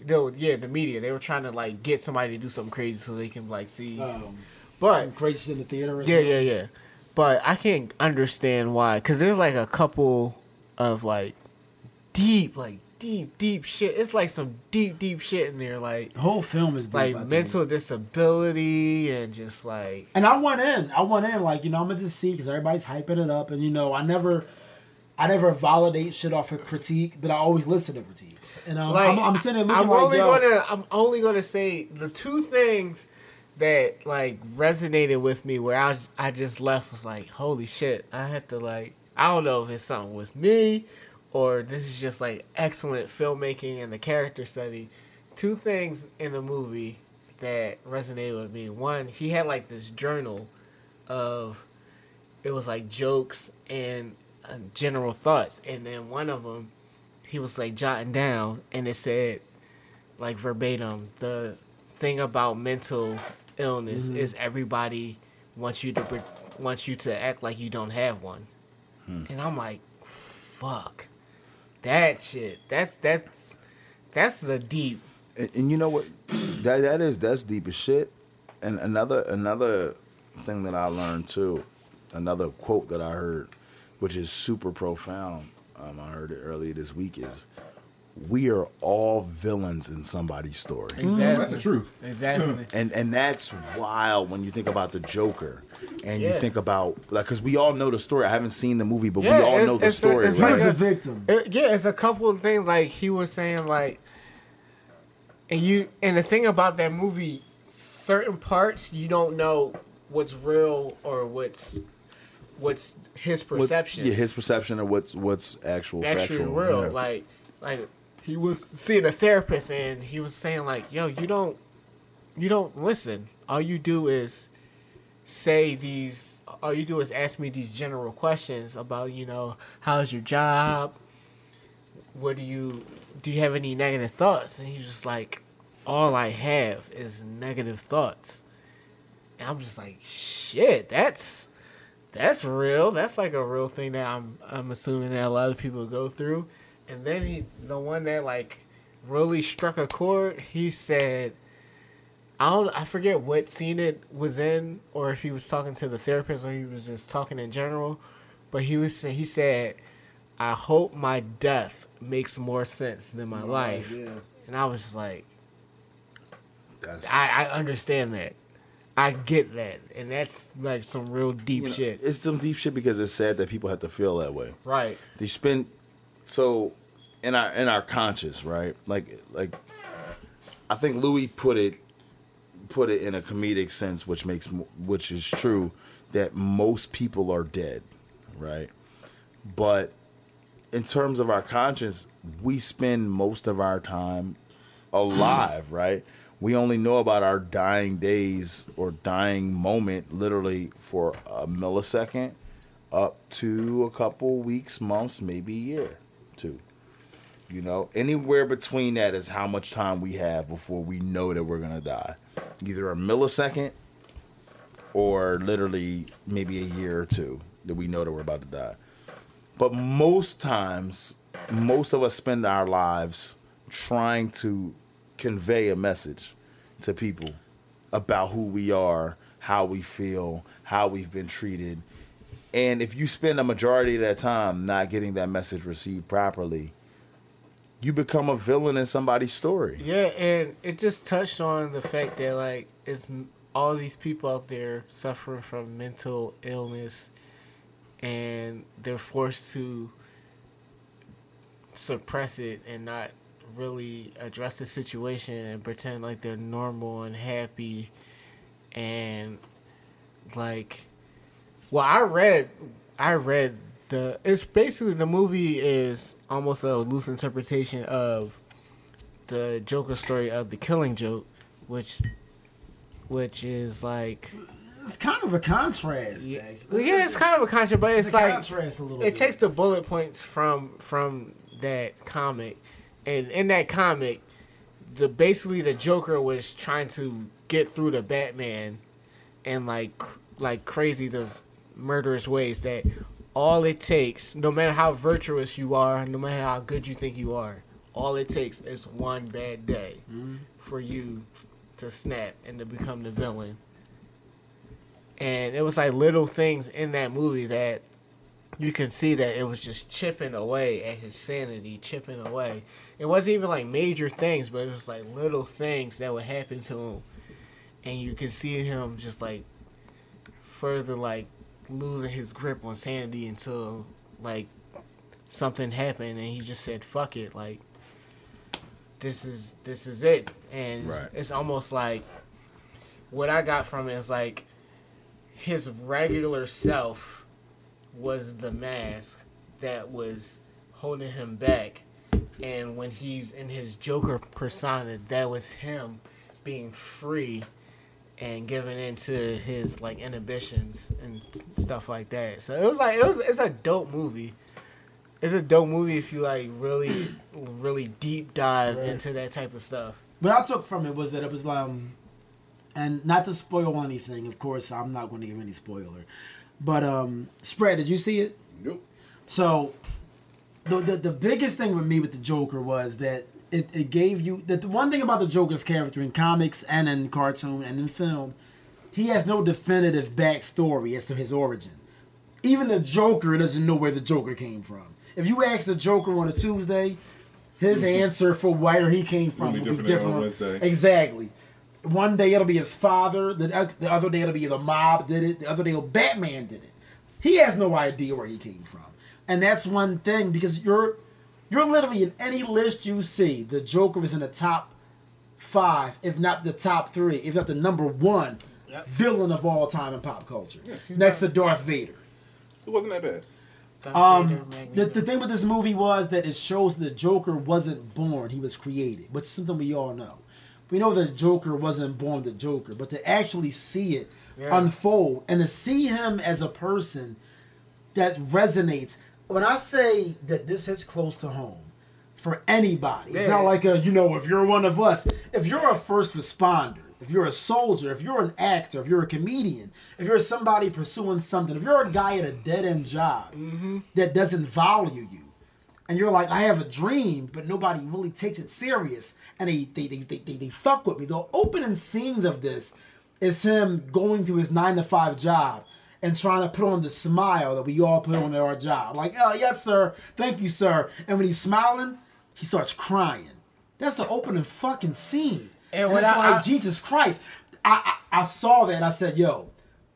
[SPEAKER 3] No, yeah, the media. They were trying to like get somebody to do something crazy so they can like see.
[SPEAKER 1] Um,
[SPEAKER 3] but
[SPEAKER 1] crazy in the theater.
[SPEAKER 3] Yeah,
[SPEAKER 1] something.
[SPEAKER 3] yeah, yeah. But I can't understand why, because there's like a couple of like deep, like deep, deep shit. It's like some deep, deep shit in there, like
[SPEAKER 1] The whole film is deep, I
[SPEAKER 3] like
[SPEAKER 1] think.
[SPEAKER 3] mental disability and just like
[SPEAKER 1] And I went in. I went in like you know I'm gonna just see because everybody's hyping it up, and you know I never, I never validate shit off of critique, but I always listen to critique. And um,
[SPEAKER 3] like
[SPEAKER 1] I'm, I'm sitting there looking
[SPEAKER 3] I'm
[SPEAKER 1] like
[SPEAKER 3] only
[SPEAKER 1] yo,
[SPEAKER 3] gonna I'm only gonna say the two things that like resonated with me where I I just left was like holy shit I had to like I don't know if it's something with me or this is just like excellent filmmaking and the character study. Two things in the movie that resonated with me. One, he had like this journal of it was like jokes and uh, general thoughts, and then one of them he was like jotting down, and it said like verbatim the thing about mental illness is everybody wants you to wants you to act like you don't have one, and I'm like, fuck, that shit. That's that's that's a deep.
[SPEAKER 2] And, and you know what? That that is that's deep as shit. And another another thing that I learned too, another quote that I heard, which is super profound. Um, I heard it earlier this week is, we are all villains in somebody's story. Mm-hmm.
[SPEAKER 3] Exactly.
[SPEAKER 8] That's the truth.
[SPEAKER 3] Exactly.
[SPEAKER 2] And and that's wild when you think about the Joker, and you think about like because we all know the story. I haven't seen the movie, but
[SPEAKER 3] Yeah,
[SPEAKER 2] we all know the
[SPEAKER 3] it's a-
[SPEAKER 2] story.
[SPEAKER 3] it's
[SPEAKER 2] right?
[SPEAKER 3] like
[SPEAKER 1] a victim.
[SPEAKER 3] It- yeah, it's a couple of things like he was saying like, and you and the thing about that movie, certain parts you don't know what's real or what's what's his
[SPEAKER 2] What's-
[SPEAKER 3] perception.
[SPEAKER 2] yeah, his perception of what's what's actual,
[SPEAKER 3] actually
[SPEAKER 2] factual.
[SPEAKER 3] real.
[SPEAKER 2] yeah.
[SPEAKER 3] Like like he was seeing a therapist and he was saying like, yo, you don't you don't listen. All you do is say these all you do is ask me these general questions about, you know, how's your job? What do you do you have any negative thoughts? And he's just like, All I have is negative thoughts. And I'm just like, shit, that's that's real. That's like a real thing that I'm I'm assuming that a lot of people go through. And then he the one that like really struck a chord, he said I don't I forget what scene it was in or if he was talking to the therapist or he was just talking in general, but he was he said I hope my death makes more sense than my oh, life. And I was just like
[SPEAKER 2] That's-
[SPEAKER 3] I, I understand that. I get that. And that's like some real deep
[SPEAKER 2] you know,
[SPEAKER 3] shit.
[SPEAKER 2] It's some deep shit because it's sad that people have to feel that way.
[SPEAKER 3] Right.
[SPEAKER 2] They spend so in our in our conscious, right? Like like I think Louis put it put it in a comedic sense, which makes which is true that most people are dead, right? But in terms of our conscience, we spend most of our time alive, right? We only know about our dying days or dying moment literally for a millisecond up to a couple weeks, months, maybe a year, two. You know, anywhere between that is how much time we have before we know that we're gonna die. Either a millisecond or literally maybe a year or two that we know that we're about to die. But most times, most of us spend our lives trying to convey a message to people about who we are, how we feel, how we've been treated. And if you spend a majority of that time not getting that message received properly, you become a villain in somebody's story.
[SPEAKER 3] Yeah, and it just touched on the fact that like it's all these people out there suffering from mental illness, and they're forced to suppress it and not really address the situation and pretend like they're normal and happy, and like, well, I read, I read the. It's basically the movie is almost a loose interpretation of the Joker story of the Killing Joke, which, which is like,
[SPEAKER 1] It's kind of a contrast.
[SPEAKER 3] yeah, yeah it's kind of a contrast, but it's,
[SPEAKER 1] It's a
[SPEAKER 3] like
[SPEAKER 1] contrast a little
[SPEAKER 3] it
[SPEAKER 1] bit.
[SPEAKER 3] takes the bullet points from from that comic, and in that comic, the basically the Joker was trying to get through to Batman, and like like crazy those murderous ways that all it takes, no matter how virtuous you are, no matter how good you think you are, all it takes is one bad day mm-hmm. for you to snap and to become the villain. And it was like little things in that movie that you can see that it was just chipping away at his sanity, chipping away. It wasn't even like major things, but it was like little things that would happen to him. And you could see him just like further like losing his grip on sanity until like something happened and he just said fuck it like this is this is it and it's-
[SPEAKER 2] Right.
[SPEAKER 3] it's almost like what i got from it is like his regular self was the mask that was holding him back and when he's in his joker persona that was him being free and giving into his like inhibitions and stuff like that. So it was like it was it's a dope movie. It's a dope movie if you like really really deep dive into that type of stuff.
[SPEAKER 1] What I took from it was that it was um, and not to spoil anything. Of course, I'm not going to give any spoiler. But um, Sprat. Did you see it?
[SPEAKER 8] Nope.
[SPEAKER 1] So, the, the the biggest thing with me with the Joker was that it, it gave you that the one thing about the Joker's character in comics and in cartoon and in film, he has no definitive backstory as to his origin. Even the Joker doesn't know where the Joker came from. If you ask the Joker on a Tuesday, his answer for where he came from
[SPEAKER 8] Will be different
[SPEAKER 1] different.
[SPEAKER 8] on Wednesday.
[SPEAKER 1] Exactly. One day it'll be his father. The, the other day it'll be the mob did it. The other day Batman did it. He has no idea where he came from, and that's one thing because you're you're literally in any list you see, the Joker is in the top five, if not the top three, if not the number one villain of all time in pop culture, next to Darth Vader.
[SPEAKER 8] It wasn't that bad.
[SPEAKER 3] Darth
[SPEAKER 1] Um,
[SPEAKER 3] Vader,
[SPEAKER 1] the, the thing with this movie was that it shows the Joker wasn't born; he was created, which is something we all know. We know the Joker wasn't born the Joker, but to actually see it
[SPEAKER 3] Yeah.
[SPEAKER 1] unfold and to see him as a person that resonates. When I say that this hits close to home for anybody, it's not like a you know if you're one of us, if you're a first responder, if you're a soldier, if you're an actor, if you're a comedian, if you're somebody pursuing something, if you're a guy at a dead end job mm-hmm. that doesn't value you, and you're like, I have a dream, but nobody really takes it serious, and they they they they, they, they fuck with me. The opening scenes of this is him going to his nine to five job and trying to put on the smile that we all put on at our job. Like, oh yes, sir, thank you, sir. And when he's smiling, he starts crying. That's the opening fucking scene.
[SPEAKER 3] And
[SPEAKER 1] And, it's
[SPEAKER 3] I-
[SPEAKER 1] like
[SPEAKER 3] I-
[SPEAKER 1] Jesus Christ. I, I I saw that and I said, yo,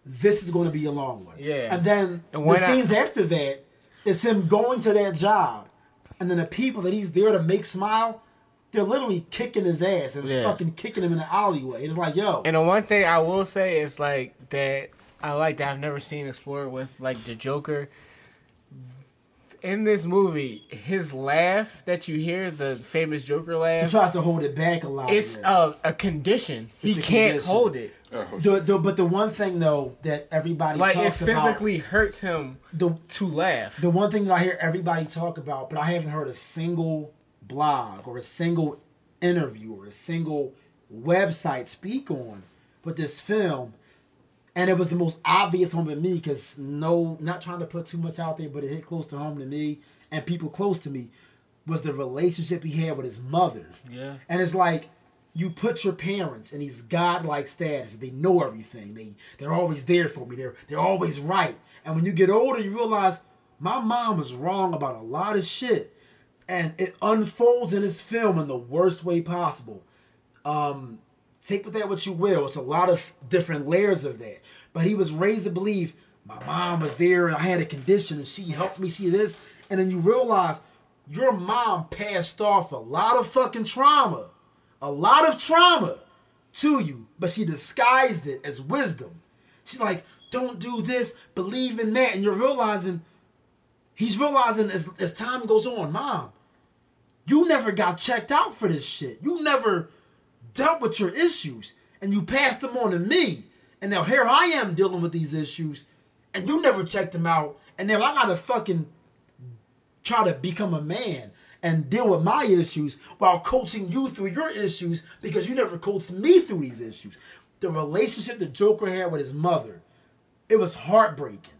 [SPEAKER 1] this is going to be a long one.
[SPEAKER 3] Yeah.
[SPEAKER 1] And then
[SPEAKER 3] And
[SPEAKER 1] the scenes after that, it's him going to that job, and then the people that he's there to make smile, they're literally kicking his ass and
[SPEAKER 3] Yeah.
[SPEAKER 1] fucking kicking him in the alleyway. It's like, yo,
[SPEAKER 3] And the one thing I will say is like that I like that I've never seen explored with like the Joker. In this movie, his laugh that you hear, the famous Joker laugh, he
[SPEAKER 1] tries to hold it back a lot.
[SPEAKER 3] it's a, a condition. He
[SPEAKER 1] a
[SPEAKER 3] can't
[SPEAKER 1] condition.
[SPEAKER 3] hold it.
[SPEAKER 8] Oh,
[SPEAKER 1] The, the, but the one thing though that everybody
[SPEAKER 3] Like it
[SPEAKER 1] talks about,
[SPEAKER 3] physically hurts him
[SPEAKER 1] the
[SPEAKER 3] to laugh.
[SPEAKER 1] the one thing that I hear everybody talk about, but I haven't heard a single blog or a single interview or a single website speak on But this film. And it was the most obvious one with me because no, not trying to put too much out there, but it hit close to home to me and people close to me was the relationship he had with his mother.
[SPEAKER 3] Yeah.
[SPEAKER 1] And it's like you put your parents in these godlike status. They know everything. They they're always there for me. They're they're always right. And when you get older, you realize my mom was wrong about a lot of shit. And it unfolds in this film in the worst way possible. Um, take with that what you will. It's a lot of different layers of that. But he was raised to believe my mom was there and I had a condition and she helped me see this. And then you realize your mom passed off a lot of fucking trauma, a lot of trauma to you, but she disguised it as wisdom. She's like, don't do this, believe in that. And you're realizing, he's realizing as, as time goes on, mom, you never got checked out for this shit. You never dealt with your issues and you passed them on to me. And now here I am dealing with these issues and you never checked them out. And now I gotta fucking try to become a man and deal with my issues while coaching you through your issues because you never coached me through these issues. The relationship the Joker had with his mother, it was heartbreaking.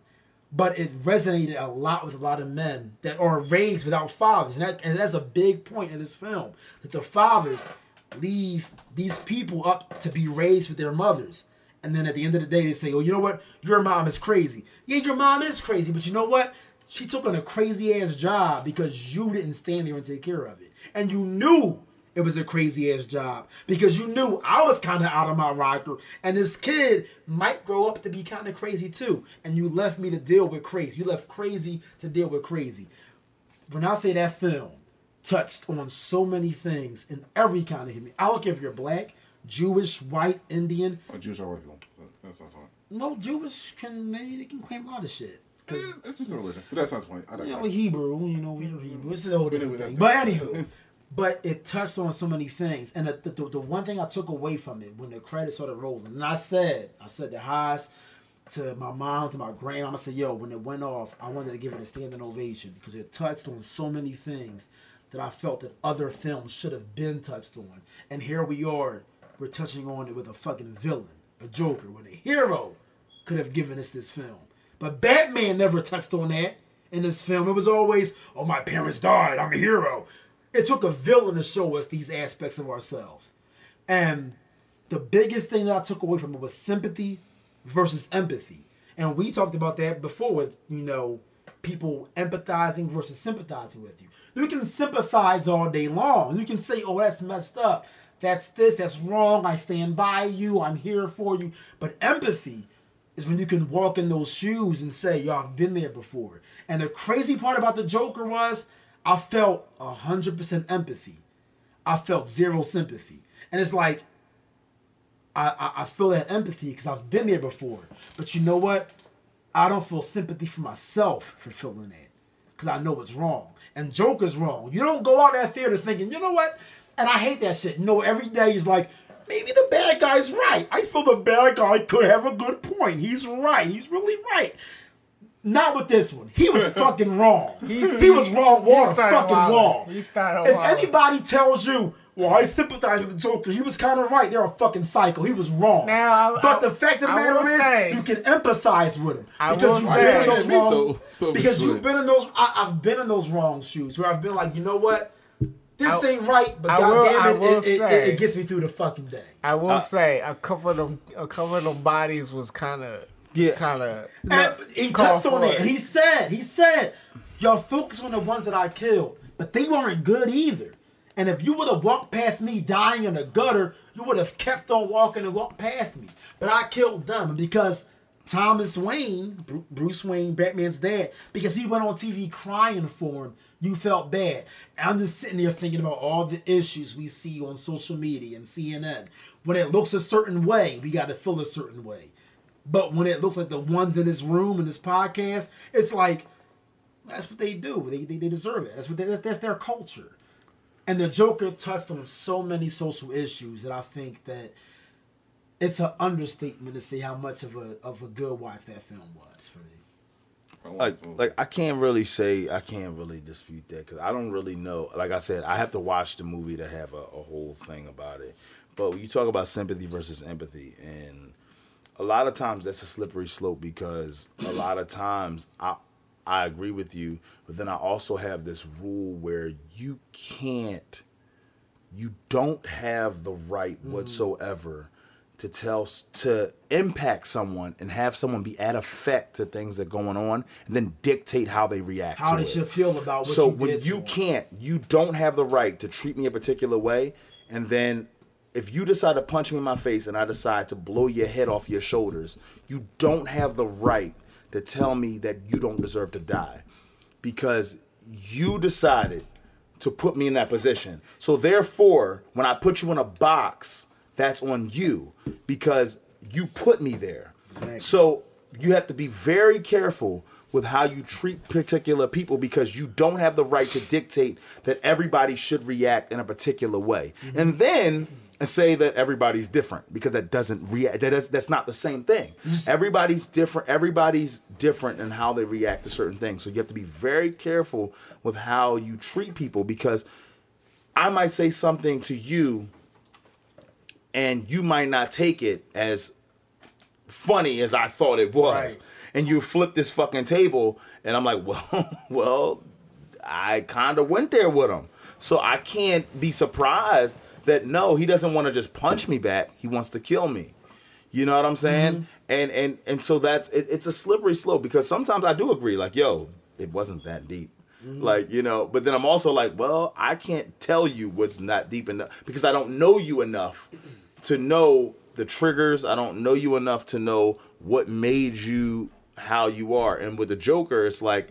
[SPEAKER 1] But it resonated a lot with a lot of men that are raised without fathers. And, that, and that's a big point in this film. That the fathers leave these people up to be raised with their mothers. And then at the end of the day, they say, oh, you know what? Your mom is crazy. Yeah, your mom is crazy. But you know what? She took on a crazy ass job because you didn't stand there and take care of it. And you knew it was a crazy ass job because you knew I was kind of out of my rocker and this kid might grow up to be kind of crazy too. And you left me to deal with crazy. You left crazy to deal with crazy. When I say that film touched on so many things in every kind of community, I don't care if you're black, Jewish, white, Indian.
[SPEAKER 8] Oh, Jewish are white people. That's not point.
[SPEAKER 1] No, Jewish can they, they can claim a lot of shit.
[SPEAKER 8] Eh, It's just a religion. But that's not the point. I
[SPEAKER 1] You know. Hebrew, you know, we're Hebrew. It's a whole different thing. But anywho, but it touched on so many things. And the, the, the one thing I took away from it when the credits started rolling, and I said, I said the highs to my mom, to my grandma, I said, yo, when it went off, I wanted to give it a standing ovation because it touched on so many things that I felt that other films should have been touched on. And here we are, we're touching on it with a fucking villain, a Joker, when a hero could have given us this film. But Batman never touched on that in this film. It was always, oh, my parents died, I'm a hero. It took a villain to show us these aspects of ourselves. And the biggest thing that I took away from it was sympathy versus empathy. And we talked about that before with, you know, people empathizing versus sympathizing with you. You can sympathize all day long. You can say, "Oh, that's messed up. That's this. That's wrong. I stand by you. I'm here for you." But empathy is when you can walk in those shoes and say, "Yo, I've been there before." And the crazy part about the Joker was, I felt hundred percent empathy. I felt zero sympathy, and it's like I, I feel that empathy because I've been there before. But you know what? I don't feel sympathy for myself for feeling that because I know it's wrong. And Joker's wrong. You don't go out that theater thinking, you know what? And I hate that shit. You know, every day is like, maybe the bad guy's right. I feel the bad guy could have a good point. He's right. He's really right. Not with this one. He was fucking wrong.
[SPEAKER 3] He's-
[SPEAKER 1] he was wrong. Water fucking wrong. If anybody tells you, well, I sympathize with the Joker, he was kind of right. They're a fucking psycho. He was wrong.
[SPEAKER 3] Now, I-
[SPEAKER 1] but
[SPEAKER 3] I-
[SPEAKER 1] the fact of the
[SPEAKER 3] I
[SPEAKER 1] matter
[SPEAKER 3] will
[SPEAKER 1] is,
[SPEAKER 3] say-
[SPEAKER 1] you can empathize with him
[SPEAKER 3] I
[SPEAKER 1] because
[SPEAKER 3] will
[SPEAKER 1] you've
[SPEAKER 3] say-
[SPEAKER 1] been in those wrong.
[SPEAKER 8] so- so
[SPEAKER 1] because you've been in those. I, I've been in those wrong shoes where I've been like, you know what, this
[SPEAKER 3] I-
[SPEAKER 1] ain't right, but
[SPEAKER 3] I will-
[SPEAKER 1] goddamn it, it, it, it, it gets me through the fucking day.
[SPEAKER 3] I will say a couple of them, a couple of them bodies was kind of,
[SPEAKER 2] Yeah.
[SPEAKER 3] kind of.
[SPEAKER 1] He touched on it. And he said, he said, y'all focus on the ones that I killed, but they weren't good either. And if you would have walked past me dying in the gutter, you would have kept on walking and walked past me. But I killed them because Thomas Wayne, Bruce Wayne, Batman's dad, because he went on TV crying for him, you felt bad. I'm just sitting there thinking about all the issues we see on social media and CNN. When it looks a certain way, we got to feel a certain way. But when it looks like the ones in this room in this podcast, it's like that's what they do. They, they, they deserve it. That's what they, that's, that's their culture. And the Joker touched on so many social issues that I think that it's an understatement to say how much of a of a good watch that film was for me.
[SPEAKER 2] like like I can't really say I can't really dispute that because I don't really know. Like I said, I have to watch the movie to have a, a whole thing about it. But when you talk about sympathy versus empathy, and a lot of times that's a slippery slope because a lot of times I I agree with you, but then I also have this rule where you can't you don't have the right mm. whatsoever to tell to impact someone and have someone be at effect to things that are going on and then dictate how they react
[SPEAKER 1] How
[SPEAKER 2] to
[SPEAKER 1] they
[SPEAKER 2] it.
[SPEAKER 1] should feel about what
[SPEAKER 2] so
[SPEAKER 1] you
[SPEAKER 2] when
[SPEAKER 1] did
[SPEAKER 2] you can't you don't have the right to treat me a particular way and then if you decide to punch me in my face and I decide to blow your head off your shoulders, you don't have the right to tell me that you don't deserve to die because you decided to put me in that position. So therefore, when I put you in a box, that's on you because you put me there. So you have to be very careful with how you treat particular people because you don't have the right to dictate that everybody should react in a particular way. Mm-hmm. And then and say that everybody's different because that doesn't react that is, that's not the same thing. Everybody's different everybody's different in how they react to certain things. So you have to be very careful with how you treat people because I might say something to you and you might not take it as funny as I thought it was.
[SPEAKER 1] Right.
[SPEAKER 2] And you flip this fucking table and I'm like, "Well, well, I kind of went there with him." So I can't be surprised that no, he doesn't want to just punch me back. He wants to kill me. You know what I'm saying? Mm-hmm. And and and so that's it, it's a slippery slope because sometimes I do agree like, "Yo, it wasn't that deep." Mm-hmm. Like, you know, but then I'm also like, well, I can't tell you what's not deep enough because I don't know you enough to know the triggers. I don't know you enough to know what made you how you are. And with the Joker, it's like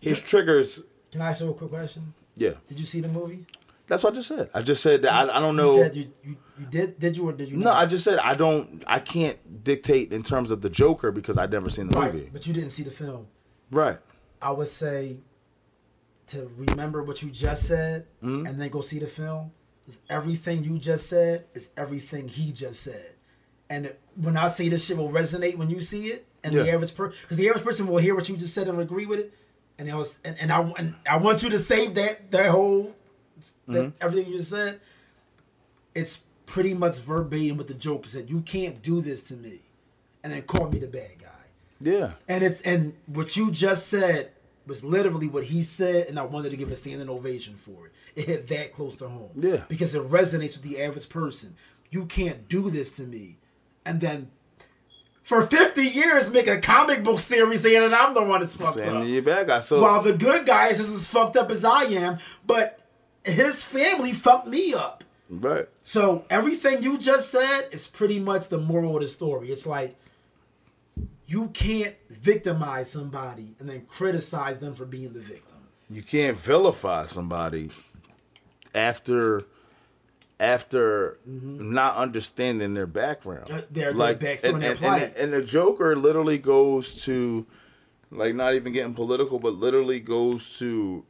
[SPEAKER 2] his triggers.
[SPEAKER 1] Can I ask you a quick question?
[SPEAKER 2] Yeah,
[SPEAKER 1] Did you see the movie?
[SPEAKER 2] That's what I just said. I just said that I, I don't know.
[SPEAKER 1] You said you, you, you did did you or did you
[SPEAKER 2] no,
[SPEAKER 1] not?
[SPEAKER 2] I just said I don't. I can't dictate in terms of the Joker because I've never seen the
[SPEAKER 1] right,
[SPEAKER 2] movie.
[SPEAKER 1] but you didn't see the film.
[SPEAKER 2] Right.
[SPEAKER 1] I would say to remember what you just said
[SPEAKER 2] Mm-hmm.
[SPEAKER 1] and then go see the film. Everything you just said is everything he just said. And it- when I say this shit will resonate when you see it, and the average person, because the average person will hear what you just said and agree with it, and it was, and, and I and I want you to save that that whole that
[SPEAKER 2] Mm-hmm.
[SPEAKER 1] everything you just said. It's pretty much verbatim what the Joker said. You can't do this to me, and then call me the bad guy.
[SPEAKER 2] Yeah.
[SPEAKER 1] And it's and what you just said was literally what he said, and I wanted to give a standing ovation for it. It hit that close to home.
[SPEAKER 2] Yeah.
[SPEAKER 1] Because it resonates with the average person. You can't do this to me. And then for 50 years make a comic book series saying that I'm the one that's fucked up.
[SPEAKER 2] you're bad guy. So
[SPEAKER 1] While the good guy is just as fucked up as I am, but his family fucked me up.
[SPEAKER 2] right.
[SPEAKER 1] So everything you just said is pretty much the moral of the story. It's like you can't victimize somebody and then criticize them for being the victim.
[SPEAKER 2] you can't vilify somebody after after not understanding their background.
[SPEAKER 1] Uh, their- their backstory and their
[SPEAKER 2] and,
[SPEAKER 1] plight.
[SPEAKER 2] and the Joker literally goes to like not even getting political, but literally goes to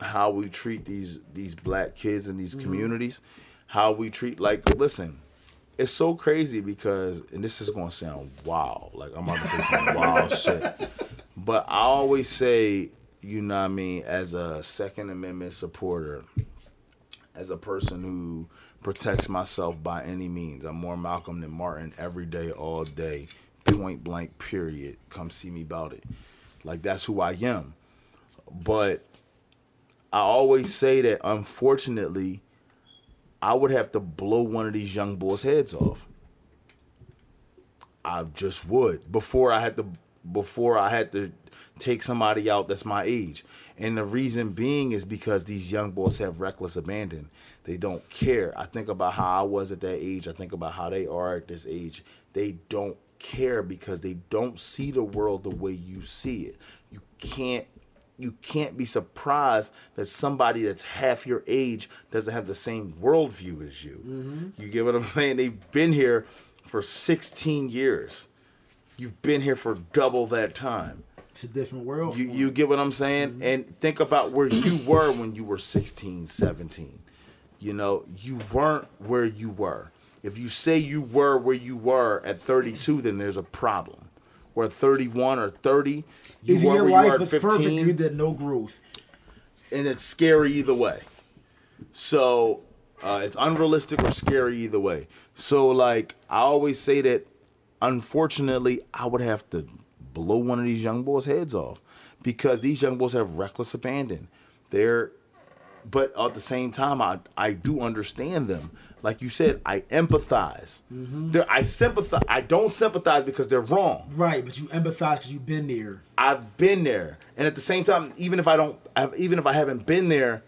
[SPEAKER 2] how we treat these these black kids in
[SPEAKER 1] Mm-hmm.
[SPEAKER 2] these communities, how we treat like listen. It's so crazy because, and this is gonna sound wild, like I'm about to say some wild shit. But I always say, you know what I mean, as a Second Amendment supporter, as a person who protects myself by any means. I'm more Malcolm than Martin every day, all day, point blank, period. Come see me about it. Like that's who I am. But I always say that unfortunately, I would have to blow one of these young boys' heads off. I just would before I had to before I had to take somebody out that's my age. And the reason being is because these young boys have reckless abandon. They don't care. I think about how I was at that age. I think about how they are at this age. They don't care because they don't see the world the way you see it. You can't you can't be surprised that somebody that's half your age doesn't have the same worldview as you. Mm-hmm. You get what I'm saying? They've been here for 16 years. You've been here for double that time.
[SPEAKER 1] It's a different world.
[SPEAKER 2] You you get what I'm saying? Mm-hmm. And think about where you were when you were 16, 17. You know, you weren't where you were. If you say you were where you were at 32, then there's a problem. Or 31 or 30, you were
[SPEAKER 1] your
[SPEAKER 2] you
[SPEAKER 1] life was
[SPEAKER 2] 15
[SPEAKER 1] perfect, you did no growth.
[SPEAKER 2] and it's scary either way. So uh, it's unrealistic or scary either way. So like I always say that, unfortunately, I would have to blow one of these young boys' heads off because these young boys have reckless abandon. They're, but at the same time, I I do understand them. Like you said, I empathize. Mm-hmm. They're, I sympathize. I don't sympathize because they're wrong.
[SPEAKER 1] Right, but you empathize because you've been there.
[SPEAKER 2] I've been there, and at the same time, even if I don't, even if I haven't been there,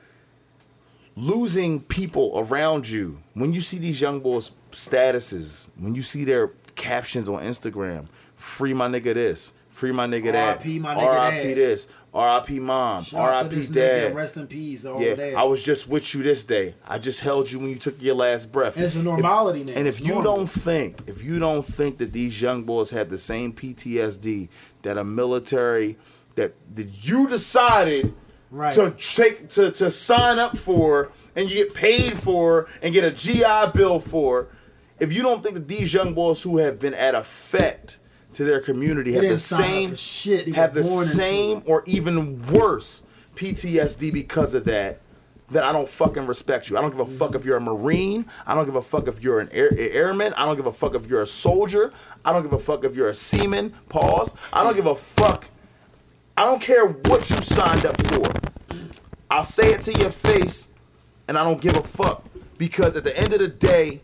[SPEAKER 2] losing people around you. When you see these young boys' statuses, when you see their captions on Instagram, free my nigga this, free my nigga that,
[SPEAKER 1] R.I.P. my nigga
[SPEAKER 2] R.I.P.
[SPEAKER 1] that.
[SPEAKER 2] this, R.I.P. mom,
[SPEAKER 1] Shout out to
[SPEAKER 2] R.I.P.
[SPEAKER 1] this nigga,
[SPEAKER 2] dad.
[SPEAKER 1] rest in peace, all
[SPEAKER 2] Yeah,
[SPEAKER 1] that.
[SPEAKER 2] I was just with you this day. I just held you when you took your last breath.
[SPEAKER 1] And it's a
[SPEAKER 2] If-
[SPEAKER 1] normality now.
[SPEAKER 2] and if
[SPEAKER 1] It's
[SPEAKER 2] you
[SPEAKER 1] normal.
[SPEAKER 2] don't think, if you don't think that these young boys have the same PTSD that a military that that you decided
[SPEAKER 1] Right.
[SPEAKER 2] to take to to sign up for and you get paid for and get a GI bill for, if you don't think that these young boys who have been at effect to their community have the
[SPEAKER 1] didn't sign up
[SPEAKER 2] same
[SPEAKER 1] shit.
[SPEAKER 2] Have the same or even worse PTSD because of that, That I don't fucking respect you. I don't give a fuck if you're a Marine. I don't give a fuck if you're an air, airman. I don't give a fuck if you're a soldier. I don't give a fuck if you're a seaman. Pause. I don't give a fuck. I don't care what you signed up for. I'll say it to your face, and I don't give a fuck. Because at the end of the day,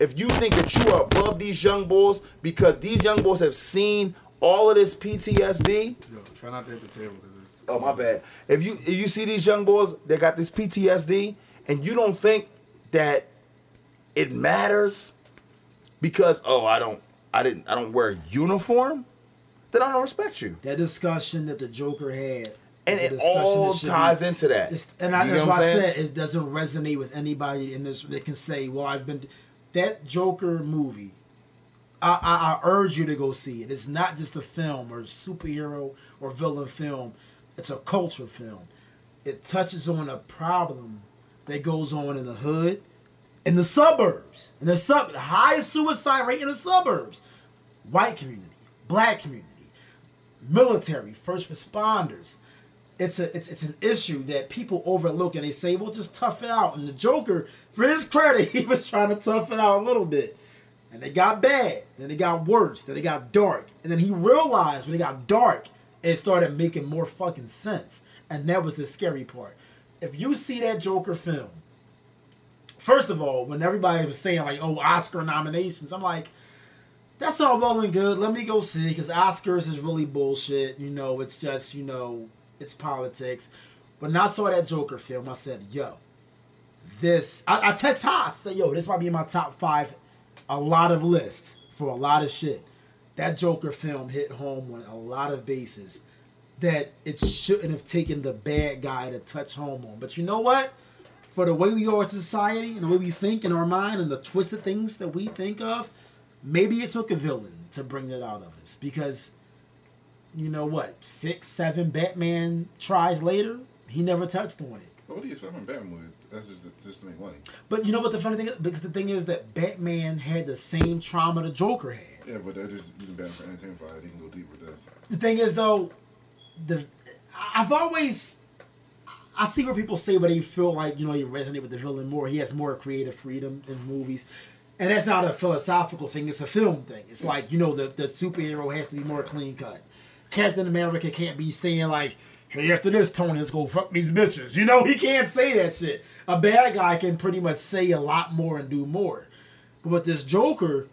[SPEAKER 2] if you think that you are above these young boys because these young boys have seen all of this PTSD,
[SPEAKER 7] Yo, try not to hit the table because it's.
[SPEAKER 2] Oh my bad. If you if you see these young boys that got this PTSD and you don't think that it matters because oh I don't I didn't I don't wear a uniform, then I don't respect you.
[SPEAKER 1] that discussion that the Joker had.
[SPEAKER 2] And
[SPEAKER 1] is
[SPEAKER 2] it
[SPEAKER 1] discussion
[SPEAKER 2] all
[SPEAKER 1] that should be-
[SPEAKER 2] ties into that.
[SPEAKER 1] And I, that's why
[SPEAKER 2] what
[SPEAKER 1] I said it doesn't resonate with anybody in this that can say, "Well, I've been." That Joker movie, I, I, I urge you to go see it. It's not just a film or superhero or villain film. It's a culture film. It touches on a problem that goes on in the hood, in the suburbs, in the sub, the highest suicide rate in the suburbs. White community, black community, military, first responders. It's a it's it's an issue that people overlook and they say, well, just tough it out. And the Joker, for his credit, he was trying to tough it out a little bit. And they got bad. Then it got worse. Then it got dark. And then he realized when it got dark, it started making more fucking sense. And that was the scary part. If you see that Joker film, first of all, when everybody was saying like, oh, Oscar nominations, I'm like, that's all well and good. Let me go see because Oscars is really bullshit. You know, it's just you know, it's politics. But when I saw that Joker film, I said, "Yo, this." I, I text Hos, say, "Yo, this might be in my top five, a lot of lists for a lot of shit." That Joker film hit home on a lot of bases that it shouldn't have taken the bad guy to touch home on. But you know what? For the way we are a society and the way we think in our mind and the twisted things that we think of, maybe it took a villain to bring that out of us. Because you know what? Six, seven Batman tries later, he never touched on it.
[SPEAKER 8] But what do you expect from Batman movies? That's just, just to make money.
[SPEAKER 1] But you know what the funny thing is? Because the thing is that Batman had the same trauma the Joker had.
[SPEAKER 8] Yeah, but they're just using Batman for entertainment value. They can go deep with this.
[SPEAKER 1] the thing is though, the I've always I see where people say where they feel like you know you resonate with the villain more. He has more creative freedom in movies, and that's not a philosophical thing. It's a film thing. It's like you know the the superhero has to be more clean cut. Captain America can't be saying like, "Hey, after this, Tony, let's go fuck these bitches." You know, he can't say that shit. A bad guy can pretty much say a lot more and do more. But with this Joker,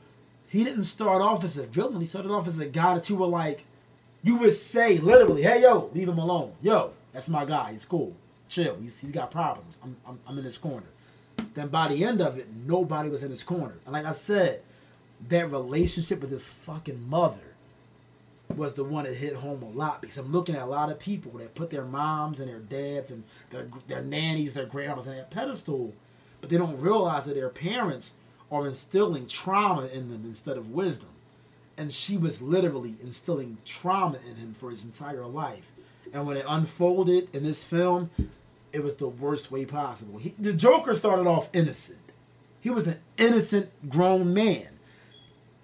[SPEAKER 1] he didn't start off as a villain. He started off as a guy that you were like, you would say literally, "Hey, yo, leave him alone. Yo, that's my guy. He's cool. Chill. He's, he's got problems. I'm, I'm, I'm in his corner." Then by the end of it, nobody was in his corner. And like I said, that relationship with his fucking mother was the one that hit home a lot because I'm looking at a lot of people that put their moms and their dads and their, their nannies, their grandmas on that pedestal, but they don't realize that their parents are instilling trauma in them instead of wisdom. And she was literally instilling trauma in him for his entire life. And when it unfolded in this film, it was the worst way possible. He, the Joker started off innocent. He was an innocent grown man.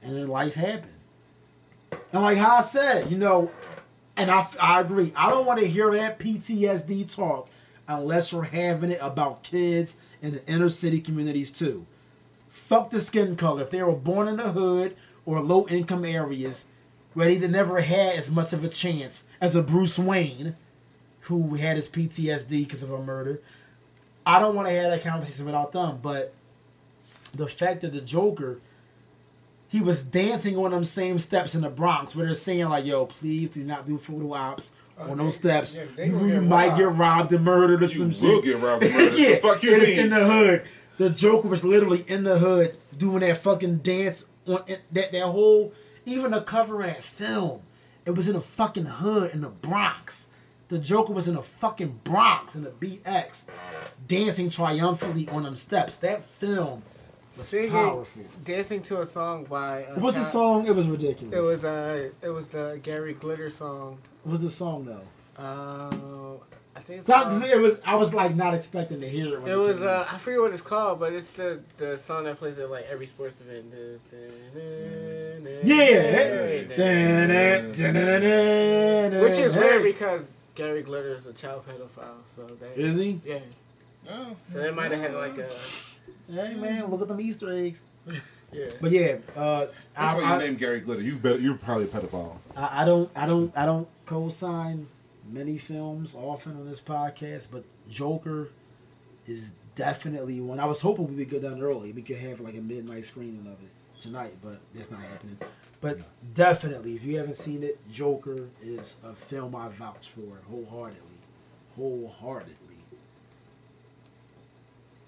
[SPEAKER 1] And then life happened. And like how I said, you know, and I, I agree. I don't want to hear that PTSD talk unless you're having it about kids in the inner city communities too. Fuck the skin color. If they were born in the hood or low income areas where they never had as much of a chance as a Bruce Wayne who had his PTSD because of a murder. I don't want to have that conversation without them, but the fact that the Joker he was dancing on them same steps in the Bronx where they're saying like, "Yo, please do not do photo ops oh, on those steps.
[SPEAKER 3] yeah,
[SPEAKER 1] you you
[SPEAKER 3] get
[SPEAKER 1] might
[SPEAKER 3] robbed."
[SPEAKER 1] get robbed and murdered or
[SPEAKER 8] You
[SPEAKER 1] some
[SPEAKER 8] will get robbed and murdered.
[SPEAKER 1] yeah,
[SPEAKER 8] The fuck you
[SPEAKER 1] it is
[SPEAKER 8] mean?
[SPEAKER 1] in the hood. The Joker was literally in the hood doing that fucking dance on that that whole even the cover of that film. It was in a fucking hood in the Bronx. The Joker was in the fucking Bronx in the BX, dancing triumphantly on them steps. That film was
[SPEAKER 3] Singing,
[SPEAKER 1] powerful.
[SPEAKER 3] dancing to a song by. Uh,
[SPEAKER 1] What was the song? It was ridiculous.
[SPEAKER 3] It was uh, it was the Gary Glitter song.
[SPEAKER 1] What was the song though?
[SPEAKER 3] Uh, I think it's
[SPEAKER 1] So
[SPEAKER 3] called-
[SPEAKER 1] it was. I was like not expecting to hear it. When
[SPEAKER 3] It was uh. I forget what it's called, but it's the the song that plays at like every sports event.
[SPEAKER 1] yeah.
[SPEAKER 3] Which is weird because Gary Glitter is a child pedophile, so that
[SPEAKER 1] Is he?
[SPEAKER 3] Yeah.
[SPEAKER 8] Oh,
[SPEAKER 3] So they might have had like a
[SPEAKER 1] Hey man, look at them Easter eggs.
[SPEAKER 3] yeah.
[SPEAKER 1] But yeah, uh,
[SPEAKER 8] that's
[SPEAKER 1] I,
[SPEAKER 8] why you
[SPEAKER 1] I,
[SPEAKER 8] named Gary Glitter. You better. You're probably a pedophile.
[SPEAKER 1] I, I don't, I don't, I don't co-sign many films often on this podcast, but Joker is definitely one. I was hoping we would go down early. We could have like a midnight screening of it tonight, but that's not happening. But definitely, if you haven't seen it, Joker is a film I vouch for wholeheartedly. Wholeheartedly.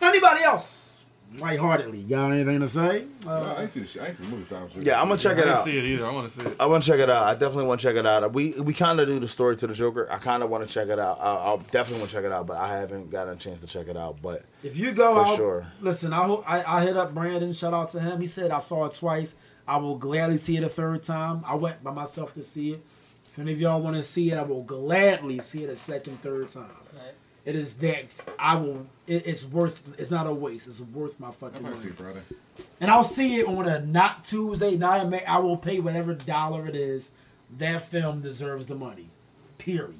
[SPEAKER 1] Anybody else? Lightheartedly, got anything to say?
[SPEAKER 8] No,
[SPEAKER 1] Uh,
[SPEAKER 8] I ain't see the shit. I ain't see the movie soundtrack.
[SPEAKER 2] Yeah, I'm gonna check
[SPEAKER 5] I
[SPEAKER 2] it
[SPEAKER 5] didn't
[SPEAKER 2] out.
[SPEAKER 5] see it either. I want to see it.
[SPEAKER 2] I want to check it out. I definitely want to check it out. We we kind of do the story to the Joker. I kind of want to check it out. I'll, I'll definitely want to check it out, but I haven't gotten a chance to check it out. But
[SPEAKER 1] If you go
[SPEAKER 2] For
[SPEAKER 1] out,
[SPEAKER 2] sure.
[SPEAKER 1] listen. I, hope- I I hit up Brandon. Shout out to him. He said I saw it twice. I will gladly see it a third time. I went by myself to see it. If any of y'all want to see it, I will gladly see it a second, third time. It is that I will. It, it's worth. It's not a waste. It's worth my
[SPEAKER 8] I
[SPEAKER 1] fucking
[SPEAKER 8] might
[SPEAKER 1] money.
[SPEAKER 8] see it Friday.
[SPEAKER 1] And I'll see it on a not Tuesday night. ma- I will pay whatever dollar it is. That film deserves the money. Period.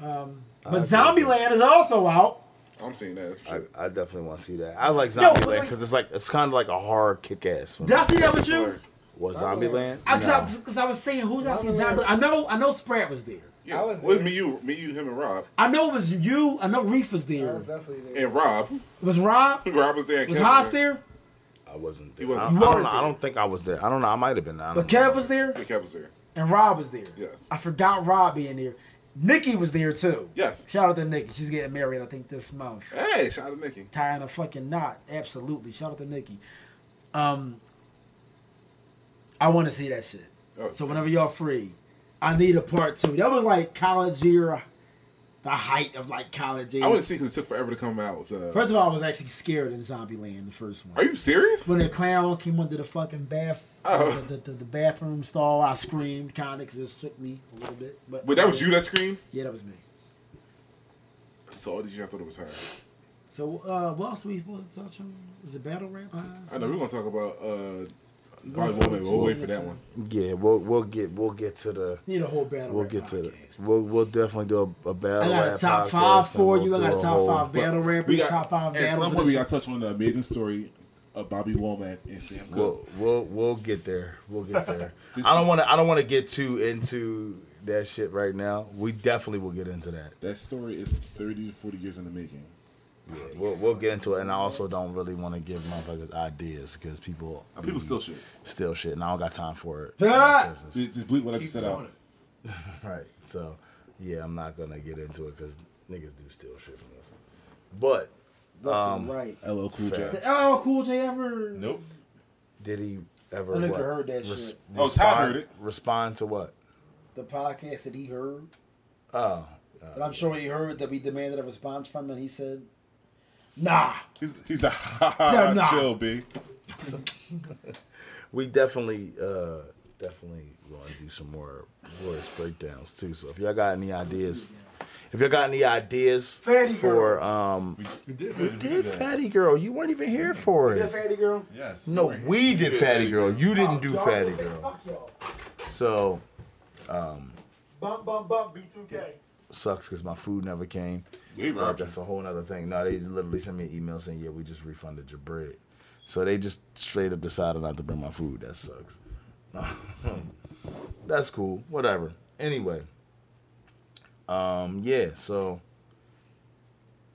[SPEAKER 1] Um, but Zombieland is also out.
[SPEAKER 8] I'm seeing that. That's for
[SPEAKER 2] I,
[SPEAKER 8] sure.
[SPEAKER 2] I definitely want to see that. I like
[SPEAKER 1] Yo, but
[SPEAKER 2] Zombieland
[SPEAKER 1] like-
[SPEAKER 2] because it's like it's kind of like a horror kick-ass. Film.
[SPEAKER 1] Did I see that with you?
[SPEAKER 2] Was Zombieland?
[SPEAKER 1] Because I, was saying, who's I see Zombie? I know, I know, Sprat was there.
[SPEAKER 8] Yeah,
[SPEAKER 3] I was
[SPEAKER 8] it was me, you, me, you, him, and Rob,
[SPEAKER 1] I know it was you. I know Reef was
[SPEAKER 3] I
[SPEAKER 1] there.
[SPEAKER 3] was definitely there.
[SPEAKER 8] And Rob.
[SPEAKER 1] Was Rob?
[SPEAKER 8] Rob was there. And
[SPEAKER 1] Was
[SPEAKER 8] Kevin Hos there.
[SPEAKER 1] there?
[SPEAKER 2] I wasn't there.
[SPEAKER 8] He wasn't.
[SPEAKER 2] I, I
[SPEAKER 1] You
[SPEAKER 2] don't
[SPEAKER 1] weren't
[SPEAKER 2] know. I don't think I was there. I don't know. I might have been. I
[SPEAKER 1] But
[SPEAKER 2] don't know.
[SPEAKER 1] Kev was there
[SPEAKER 8] Yeah, Kev was there.
[SPEAKER 1] and Rob was there.
[SPEAKER 8] Yes.
[SPEAKER 1] I forgot Rob being there. Nikki was there too.
[SPEAKER 8] Yes.
[SPEAKER 1] Shout out to Nikki. She's getting married, I think, this month.
[SPEAKER 8] Hey, shout out to Nikki.
[SPEAKER 1] Tying a fucking knot. Absolutely. Shout out to Nikki. Um, I want to see that shit.
[SPEAKER 8] Oh,
[SPEAKER 1] so
[SPEAKER 8] sick.
[SPEAKER 1] whenever y'all free, I need a part two. That was like college year, the height of like college year.
[SPEAKER 8] I to see because it took forever to come out. So.
[SPEAKER 1] First of all, I was actually scared in Zombieland, the first one.
[SPEAKER 8] Are you serious?
[SPEAKER 1] When the clown came under the fucking bath,
[SPEAKER 8] Oh.
[SPEAKER 1] the, the, the bathroom stall, I screamed kind of because it shook me a little bit. But,
[SPEAKER 8] But that was you that screamed?
[SPEAKER 1] Yeah, that was me.
[SPEAKER 8] So did you? I thought it was her.
[SPEAKER 1] So, uh, what else we supposed to touch on? Was it battle rap?
[SPEAKER 8] I know we're gonna talk about uh
[SPEAKER 1] Going
[SPEAKER 8] Bobby
[SPEAKER 1] for
[SPEAKER 8] Womack.
[SPEAKER 1] the
[SPEAKER 8] We'll wait for that one.
[SPEAKER 2] Yeah, we'll we'll get we'll get to the
[SPEAKER 1] Need a whole battle
[SPEAKER 2] we'll
[SPEAKER 1] rap
[SPEAKER 2] get to the we'll we'll definitely do a, a battle.
[SPEAKER 1] I got a top five
[SPEAKER 2] and
[SPEAKER 1] for
[SPEAKER 2] we'll
[SPEAKER 1] you. I got a top
[SPEAKER 2] whole-
[SPEAKER 1] five battle rappers,
[SPEAKER 8] We got
[SPEAKER 1] top five
[SPEAKER 8] At some point, we got
[SPEAKER 1] shit.
[SPEAKER 8] to touch on the amazing story of Bobby Womack and Sam Cooke.
[SPEAKER 2] We'll we'll we'll get there. We'll get there. I don't want to I don't want to get too into that shit right now. We definitely will get into that.
[SPEAKER 8] that story is thirty to forty years in the making.
[SPEAKER 2] Yeah, we'll we'll get into it. And I also don't really want to give motherfuckers ideas because people
[SPEAKER 8] Uh, people still shit.
[SPEAKER 2] still shit, and I don't got time for it.
[SPEAKER 1] Ah!
[SPEAKER 8] Just just bleep what I just said out.
[SPEAKER 2] Right. So, yeah, I'm not gonna get into it because niggas do steal shit from us. But
[SPEAKER 1] Left
[SPEAKER 2] um,
[SPEAKER 1] and right.
[SPEAKER 8] LL Cool J.
[SPEAKER 2] Fair.
[SPEAKER 1] Did LL Cool J ever?
[SPEAKER 4] Nope.
[SPEAKER 2] did he ever?
[SPEAKER 1] I nigga
[SPEAKER 2] what,
[SPEAKER 1] heard that shit.
[SPEAKER 8] Oh, Todd heard it.
[SPEAKER 2] Respond to what?
[SPEAKER 1] The podcast that he heard.
[SPEAKER 2] Oh,
[SPEAKER 1] But I'm sure he heard that we demanded a response from him, and he said, "Nah."
[SPEAKER 8] He's he's a
[SPEAKER 1] Yeah, nah.
[SPEAKER 8] chill, B.
[SPEAKER 2] we definitely, uh, definitely going to do some more voice breakdowns too. So if y'all got any ideas, if y'all got any ideas
[SPEAKER 1] Fatty
[SPEAKER 2] for
[SPEAKER 1] Girl.
[SPEAKER 2] um,
[SPEAKER 4] We did.
[SPEAKER 2] we did Fatty Girl. You weren't even here for
[SPEAKER 1] Yeah,
[SPEAKER 2] it.
[SPEAKER 1] fatty girl.
[SPEAKER 4] Yes.
[SPEAKER 2] No,
[SPEAKER 4] We're
[SPEAKER 2] we did Fatty Girl. You didn't do Fatty
[SPEAKER 1] did-
[SPEAKER 2] Girl.
[SPEAKER 1] Fuck y'all.
[SPEAKER 2] So
[SPEAKER 1] Bump, bump, bump. B2K.
[SPEAKER 2] sucks because my food never came. Uh, that's a whole other thing. No, they literally sent me an email saying, "Yeah, we just refunded your bread." So they just straight up decided not to bring my food. That sucks. that's cool. Whatever. Anyway, um, yeah. So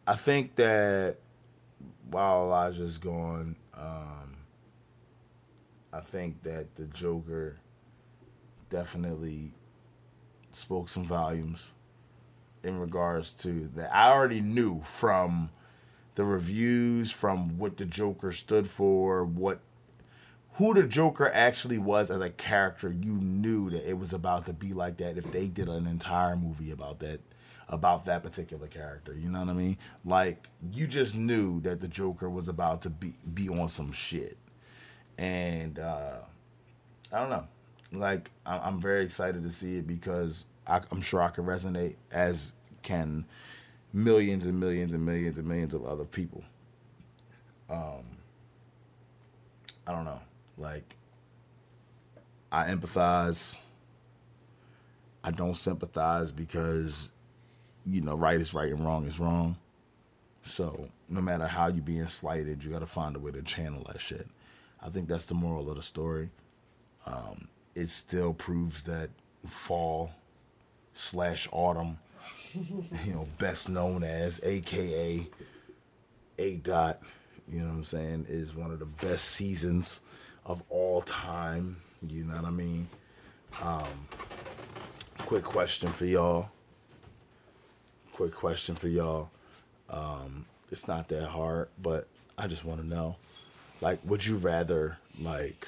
[SPEAKER 2] I think that while Elijah's gone, um, I think that the Joker definitely spoke some volumes in regards to that. I already knew from the reviews, from what the Joker stood for, what who the Joker actually was as a character. You knew that it was about to be like that if they did an entire movie about that about that particular character. You know what I mean? Like you just knew that the Joker was about to be be on some shit. And uh I don't know. Like I- I'm very excited to see it because I'm sure I can resonate as can millions and millions and millions and millions of other people. Um, I don't know. Like I empathize. I don't sympathize because you know right is right and wrong is wrong. So no matter how you being slighted, you got to find a way to channel that shit. I think that's the moral of the story Um, it still proves that fall slash autumn, you know, best known as AKA A dot, you know what I'm saying, is one of the best seasons of all time. You know what I mean? Um, quick question for y'all. Quick question for y'all. Um, it's not that hard, but I just want to know. Like, would you rather like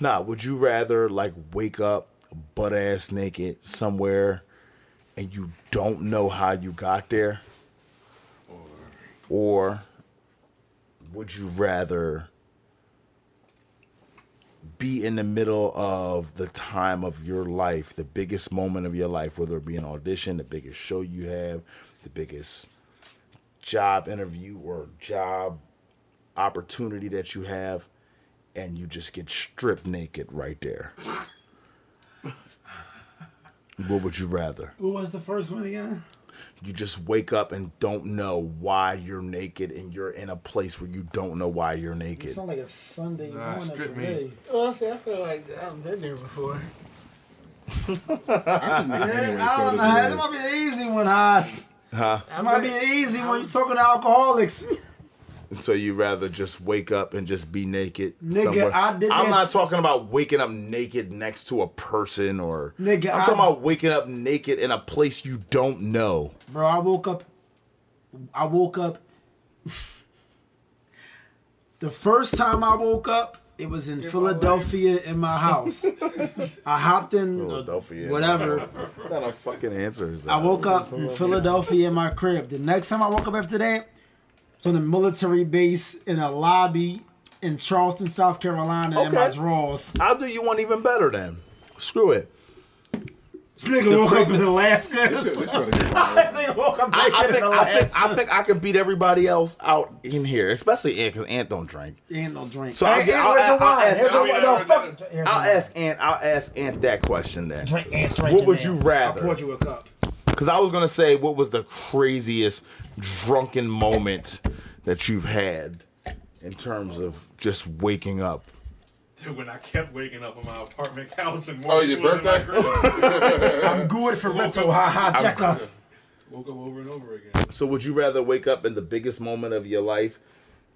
[SPEAKER 2] Nah, would you rather like wake up butt ass naked somewhere and you don't know how you got there? Or would you rather be in the middle of the time of your life, the biggest moment of your life, whether it be an audition, the biggest show you have, the biggest job interview or job opportunity that you have, and you just get stripped naked right there. What would you rather?
[SPEAKER 1] Who was the first one again?
[SPEAKER 2] You just wake up and don't know why you're naked, and you're in a place where you don't know why you're naked.
[SPEAKER 1] It
[SPEAKER 2] naked.
[SPEAKER 1] sounds like a Sunday
[SPEAKER 5] Nah,
[SPEAKER 1] morning
[SPEAKER 5] strip
[SPEAKER 1] for
[SPEAKER 5] me.
[SPEAKER 1] me.
[SPEAKER 3] Oh, Honestly, I feel like I've been there before.
[SPEAKER 8] I should make it anyway.
[SPEAKER 1] I
[SPEAKER 8] So
[SPEAKER 1] don't know.
[SPEAKER 8] that
[SPEAKER 1] That might be an easy one, Hos.
[SPEAKER 2] Huh?
[SPEAKER 1] That might be an easy one. You're talking to alcoholics.
[SPEAKER 2] So you rather just wake up and just be naked
[SPEAKER 1] Nigga,
[SPEAKER 2] somewhere?
[SPEAKER 1] I did
[SPEAKER 2] I'm
[SPEAKER 1] that
[SPEAKER 2] not
[SPEAKER 1] sh-
[SPEAKER 2] talking about waking up naked next to a person or.
[SPEAKER 1] Nigga,
[SPEAKER 2] I'm
[SPEAKER 1] I-
[SPEAKER 2] talking about waking up naked in a place you don't know.
[SPEAKER 1] Bro, I woke up. I woke up. the first time I woke up, it was in Philadelphia in my house. I hopped in, uh,
[SPEAKER 2] Philadelphia.
[SPEAKER 1] whatever.
[SPEAKER 2] What kind of fucking answer is that?
[SPEAKER 1] I woke up in Philadelphia in my crib. The next time I woke up after that, it's on a military base in a lobby in Charleston, South Carolina, in my drawers.
[SPEAKER 2] I'll do you one even better then. Screw it.
[SPEAKER 1] This nigga woke up in Alaska.
[SPEAKER 8] This shit, this shit about to get
[SPEAKER 1] This
[SPEAKER 8] wild.
[SPEAKER 1] nigga woke up
[SPEAKER 2] I, I
[SPEAKER 1] in
[SPEAKER 2] think, I, think,
[SPEAKER 1] Alaska.
[SPEAKER 2] I think I could beat everybody else out in here, especially Ant, because Ant don't drink.
[SPEAKER 1] Ant don't drink.
[SPEAKER 2] So
[SPEAKER 1] hey,
[SPEAKER 2] I'll get- I'll-
[SPEAKER 1] where's your
[SPEAKER 2] I'll
[SPEAKER 1] wine?
[SPEAKER 2] ask-
[SPEAKER 1] Here's
[SPEAKER 7] I'll-
[SPEAKER 1] No,
[SPEAKER 7] I'll-
[SPEAKER 1] fuck.
[SPEAKER 2] I'll ask Ant. I'll ask Ant that question then.
[SPEAKER 1] Drink and drink
[SPEAKER 2] What would
[SPEAKER 1] you
[SPEAKER 2] you
[SPEAKER 1] I
[SPEAKER 2] rather?
[SPEAKER 1] poured you a cup.
[SPEAKER 2] Because I was gonna say, what was the craziest drunken moment that you've had in terms of just waking up?
[SPEAKER 7] Dude, when I kept waking up on my apartment couch and
[SPEAKER 8] Oh, your
[SPEAKER 7] woke up in my
[SPEAKER 8] birthday?
[SPEAKER 1] I'm good for rental. Ha ha. Check up.
[SPEAKER 7] woke up over and over again.
[SPEAKER 2] So, would you rather wake up in the biggest moment of your life?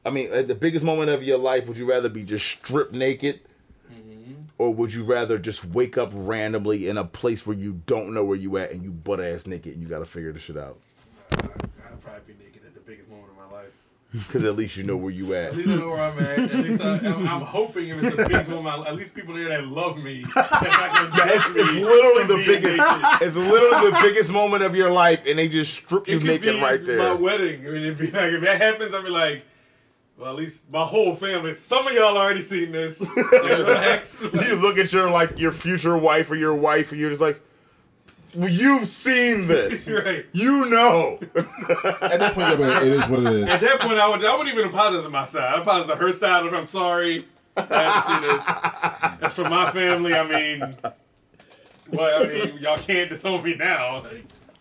[SPEAKER 2] I mean, at the biggest moment of your life, would you rather be just stripped naked? Or would you rather just wake up randomly in a place where you don't know where you at and you butt ass naked and you got to figure this shit out?
[SPEAKER 7] I'd probably be naked at the biggest moment of my life.
[SPEAKER 2] Because at least you know where you at.
[SPEAKER 7] At least I know where I'm at. At least I, I'm, I'm hoping if it's the biggest moment, of my life, at least people there that love me. That's not
[SPEAKER 2] It's, it's literally the biggest.
[SPEAKER 7] naked.
[SPEAKER 2] It's literally the biggest moment of your life, and they just strip you
[SPEAKER 7] It
[SPEAKER 2] naked right there.
[SPEAKER 7] my wedding. I mean, it'd be like if that happens, I'd be like, well, at least my whole family. Some of y'all already seen this. Relax.
[SPEAKER 2] you look at your like your future wife or your wife, and you're just like, well, "You've seen this.
[SPEAKER 7] right.
[SPEAKER 2] You know."
[SPEAKER 8] At that point, yeah, it is what it is.
[SPEAKER 7] At that point, I would I wouldn't even apologize on my side. I apologize on her side. If I'm sorry, I had to see this. That's for my family. I mean, well, I mean, y'all can't disown me now.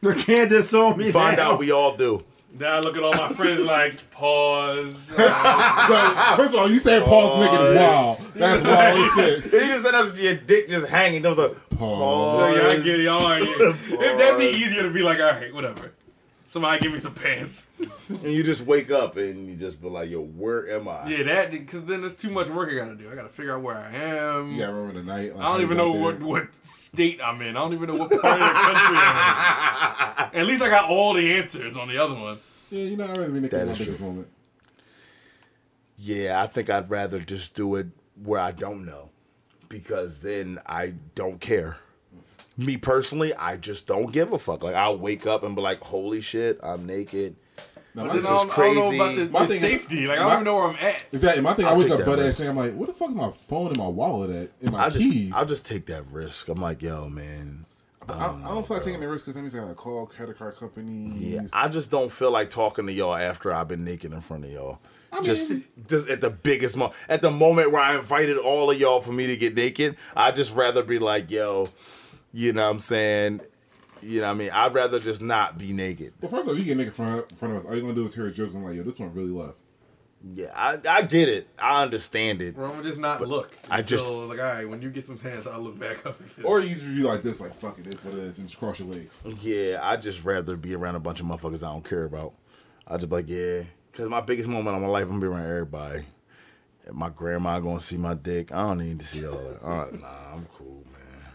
[SPEAKER 1] You can't disown me.
[SPEAKER 2] Find
[SPEAKER 1] now.
[SPEAKER 2] out we all do.
[SPEAKER 7] Now I look at all my friends like pause. Uh,
[SPEAKER 8] first of all, you saying Paul's naked is wild. That's wild as shit.
[SPEAKER 2] You just end up your dick just hanging. There was a
[SPEAKER 8] Paul.
[SPEAKER 7] yeah, I get it. Y'all are, if that'd be easier to be like, all right, whatever. Somebody give me some pants.
[SPEAKER 2] and you just wake up and you just be like, "Yo, where am I?"
[SPEAKER 7] Yeah, that because then there's too much work I gotta do. I gotta figure out where I am.
[SPEAKER 8] Yeah, remember the night. Like,
[SPEAKER 7] I don't even know
[SPEAKER 8] there.
[SPEAKER 7] what, what state I'm in. I don't even know what part of the country I'm in. At least I got all the answers on the other one.
[SPEAKER 8] Yeah, you know, I'd rather be naked
[SPEAKER 2] That
[SPEAKER 8] in my biggest
[SPEAKER 2] true.
[SPEAKER 8] moment.
[SPEAKER 2] Yeah, I think I'd rather just do it where I don't know because then I don't care. Me personally, I just don't give a fuck. Like I'll wake up and be like, "Holy shit, I'm naked."
[SPEAKER 8] Now, my
[SPEAKER 2] This is
[SPEAKER 7] don't, I don't know
[SPEAKER 2] crazy.
[SPEAKER 7] about the,
[SPEAKER 8] My
[SPEAKER 7] the
[SPEAKER 8] thing is-
[SPEAKER 7] safety. like I don't even know where I'm at.
[SPEAKER 8] Exactly. My thing, I
[SPEAKER 2] I'll
[SPEAKER 8] wake up
[SPEAKER 2] that
[SPEAKER 8] butt ass saying, I'm like, what the fuck is my phone and my wallet at? And my
[SPEAKER 2] I just,
[SPEAKER 8] keys?
[SPEAKER 2] I'll just take that risk. I'm like, "Yo, man."
[SPEAKER 8] I, I don't feel like taking the risk because that means I gotta call credit card companies.
[SPEAKER 2] Yeah, I just don't feel like talking to y'all after I've been naked in front of y'all. I mean, just, just at the biggest moment, at the moment where I invited all of y'all for me to get naked, I just rather be like, "Yo," you know what I'm saying? You know what I mean? I'd rather just not be naked.
[SPEAKER 8] Well, first of all, you get naked in front, in front of us. All you're gonna do is hear jokes. I'm like, yo, this one really left.
[SPEAKER 2] Yeah, I, I get it. I understand it.
[SPEAKER 7] Or I'm gonna just not look.
[SPEAKER 2] I
[SPEAKER 7] until,
[SPEAKER 2] just-
[SPEAKER 7] like, all right, when you get some pants, I'll look back up again.
[SPEAKER 8] Or you just be like this, like, fuck it, it's what it is, and just cross your legs.
[SPEAKER 2] Yeah, I just rather be around a bunch of motherfuckers I don't care about. I just be like, yeah, because my biggest moment of my life, I'm gonna be around everybody. And my grandma gonna see my dick. I don't need to see all that. Uh, nah, I'm cool, man.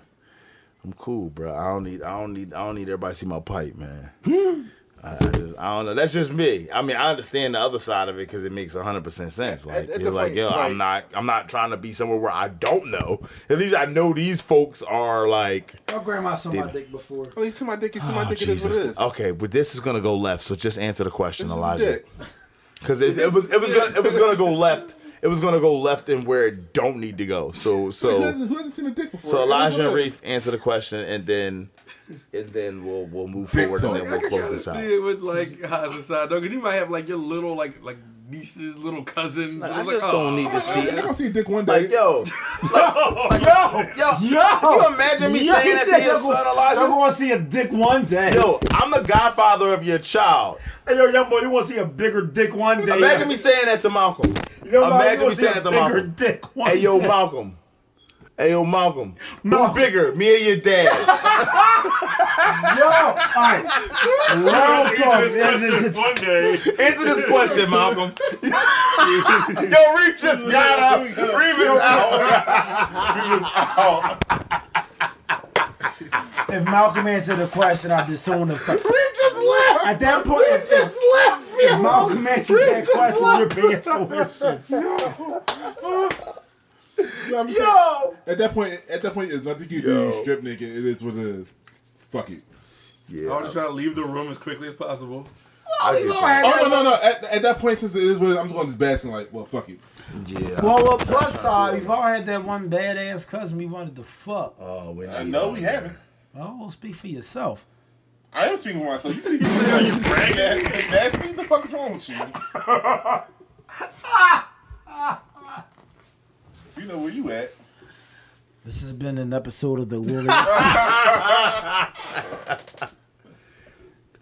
[SPEAKER 2] I'm cool, bro. I don't need. I don't need. I don't need everybody to see my pipe, man. I, I just. I don't know. That's just me. I mean, I understand the other side of it because it makes 100 percent sense. Like,
[SPEAKER 8] at the
[SPEAKER 2] you're like,
[SPEAKER 8] point,
[SPEAKER 2] yo,
[SPEAKER 8] right.
[SPEAKER 2] I'm not. I'm not trying to be somewhere where I don't know. At least I know these folks are like.
[SPEAKER 1] My grandma saw my dick before.
[SPEAKER 8] Oh, you see my dick, you see my
[SPEAKER 2] Oh,
[SPEAKER 8] dick, it is what it
[SPEAKER 2] Jesus.
[SPEAKER 8] is.
[SPEAKER 2] Okay, but this is gonna go left. So just answer the question,
[SPEAKER 8] This
[SPEAKER 2] Elijah. Because it, it was it was gonna it was gonna go left. It was gonna go left and where it don't need to go. So
[SPEAKER 8] Who
[SPEAKER 2] so
[SPEAKER 8] hasn't, who hasn't seen a dick before?
[SPEAKER 2] so Elijah and
[SPEAKER 8] it is.
[SPEAKER 2] Reef answer the question and then and then we'll we'll move
[SPEAKER 8] Big
[SPEAKER 2] forward and then we'll
[SPEAKER 7] can
[SPEAKER 2] close
[SPEAKER 7] kinda
[SPEAKER 2] this
[SPEAKER 7] see
[SPEAKER 2] out.
[SPEAKER 7] it with like how's side though, because you might have like your little like like nieces, little cousins.
[SPEAKER 2] Like,
[SPEAKER 7] and
[SPEAKER 2] I just
[SPEAKER 7] like,
[SPEAKER 2] don't
[SPEAKER 7] oh.
[SPEAKER 2] need to oh,
[SPEAKER 8] I
[SPEAKER 2] see
[SPEAKER 8] ain't
[SPEAKER 2] it.
[SPEAKER 8] gonna see a dick one day.
[SPEAKER 2] Like yo, like, yo, yo,
[SPEAKER 1] Yo!
[SPEAKER 2] Can you imagine me
[SPEAKER 1] Yo,
[SPEAKER 2] saying
[SPEAKER 1] he
[SPEAKER 2] that
[SPEAKER 1] said
[SPEAKER 2] to your
[SPEAKER 1] you're
[SPEAKER 2] son,
[SPEAKER 1] gonna-
[SPEAKER 2] Elijah?
[SPEAKER 1] You're gonna see a dick one day.
[SPEAKER 2] Yo, I'm the godfather of your child.
[SPEAKER 1] Hey, yo, young boy, you want to see a bigger dick one day?
[SPEAKER 2] Imagine me saying that to Malcolm.
[SPEAKER 1] Yo, Malcolm, you
[SPEAKER 2] Imagine
[SPEAKER 1] wanna
[SPEAKER 2] me
[SPEAKER 1] see
[SPEAKER 2] saying
[SPEAKER 1] a
[SPEAKER 2] that to
[SPEAKER 1] bigger
[SPEAKER 2] Malcolm.
[SPEAKER 1] dick one
[SPEAKER 2] Hey yo,
[SPEAKER 1] day.
[SPEAKER 2] Malcolm. Hey, yo, Malcolm. Who's bigger, me or your dad?
[SPEAKER 1] Yo, all right. Welcome. This is- it's-
[SPEAKER 7] One day.
[SPEAKER 2] Answer this question, Malcolm. yo, Reef just got up. Reef is out. Reeves out.
[SPEAKER 1] If Malcolm answered the question, I disown the fuck.
[SPEAKER 2] Reef just left.
[SPEAKER 1] At that point, if, if,
[SPEAKER 2] left.
[SPEAKER 1] if Malcolm answers that question, you're paying tuition.
[SPEAKER 4] No, I'm just saying,
[SPEAKER 2] Yo.
[SPEAKER 4] at that point, at that point, there's nothing you can do. You strip naked. It is what it is. Fuck it. Yeah.
[SPEAKER 7] I'll just try to leave the room as quickly as possible.
[SPEAKER 4] Oh no, no, no. At, at that point, since it is what it is, I'm just going to just bask and like, well, fuck it.
[SPEAKER 2] Yeah.
[SPEAKER 1] Well, well, plus side, we've all had that one badass cousin we wanted to fuck.
[SPEAKER 2] Oh, we
[SPEAKER 4] I know we haven't.
[SPEAKER 1] Oh, well, speak for yourself.
[SPEAKER 4] I am speaking for myself. You speaking for yourself. You bragging. Nasty. The fuck is wrong with you? you know where you at?
[SPEAKER 1] This has been an episode of the Warriors.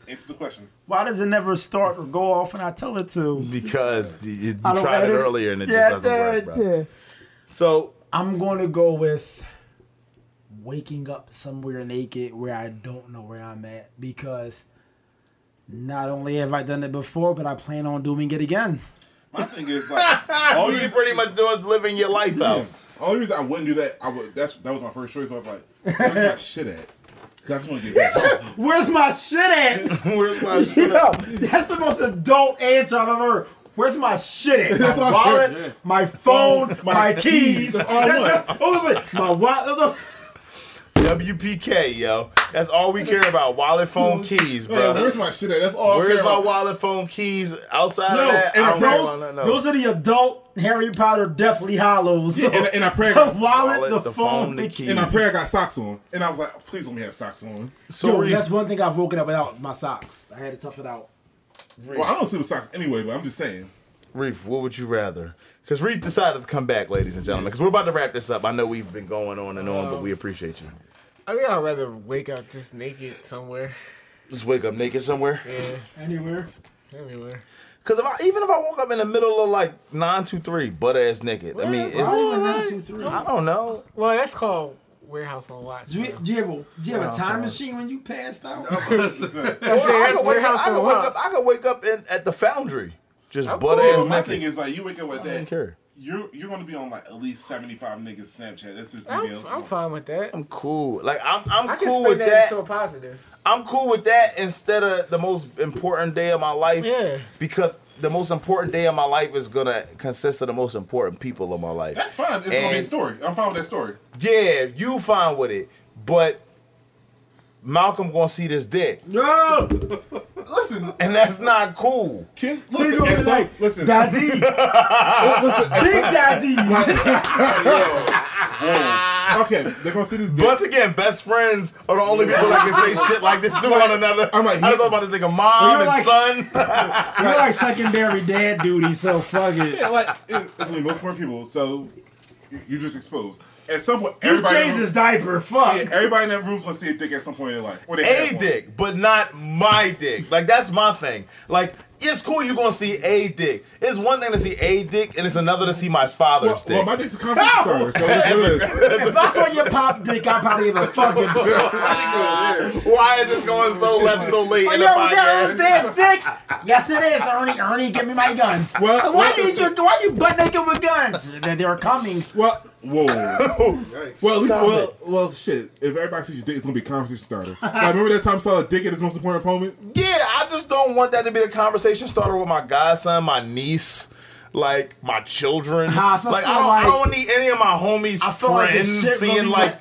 [SPEAKER 4] Answer the question.
[SPEAKER 1] Why does it never start or go off when I tell it to?
[SPEAKER 2] Because you, you
[SPEAKER 1] I don't
[SPEAKER 2] tried it
[SPEAKER 1] edit
[SPEAKER 2] earlier and it
[SPEAKER 1] Yeah,
[SPEAKER 2] just doesn't work,
[SPEAKER 1] yeah,
[SPEAKER 2] bro.
[SPEAKER 1] yeah.
[SPEAKER 2] So
[SPEAKER 1] I'm going to go with waking up somewhere naked where I don't know where I'm at because not only have I done it before, but I plan on doing it again.
[SPEAKER 4] My thing is like,
[SPEAKER 2] all you pretty much doing is living your life out.
[SPEAKER 4] Only reason I wouldn't do that, I would. That's that was my first choice. But I was like, where's my shit at? Cause I just want to get back.
[SPEAKER 1] Where's my shit at?
[SPEAKER 2] Where's my
[SPEAKER 1] Yo, that's the most adult answer I've ever heard. Where's my shit at?
[SPEAKER 4] That's
[SPEAKER 1] My
[SPEAKER 4] I
[SPEAKER 1] wallet,
[SPEAKER 4] heard.
[SPEAKER 1] my phone, my,
[SPEAKER 4] my
[SPEAKER 1] keys.
[SPEAKER 4] That's all
[SPEAKER 1] That's
[SPEAKER 4] one.
[SPEAKER 1] it. What was it? My wallet.
[SPEAKER 2] WPK, yo. That's all we care about. Wallet, phone, keys,
[SPEAKER 4] Hey,
[SPEAKER 2] bro.
[SPEAKER 4] where's my shit at? That's all. I
[SPEAKER 2] Where's
[SPEAKER 4] care
[SPEAKER 2] my
[SPEAKER 4] about.
[SPEAKER 2] wallet, phone, keys? Outside
[SPEAKER 1] No,
[SPEAKER 2] of that,
[SPEAKER 1] and
[SPEAKER 2] I don't care
[SPEAKER 1] those,
[SPEAKER 2] about nothing else.
[SPEAKER 1] those are the adult Harry Potter Deathly Hallows.
[SPEAKER 4] And, and I pray. I
[SPEAKER 1] the
[SPEAKER 4] got,
[SPEAKER 1] wallet,
[SPEAKER 2] Wallet,
[SPEAKER 1] the, phone, the key.
[SPEAKER 2] keys.
[SPEAKER 4] and I pray I got socks on. And I was like, please let me have socks on.
[SPEAKER 2] So
[SPEAKER 1] Yo,
[SPEAKER 2] Reef,
[SPEAKER 1] that's one thing I've woken up without my socks. I had to tough it out.
[SPEAKER 4] Well, I don't sleep with socks anyway, but I'm just saying.
[SPEAKER 2] Reef, what would you rather? Because Reef decided to come back, ladies and gentlemen. Because we're about to wrap this up. I know we've been going on and on, but we appreciate you.
[SPEAKER 3] I think I'd rather wake up just naked somewhere.
[SPEAKER 2] Just wake up naked somewhere.
[SPEAKER 3] Yeah,
[SPEAKER 1] Anywhere.
[SPEAKER 3] anywhere.
[SPEAKER 2] Because if I even if I woke up in the middle of like nine two three, butt ass naked. I mean,
[SPEAKER 3] that's
[SPEAKER 2] it's,
[SPEAKER 3] all.
[SPEAKER 1] One, one, two, three.
[SPEAKER 2] I don't know.
[SPEAKER 3] Well, that's called Warehouse on Watts.
[SPEAKER 1] Do you, do you have a, do you have a time
[SPEAKER 2] sorry.
[SPEAKER 1] machine when you passed out?
[SPEAKER 3] I say
[SPEAKER 2] Or I
[SPEAKER 3] that's
[SPEAKER 2] could wake up,
[SPEAKER 3] warehouse
[SPEAKER 2] I could
[SPEAKER 3] on
[SPEAKER 2] wake up,
[SPEAKER 3] watch.
[SPEAKER 2] I could wake up in, at the foundry, just butt
[SPEAKER 3] cool.
[SPEAKER 2] ass
[SPEAKER 4] Well, my
[SPEAKER 2] naked.
[SPEAKER 4] thing is like, you wake up like
[SPEAKER 2] I don't
[SPEAKER 4] that.
[SPEAKER 2] care.
[SPEAKER 4] You're you're gonna be on like at least 75 niggas Snapchat. That's just me.
[SPEAKER 3] I'm, I'm fine with that.
[SPEAKER 2] I'm cool. Like I'm, I'm
[SPEAKER 3] I can
[SPEAKER 2] cool with
[SPEAKER 3] that,
[SPEAKER 2] that.
[SPEAKER 3] into a positive.
[SPEAKER 2] I'm cool with that instead of the most important day of my life.
[SPEAKER 3] Yeah.
[SPEAKER 2] Because the most important day of my life is gonna consist of the most important people of my life.
[SPEAKER 4] That's fine. It's gonna be a
[SPEAKER 2] And-
[SPEAKER 4] story. I'm fine with that story.
[SPEAKER 2] Yeah, you fine with it, but Malcolm gonna see this dick,
[SPEAKER 1] No!
[SPEAKER 4] Listen,
[SPEAKER 2] and that's not cool.
[SPEAKER 4] kids.
[SPEAKER 1] He
[SPEAKER 4] Listen,
[SPEAKER 1] gonna
[SPEAKER 4] at
[SPEAKER 1] be
[SPEAKER 4] some,
[SPEAKER 1] like,
[SPEAKER 4] listen,
[SPEAKER 1] Daddy!
[SPEAKER 4] listen. at
[SPEAKER 1] Big
[SPEAKER 4] some-
[SPEAKER 1] Daddy!
[SPEAKER 4] okay, they're gonna see this dick.
[SPEAKER 2] Once again, best friends are the only people that can say shit like this to one another.
[SPEAKER 4] I'm like,
[SPEAKER 2] I just thought about this nigga mom
[SPEAKER 1] You're
[SPEAKER 2] and
[SPEAKER 1] like-
[SPEAKER 2] son.
[SPEAKER 1] You're like secondary dad duty, so fuck it.
[SPEAKER 4] yeah, like it's, it's gonna be most important people. So you- you're just exposed. At some point,
[SPEAKER 1] You
[SPEAKER 4] everybody.
[SPEAKER 1] changed his diaper, fuck.
[SPEAKER 4] Yeah, everybody in that room's gonna see a dick at some point in their life. Or they have
[SPEAKER 2] a dick, but not my dick. Like that's my thing. Like it's cool you're gonna see a dick. It's one thing to see a dick, and it's another to see my father's
[SPEAKER 4] Well,
[SPEAKER 2] dick.
[SPEAKER 4] well, my dick's a conversation starter, so it's what it is.
[SPEAKER 1] If I saw your pop dick, I'd probably even fucking.
[SPEAKER 2] Why is this going so left so late
[SPEAKER 1] Oh,
[SPEAKER 2] in
[SPEAKER 1] yo,
[SPEAKER 2] the
[SPEAKER 1] that
[SPEAKER 2] podcast?
[SPEAKER 1] Dad's dick? Yes, it is, Ernie. Ernie, give me my guns.
[SPEAKER 4] Well,
[SPEAKER 1] why
[SPEAKER 4] well-
[SPEAKER 1] you you why you butt naked with guns? They- They're coming.
[SPEAKER 4] Well, whoa.
[SPEAKER 7] Yikes.
[SPEAKER 4] Well, at least, well, well, shit. If everybody sees your dick, it's gonna be a conversation starter. like, remember that time I saw a dick at his most important moment?
[SPEAKER 2] Yeah, I just don't want that to be the conversation starter with my godson, my niece, like my children.
[SPEAKER 1] Nah, so I
[SPEAKER 2] like I don't,
[SPEAKER 1] like-
[SPEAKER 2] I don't need any of my homies'
[SPEAKER 1] I feel like
[SPEAKER 2] friends
[SPEAKER 1] this shit
[SPEAKER 2] seeing
[SPEAKER 1] really
[SPEAKER 2] like.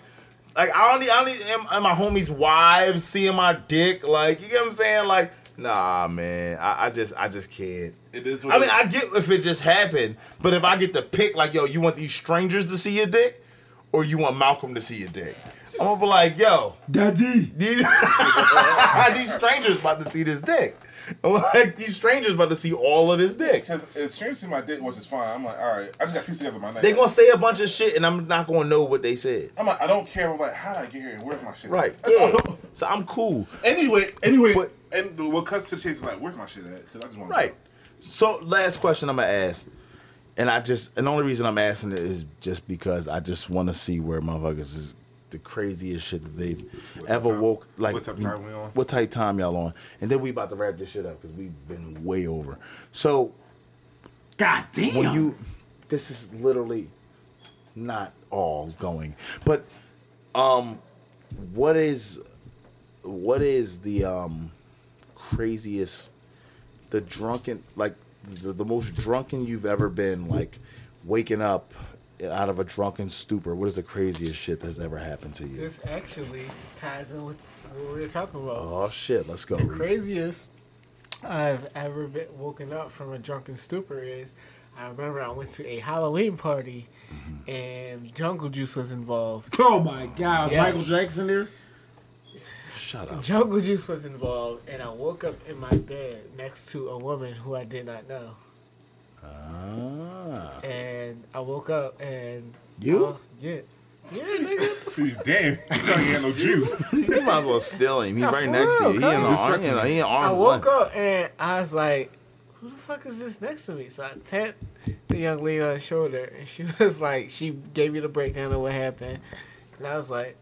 [SPEAKER 2] Like I don't need, I don't need and- and my homies' wives seeing my dick. Like you get what I'm saying? Like nah, man. I, I just, I just can't.
[SPEAKER 4] It is what
[SPEAKER 2] I
[SPEAKER 4] it
[SPEAKER 2] mean,
[SPEAKER 4] is.
[SPEAKER 2] I get if it just happened, but if I get to pick, like, yo, you want these strangers to see your dick, or you want Malcolm to see your dick? I'm gonna be like, yo,
[SPEAKER 1] Daddy.
[SPEAKER 2] these, these strangers about to see this dick. Like these strangers about to see all of this dick.
[SPEAKER 4] Because as soon as see my dick, which is fine, I'm like, all right, I just got pieced together my night.
[SPEAKER 2] They gonna say a bunch of shit, and I'm not gonna know what they said.
[SPEAKER 4] I'm like, I don't care. I'm like, how did I get here? And where's my shit?
[SPEAKER 2] Right?
[SPEAKER 4] That's
[SPEAKER 2] Yeah.
[SPEAKER 4] all.
[SPEAKER 2] So I'm cool.
[SPEAKER 4] Anyway, anyway,
[SPEAKER 2] But-
[SPEAKER 4] and what cuts to the chase is like, where's my shit at? Because I just want
[SPEAKER 2] Right. So last question I'm gonna ask, And I just, and the only reason I'm asking it is just because I just want to see where motherfuckers is the craziest shit that they've ever
[SPEAKER 4] time-
[SPEAKER 2] woke. Like,
[SPEAKER 4] what type time we on?
[SPEAKER 2] What type time y'all on? And then we about to wrap this shit up because we've been way over. So
[SPEAKER 1] God damn.
[SPEAKER 2] when you, this is literally not all going, but um, what is, what is the um, craziest, the drunken like the, the most drunken you've ever been like waking up out of a drunken stupor what is the craziest shit that's ever happened to you
[SPEAKER 3] This actually ties in with what we were talking about.
[SPEAKER 2] oh shit let's go
[SPEAKER 3] the craziest I've ever been woken up from a drunken stupor is I remember I went to a Halloween party
[SPEAKER 2] Mm-hmm.
[SPEAKER 3] and Jungle Juice was involved.
[SPEAKER 1] Oh my God,
[SPEAKER 3] Yes.
[SPEAKER 1] Michael Jackson there.
[SPEAKER 2] shut up
[SPEAKER 3] Jungle Juice was involved, and I woke up in my bed next to a woman who I did not know.
[SPEAKER 2] Ah.
[SPEAKER 3] And I woke up and
[SPEAKER 1] You?
[SPEAKER 3] I was- yeah, yeah, nigga.
[SPEAKER 4] See, damn, he's not getting no juice.
[SPEAKER 2] you might as well steal him he's
[SPEAKER 3] Nah,
[SPEAKER 2] right
[SPEAKER 3] for
[SPEAKER 2] next to you he in,
[SPEAKER 3] cuz.
[SPEAKER 2] the, arm, he in, he in
[SPEAKER 3] I woke
[SPEAKER 2] length.
[SPEAKER 3] up and I was like, "Who the fuck is this next to me?" So I tapped the young lady on the shoulder, and she was like, she gave me the breakdown of what happened, and I was like,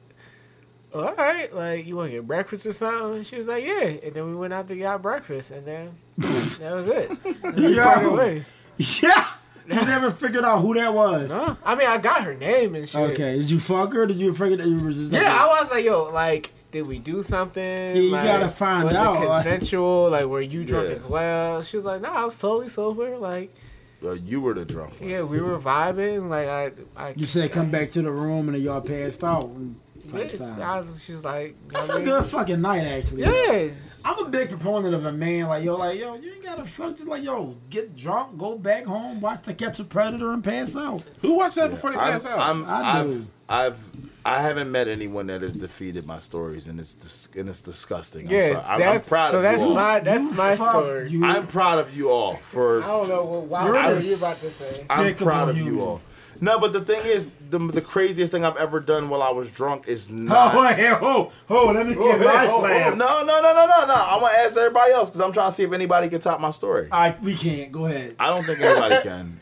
[SPEAKER 3] "All right, like you want to get breakfast or something?" She was like, "Yeah," and then we went out to get breakfast, and then that was it. And then we
[SPEAKER 1] Yo.
[SPEAKER 3] parted ways.
[SPEAKER 1] Yeah. You never figured out who that was.
[SPEAKER 3] No, I mean I got her name and shit.
[SPEAKER 1] Okay. Did you fuck her? Or did you figure that you were just like,
[SPEAKER 3] Yeah, I was like, yo, like, did we do something?
[SPEAKER 1] you
[SPEAKER 3] like,
[SPEAKER 1] gotta find
[SPEAKER 3] was
[SPEAKER 1] out,
[SPEAKER 3] it consensual? Like, were you drunk
[SPEAKER 2] Yeah.
[SPEAKER 3] as well? She was like, no, I was totally sober. Like,
[SPEAKER 2] Uh, you were the drunk one.
[SPEAKER 3] yeah, we were vibing. Like, I, I
[SPEAKER 1] You said come back to the room and then y'all passed out. and type
[SPEAKER 3] Yeah. I was, she was like,
[SPEAKER 1] That's
[SPEAKER 3] a
[SPEAKER 1] a
[SPEAKER 3] I
[SPEAKER 1] good fucking night, actually.
[SPEAKER 3] Yeah,
[SPEAKER 1] I'm a big proponent of a man like yo, like yo, you ain't gotta fuck. Just like yo, get drunk, go back home, watch the Catch a Predator, and pass out.
[SPEAKER 4] Who watched that before they
[SPEAKER 2] I'm,
[SPEAKER 4] pass out?
[SPEAKER 2] I'm,
[SPEAKER 1] I
[SPEAKER 2] I've,
[SPEAKER 1] do.
[SPEAKER 2] I've, I haven't met anyone that has defeated my stories, and it's dis- and it's disgusting. I'm
[SPEAKER 3] yeah.
[SPEAKER 2] sorry. I'm, I'm
[SPEAKER 3] that's
[SPEAKER 2] proud
[SPEAKER 3] so.
[SPEAKER 2] of
[SPEAKER 3] That's
[SPEAKER 2] you all.
[SPEAKER 3] my that's
[SPEAKER 1] You
[SPEAKER 3] my story.
[SPEAKER 1] you.
[SPEAKER 2] I'm proud of you all for.
[SPEAKER 3] I don't know what wow,
[SPEAKER 1] You're
[SPEAKER 3] what
[SPEAKER 1] the
[SPEAKER 3] were you about to say.
[SPEAKER 2] I'm proud of
[SPEAKER 1] human.
[SPEAKER 2] you all. No, but the thing is, the, the craziest thing I've ever done while I was drunk is
[SPEAKER 1] Oh,
[SPEAKER 2] not.
[SPEAKER 1] hey, oh, oh, let me get oh, my flash.
[SPEAKER 2] No, no, no, no, no, no. I'm gonna ask everybody else because I'm trying to see if anybody can top my story.
[SPEAKER 1] I, we can't. Go ahead.
[SPEAKER 2] I don't think anybody can,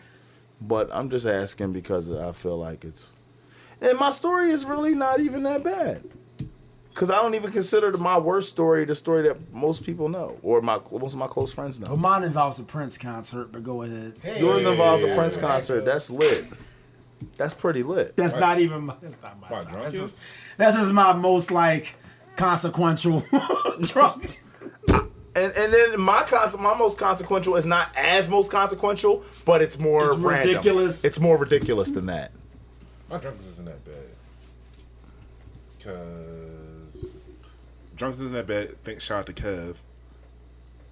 [SPEAKER 2] but I'm just asking because I feel like it's, and my story is really not even that bad. Cause I don't even consider my worst story the story that most people know or my most of my close friends know.
[SPEAKER 1] Well, mine involves a Prince concert, but go ahead.
[SPEAKER 2] Yours involves a Prince concert. That's lit. That's pretty lit.
[SPEAKER 1] That's not even. My, that's not my
[SPEAKER 4] Why,
[SPEAKER 1] time.
[SPEAKER 4] drunk
[SPEAKER 1] That's just, that's just my most like consequential drunk.
[SPEAKER 2] And and then my con- my most consequential is not as most consequential, but it's more
[SPEAKER 1] It's
[SPEAKER 2] random.
[SPEAKER 1] ridiculous.
[SPEAKER 2] It's more ridiculous than that.
[SPEAKER 4] My drunkenness isn't that bad. Cause drunkenness isn't that bad. Thanks, shout out to Kev.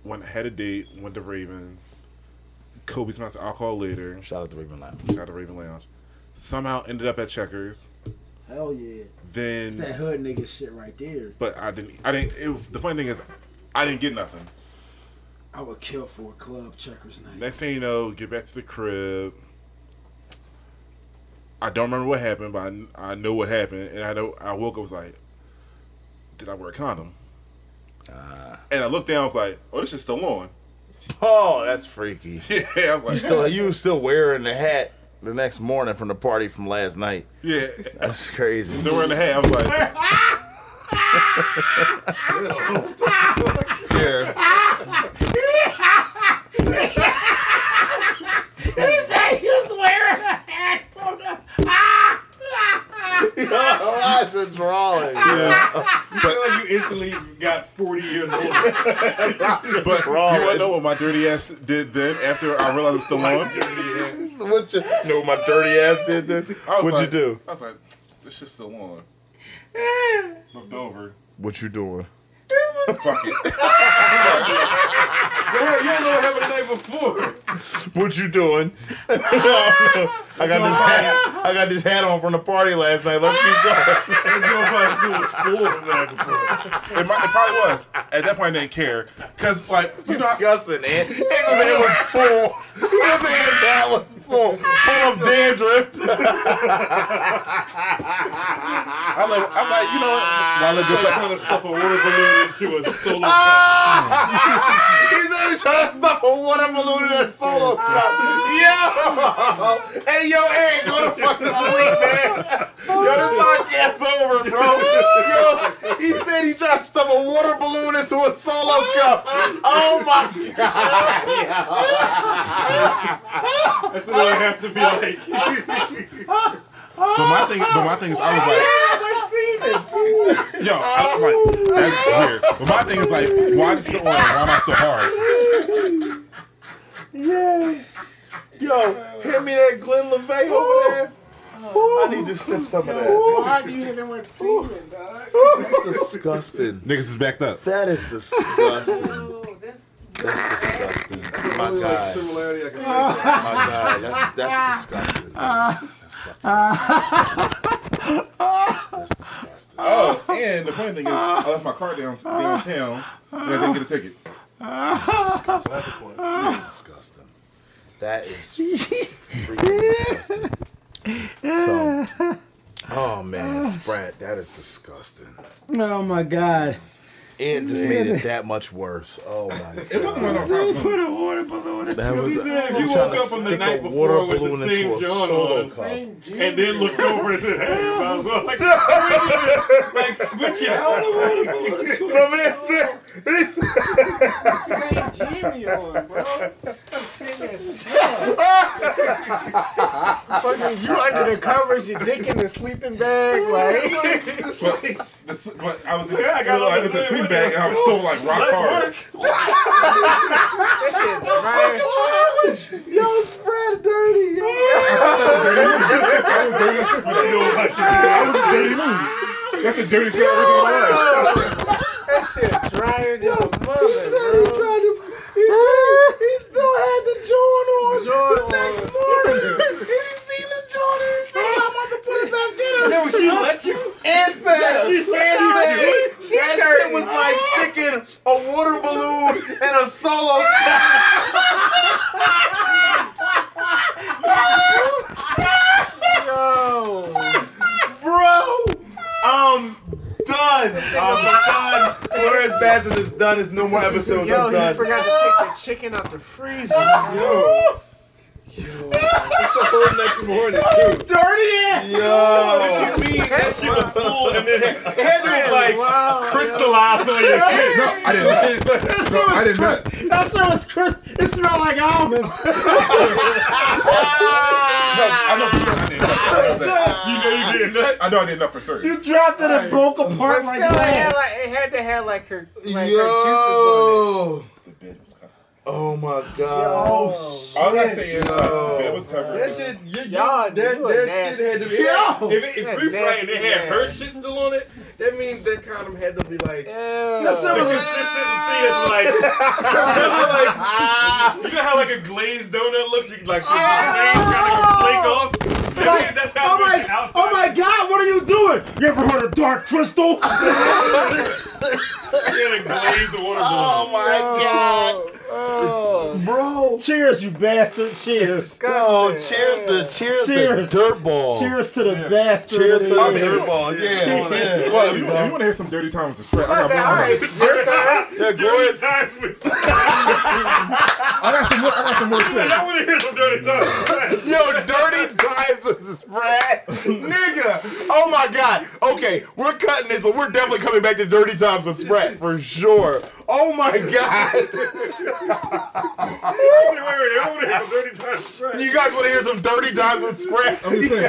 [SPEAKER 4] Went had a date, went to Raven. Kobe smashed alcohol later.
[SPEAKER 2] Shout out to Raven Lounge.
[SPEAKER 4] Shout out to Raven Lounge. Somehow ended up at Checkers.
[SPEAKER 1] Hell yeah.
[SPEAKER 4] Then,
[SPEAKER 1] That hood nigga shit right there.
[SPEAKER 4] but I didn't. I didn't. It, the funny thing is, I didn't get nothing.
[SPEAKER 1] I would kill for a club checkers night.
[SPEAKER 4] Next thing you know, get back to the crib. I don't remember what happened, but I, I know what happened, and I know I woke up was like, did I wear a condom? Ah. and I looked down, I was like, oh, this is still on.
[SPEAKER 2] Oh, that's freaky.
[SPEAKER 4] Yeah, I was like,
[SPEAKER 2] You still you was still wearing the hat the next morning from the party from last night.
[SPEAKER 4] yeah,
[SPEAKER 2] That's crazy.
[SPEAKER 4] still wearing the hat. I was like, yeah,
[SPEAKER 1] He said he was wearing a hat from the.
[SPEAKER 2] oh, that's a drawing.
[SPEAKER 4] yeah.
[SPEAKER 7] I feel like you instantly got 40 years old.
[SPEAKER 4] But you want to know what my dirty ass did then after I realized I'm still on?
[SPEAKER 2] what you know? What my dirty ass did then? What'd
[SPEAKER 4] like,
[SPEAKER 2] you do?
[SPEAKER 4] I was like, this shit's still on. Looked over.
[SPEAKER 2] What you doing?
[SPEAKER 4] Fuck it.
[SPEAKER 7] You don't know what happened the night before.
[SPEAKER 2] What you doing? I got this hat. I got this hat on from the party last night. Let's keep going.
[SPEAKER 7] That girl probably still was full the night before.
[SPEAKER 4] It, might, it probably was. At that point, I didn't care. Because, like, you know,
[SPEAKER 2] Disgusting, man. His hat was full. His hat was full, full of dandruff.
[SPEAKER 4] I'm like, I'm like, you know what? While I
[SPEAKER 7] That
[SPEAKER 4] go back,
[SPEAKER 7] kind ah! of stuff a water balloon into a solo cup.
[SPEAKER 2] He's trying to stuff a water balloon in a solo cup. Yo! Hey, yo, Eric, go the fuck to sleep, man. Yo, this podcast's over, bro. Yo, he said he tried to stuff a water balloon into a solo cup. Oh my god.
[SPEAKER 7] That's what I have to be like.
[SPEAKER 4] But my thing, but my thing is, I was like, yo, I was like, that's weird. But my thing is like, why this the oil? Why am I so hard?
[SPEAKER 2] Yo, hand me that Glenlivet over there. Oh. I need to sip some of that.
[SPEAKER 3] Why do you hit him with semen, dog?
[SPEAKER 2] That's disgusting.
[SPEAKER 4] Niggas is backed up.
[SPEAKER 2] That is disgusting.
[SPEAKER 3] Oh, that's
[SPEAKER 2] That's disgusting. My
[SPEAKER 8] Only,
[SPEAKER 2] God.
[SPEAKER 8] similarity I can
[SPEAKER 2] My God. That's that's disgusting. Ah. That's fucking disgusting. That's disgusting.
[SPEAKER 8] Oh, and the funny thing is, I left my car down downtown and I didn't get a ticket.
[SPEAKER 2] That's disgusting. That's disgusting. That is freaking disgusting. So, oh man, ah. Sprat, that is disgusting.
[SPEAKER 1] Oh my god.
[SPEAKER 2] It just made it that much worse. Oh my god.
[SPEAKER 8] It wasn't one of our
[SPEAKER 1] Put a water balloon into
[SPEAKER 2] That was-
[SPEAKER 7] He said
[SPEAKER 2] You
[SPEAKER 7] you woke up on the night
[SPEAKER 2] a water
[SPEAKER 7] before with
[SPEAKER 2] balloon
[SPEAKER 7] the
[SPEAKER 2] into
[SPEAKER 7] same
[SPEAKER 2] a
[SPEAKER 7] John
[SPEAKER 2] solo
[SPEAKER 7] on,
[SPEAKER 2] cup.
[SPEAKER 3] same
[SPEAKER 7] and then looked over and said, "Hey," I was like, like switch it out.
[SPEAKER 2] Remember that shit? He's-
[SPEAKER 3] same Jimmy on, bro. Same as Fucking you under the covers, your dick in the sleeping bag, like.
[SPEAKER 8] But, the, s- but I was in,
[SPEAKER 7] Yeah, I got
[SPEAKER 8] I was
[SPEAKER 7] what
[SPEAKER 8] in a
[SPEAKER 7] you're
[SPEAKER 8] sleep
[SPEAKER 7] saying.
[SPEAKER 8] Bag and I was still like rock hard.
[SPEAKER 3] That shit dry.
[SPEAKER 2] Yo, Sprat dirty. Yo.
[SPEAKER 8] I was dirty as shit for that. I was a dirty move. That's the dirty shit I really want.
[SPEAKER 3] That shit drier than a mother,
[SPEAKER 2] He said he tried to. He, tried- he still had the joint on
[SPEAKER 3] Joint
[SPEAKER 2] the next morning. and he seen the joint and he said, I'm about to put it back in.
[SPEAKER 7] Yo, she let you.
[SPEAKER 2] And said, and said, that shit was like sticking a water balloon in a solo
[SPEAKER 3] Yo.
[SPEAKER 2] Bro, I'm done. I'm done. Where as bad as it's done is no more episodes.
[SPEAKER 3] Yo,
[SPEAKER 2] I'm
[SPEAKER 3] he
[SPEAKER 2] done.
[SPEAKER 3] forgot to take the chicken out the freezer.
[SPEAKER 2] Yo,
[SPEAKER 7] The whole next morning, too.
[SPEAKER 2] dirty ass. Yo.
[SPEAKER 7] What you mean that shit was full and then it had, to like
[SPEAKER 3] Wow, yo.
[SPEAKER 7] crystallized on your shit.
[SPEAKER 8] No, I did not. No, I did not.
[SPEAKER 1] That shit was crisp. It smelled like almonds.
[SPEAKER 8] No, I know for certain I did not.
[SPEAKER 7] You know you did that.
[SPEAKER 8] I know I did not for certain.
[SPEAKER 1] You dropped it and broke apart
[SPEAKER 3] still,
[SPEAKER 1] like
[SPEAKER 3] it, had like, it had to have like her, like her juices on
[SPEAKER 2] Yo.
[SPEAKER 8] The bed was covered.
[SPEAKER 2] Oh my god. Oh, shit.
[SPEAKER 8] All I say is like, the bed was covered.
[SPEAKER 7] That shit, you, you,
[SPEAKER 3] Y'all
[SPEAKER 7] that,
[SPEAKER 3] do it
[SPEAKER 7] that shit had to be.
[SPEAKER 1] Yo.
[SPEAKER 7] If, it, if we right and they
[SPEAKER 3] nasty
[SPEAKER 7] had her shit still on it, that means that condom had to be like.
[SPEAKER 3] it.
[SPEAKER 1] That shit
[SPEAKER 7] The
[SPEAKER 1] was
[SPEAKER 7] consistency is like, like, you know how like a glazed donut looks, you can like the glaze kind of oh! flake off. That- that's how
[SPEAKER 1] Oh my,
[SPEAKER 7] outside.
[SPEAKER 1] oh my god, what are you doing? You ever heard of Dark Crystal?
[SPEAKER 7] Yeah, the glazed water balloon.
[SPEAKER 2] Oh my god.
[SPEAKER 3] Oh,
[SPEAKER 2] Bro.
[SPEAKER 1] Cheers, you bastard. Cheers.
[SPEAKER 2] Oh, cheers to cheers,
[SPEAKER 1] Cheers.
[SPEAKER 2] to dirt ball.
[SPEAKER 1] Cheers to the bastard.
[SPEAKER 2] Cheers to the
[SPEAKER 1] is.
[SPEAKER 2] dirt ball. Yeah. yeah.
[SPEAKER 8] Well, if you, if you want to hear some dirty times to Sprat, I got
[SPEAKER 3] all
[SPEAKER 8] more.
[SPEAKER 3] right, your turn.
[SPEAKER 2] Yeah, go
[SPEAKER 7] Dirty
[SPEAKER 2] ahead.
[SPEAKER 7] times with.
[SPEAKER 8] I got some more. I got some more shit.
[SPEAKER 7] I want to hear some dirty times.
[SPEAKER 2] Yo, dirty times with the Sprat. Nigga. Oh my god. Okay, we're cutting this, but we're definitely coming back to dirty times with Sprat for sure. Oh my god.
[SPEAKER 7] Wait, wait, wait.
[SPEAKER 2] You guys want to hear some dirty times with Sprat?
[SPEAKER 8] I'm just saying.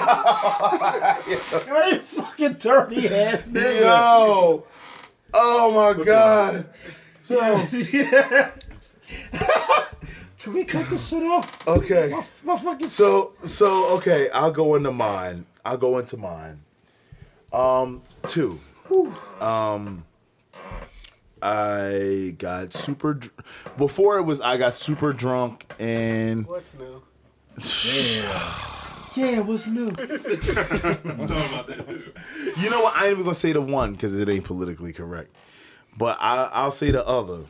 [SPEAKER 1] You're a fucking dirty ass nigga.
[SPEAKER 2] Yo. Oh my god.
[SPEAKER 1] yeah. Can we cut this shit off?
[SPEAKER 2] Okay.
[SPEAKER 1] My fucking
[SPEAKER 2] So so okay, I'll go into mine. I'll go into mine. Um, two. Um, I got super. Dr- Before it was, I got super drunk and
[SPEAKER 3] What's new?
[SPEAKER 1] yeah, what's new?
[SPEAKER 2] you know what? I ain't even gonna say the one because it ain't politically correct. But I, I'll say the other.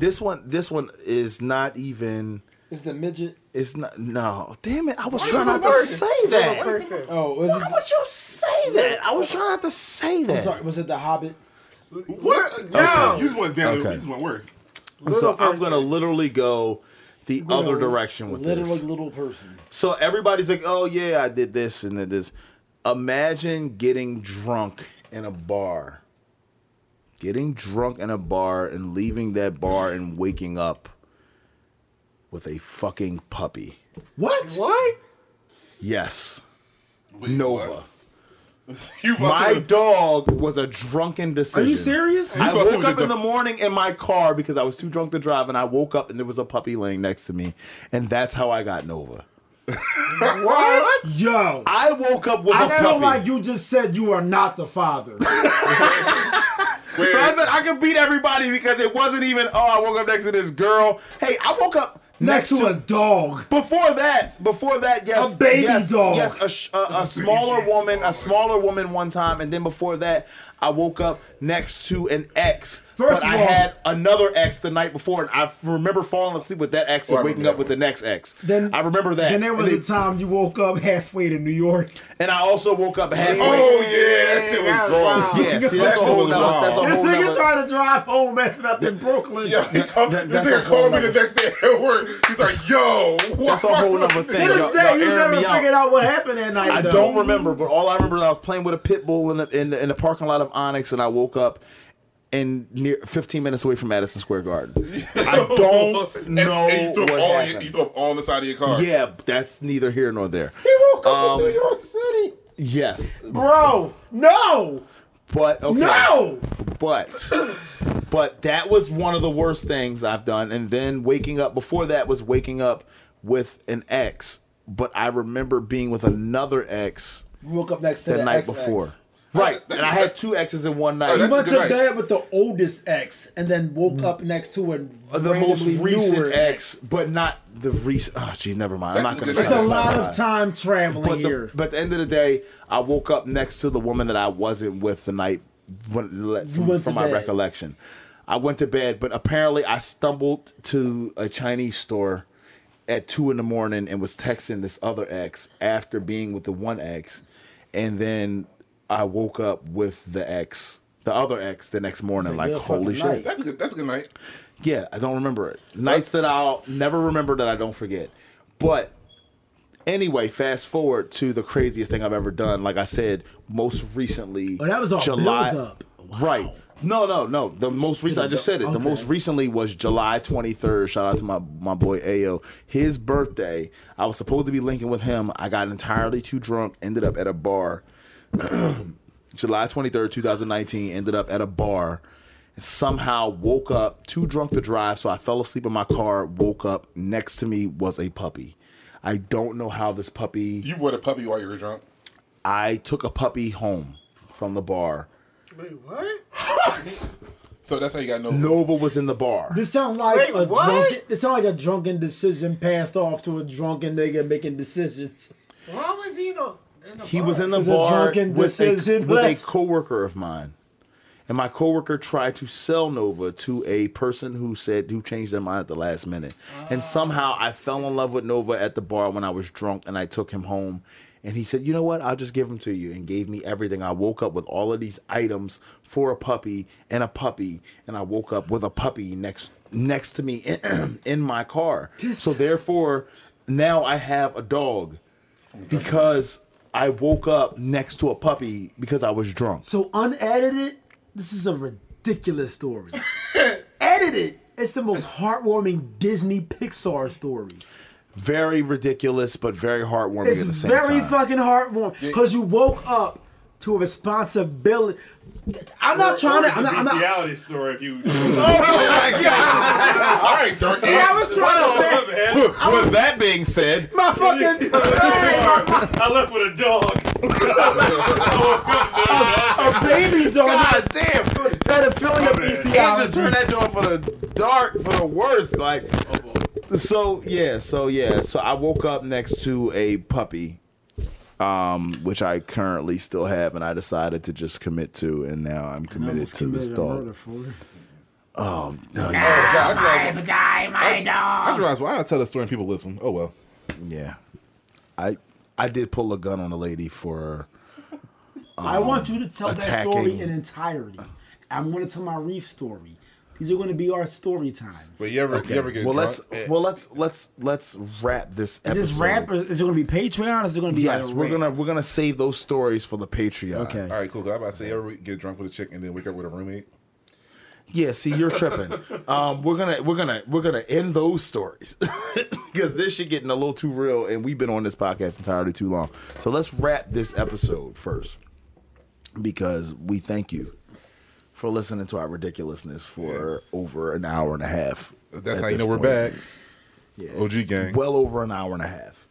[SPEAKER 2] This one, this one is not even.
[SPEAKER 1] Is the midget?
[SPEAKER 2] It's not. No, damn it! I was trying not to
[SPEAKER 3] person.
[SPEAKER 2] say that.
[SPEAKER 3] Person.
[SPEAKER 1] Oh, was it?
[SPEAKER 2] Why would you say that? I was trying not to say that.
[SPEAKER 1] I'm sorry. Was it the Hobbit?
[SPEAKER 8] What?
[SPEAKER 2] Okay.
[SPEAKER 8] You just went down.
[SPEAKER 2] Okay.
[SPEAKER 8] You just went worse.
[SPEAKER 2] so
[SPEAKER 1] Little
[SPEAKER 2] I'm gonna literally go the other direction with
[SPEAKER 1] Literally
[SPEAKER 2] this.
[SPEAKER 1] little person.
[SPEAKER 2] So everybody's like, "Oh yeah, I did this and did this." Imagine getting drunk in a bar. Getting drunk in a bar and leaving that bar and waking up with a fucking puppy.
[SPEAKER 1] What?
[SPEAKER 3] What?
[SPEAKER 2] Yes.
[SPEAKER 8] Wait,
[SPEAKER 2] Nova.
[SPEAKER 8] what? You
[SPEAKER 2] My
[SPEAKER 8] fucking-
[SPEAKER 2] dog was a drunken decision.
[SPEAKER 1] Are you serious?
[SPEAKER 2] I
[SPEAKER 8] You thought
[SPEAKER 2] woke up in the morning in my car because I was too drunk to drive, and I woke up and there was a puppy laying next to me, and that's how I got Nova.
[SPEAKER 3] What?
[SPEAKER 1] Yo.
[SPEAKER 2] I woke up with a
[SPEAKER 1] I feel like you just said you are not the father.
[SPEAKER 8] Wait,
[SPEAKER 2] So I said I could beat everybody because it wasn't even. Oh, I woke up next to this girl. Hey, I woke up
[SPEAKER 1] Next to a dog.
[SPEAKER 2] Before that, before that, yes,
[SPEAKER 1] A baby
[SPEAKER 2] yes,
[SPEAKER 1] dog.
[SPEAKER 2] Yes, a, sh- a, a smaller woman, a smaller woman one time, and then before that, I woke up next to an ex.
[SPEAKER 1] First
[SPEAKER 2] but
[SPEAKER 1] of
[SPEAKER 2] I
[SPEAKER 1] all-
[SPEAKER 2] had another ex the night before, and I remember falling asleep with that ex
[SPEAKER 8] Oh,
[SPEAKER 2] and waking up with the next ex.
[SPEAKER 1] Then
[SPEAKER 2] I remember that.
[SPEAKER 1] Then there was
[SPEAKER 2] and,
[SPEAKER 1] a time you woke up halfway to New York.
[SPEAKER 2] and I also woke up halfway.
[SPEAKER 8] Oh yeah, that shit was
[SPEAKER 3] Yeah,
[SPEAKER 2] yeah, see,
[SPEAKER 8] That
[SPEAKER 2] that's a whole nother.
[SPEAKER 8] wild.
[SPEAKER 2] That's a
[SPEAKER 1] This
[SPEAKER 2] whole
[SPEAKER 1] nigga
[SPEAKER 2] nother.
[SPEAKER 1] trying to drive home ended up in Brooklyn.
[SPEAKER 8] Yeah, he come,
[SPEAKER 2] That-
[SPEAKER 8] this nigga
[SPEAKER 2] whole
[SPEAKER 8] called me the next day at work. He's like, "Yo,
[SPEAKER 2] That's a whole nother thing.
[SPEAKER 1] To this
[SPEAKER 2] Y'all-
[SPEAKER 1] day,
[SPEAKER 2] y'all
[SPEAKER 1] you
[SPEAKER 2] airing
[SPEAKER 1] never
[SPEAKER 2] me out.
[SPEAKER 1] figured out what happened that night.
[SPEAKER 2] I
[SPEAKER 1] though.
[SPEAKER 2] don't remember, but all I remember is I was playing with a pit bull in the, in the, in the parking lot of Onyx, and I woke up in near 15 minutes away from Madison Square Garden. I don't know
[SPEAKER 8] and you threw
[SPEAKER 2] what
[SPEAKER 8] all
[SPEAKER 2] happened.
[SPEAKER 8] you threw up all on the side of your car.
[SPEAKER 2] yeah, that's neither here nor there.
[SPEAKER 1] He woke up
[SPEAKER 2] Um,
[SPEAKER 1] in New York City.
[SPEAKER 2] Yes,
[SPEAKER 1] Bro, no,
[SPEAKER 2] but okay.
[SPEAKER 1] no.
[SPEAKER 2] but but that was one of the worst things I've done. And then waking up before that was waking up with an ex. But I remember being with another ex
[SPEAKER 1] You woke up next to
[SPEAKER 2] the
[SPEAKER 1] the
[SPEAKER 2] night
[SPEAKER 1] ex-ex.
[SPEAKER 2] before. Right,
[SPEAKER 8] That's-
[SPEAKER 2] and I had two exes in one night.
[SPEAKER 8] Oh,
[SPEAKER 1] You went to
[SPEAKER 8] night.
[SPEAKER 1] bed with the oldest ex and then woke up next to a
[SPEAKER 2] Uh, the most recent
[SPEAKER 1] newer
[SPEAKER 2] ex, but not the recent. Oh, gee, never mind. I'm not gonna.
[SPEAKER 1] It's a lot of time traveling
[SPEAKER 2] But,
[SPEAKER 1] here.
[SPEAKER 2] the, but at the end of the day, I woke up next to the woman that I wasn't with the night when, le- from,
[SPEAKER 1] went to
[SPEAKER 2] from my
[SPEAKER 1] bed.
[SPEAKER 2] recollection. I went to bed, but apparently I stumbled to a Chinese store at two in the morning and was texting this other ex after being with the one ex, and then I woke up with the ex, the other ex, the next morning.
[SPEAKER 1] It's
[SPEAKER 2] Like holy shit!
[SPEAKER 1] night.
[SPEAKER 8] That's a good. That's a good night.
[SPEAKER 2] Yeah, I don't remember it. Nights that I'll never remember that I don't forget. But anyway, fast forward to the craziest thing I've ever done. Like I said, most recently,
[SPEAKER 1] Oh, that was all
[SPEAKER 2] July.
[SPEAKER 1] build up. Wow.
[SPEAKER 2] Right. No, no, no. The most recent, I just said it. The most recently was July 23rd. Shout out to my, my boy Ayo. His birthday. I was supposed to be linking with him. I got entirely too drunk. Ended up at a bar. July 23rd, 2019. Ended up at a bar. And somehow woke up too drunk to drive. So I fell asleep in my car. Woke up. Next to me was a puppy. I don't know how this puppy.
[SPEAKER 8] You brought a puppy while you were drunk.
[SPEAKER 2] I took a puppy home from the bar.
[SPEAKER 3] Wait, what?
[SPEAKER 8] So that's how you got no.
[SPEAKER 2] Nova was in the bar.
[SPEAKER 1] This sounds like
[SPEAKER 3] Wait,
[SPEAKER 1] a
[SPEAKER 3] what?
[SPEAKER 1] drunken. This sounds like a drunken decision passed off to a drunken nigga making decisions.
[SPEAKER 3] Why was he in in a
[SPEAKER 2] He was in the bar
[SPEAKER 1] drunken
[SPEAKER 2] with a, with a coworker of mine, and my coworker tried to sell Nova to a person who said who changed their mind at the last minute, and somehow I fell in love with Nova at the bar when I was drunk, and I took him home. And he said, "You know what? I'll just give him to you." And gave me everything. I woke up with all of these items for a puppy and a puppy, and I woke up with a puppy next next to me in, in my car. so therefore, now I have a dog because I woke up next to a puppy because I was drunk.
[SPEAKER 1] So unedited, this is a ridiculous story. Edited, it's the most heartwarming Disney Pixar story.
[SPEAKER 2] Very ridiculous, but very heartwarming
[SPEAKER 1] It's
[SPEAKER 2] at the same
[SPEAKER 1] very
[SPEAKER 2] time.
[SPEAKER 1] fucking heartwarming because you woke up to a responsibility. I'm not trying to. I'm not. I'm not
[SPEAKER 7] bestiality story. If you, oh
[SPEAKER 8] All right, dark.
[SPEAKER 1] See, I was trying to think.
[SPEAKER 7] man,
[SPEAKER 2] With that being said,
[SPEAKER 1] My fucking
[SPEAKER 7] I left with a dog.
[SPEAKER 1] a baby dog.
[SPEAKER 2] God damn,
[SPEAKER 1] Pedophilia oh,
[SPEAKER 7] bad.
[SPEAKER 2] can't just
[SPEAKER 1] bestiality.
[SPEAKER 2] turn that door for the dark for the worst. Like, oh, so yeah, so yeah, so I woke up next to a puppy, um, which I currently still have, and I decided to just commit to, and now I'm committed to this dog. Oh, no, yeah.
[SPEAKER 8] I die, my dog. I realized why I tell the story and people listen. Oh well.
[SPEAKER 2] Yeah, I I did pull a gun on a lady for.
[SPEAKER 1] I want you to tell that story in entirety. I'm going to tell my Reef story. These are going to be our story times.
[SPEAKER 8] But you ever you ever get
[SPEAKER 2] well,
[SPEAKER 8] drunk?
[SPEAKER 2] let's
[SPEAKER 8] and-
[SPEAKER 2] well let's let's let's wrap this
[SPEAKER 1] Is this rap or is it going to be Patreon? Or is it going to be
[SPEAKER 2] Yes,
[SPEAKER 1] like a
[SPEAKER 2] we're
[SPEAKER 1] rap?
[SPEAKER 2] gonna we're gonna save those stories for the Patreon.
[SPEAKER 1] Okay.
[SPEAKER 8] All right, cool. I'm about to say, you ever get drunk with a chick and then wake up with a roommate?
[SPEAKER 2] Yeah, see, you're tripping. um, we're gonna we're gonna we're gonna end those stories because this shit getting a little too real, and we've been on this podcast entirely too long. So let's wrap this episode first, because we thank you for listening to our ridiculousness for over an hour and a half.
[SPEAKER 8] That's how you
[SPEAKER 2] this
[SPEAKER 8] know we're back.
[SPEAKER 2] Yeah.
[SPEAKER 8] OG gang.
[SPEAKER 2] Well over an hour and a half.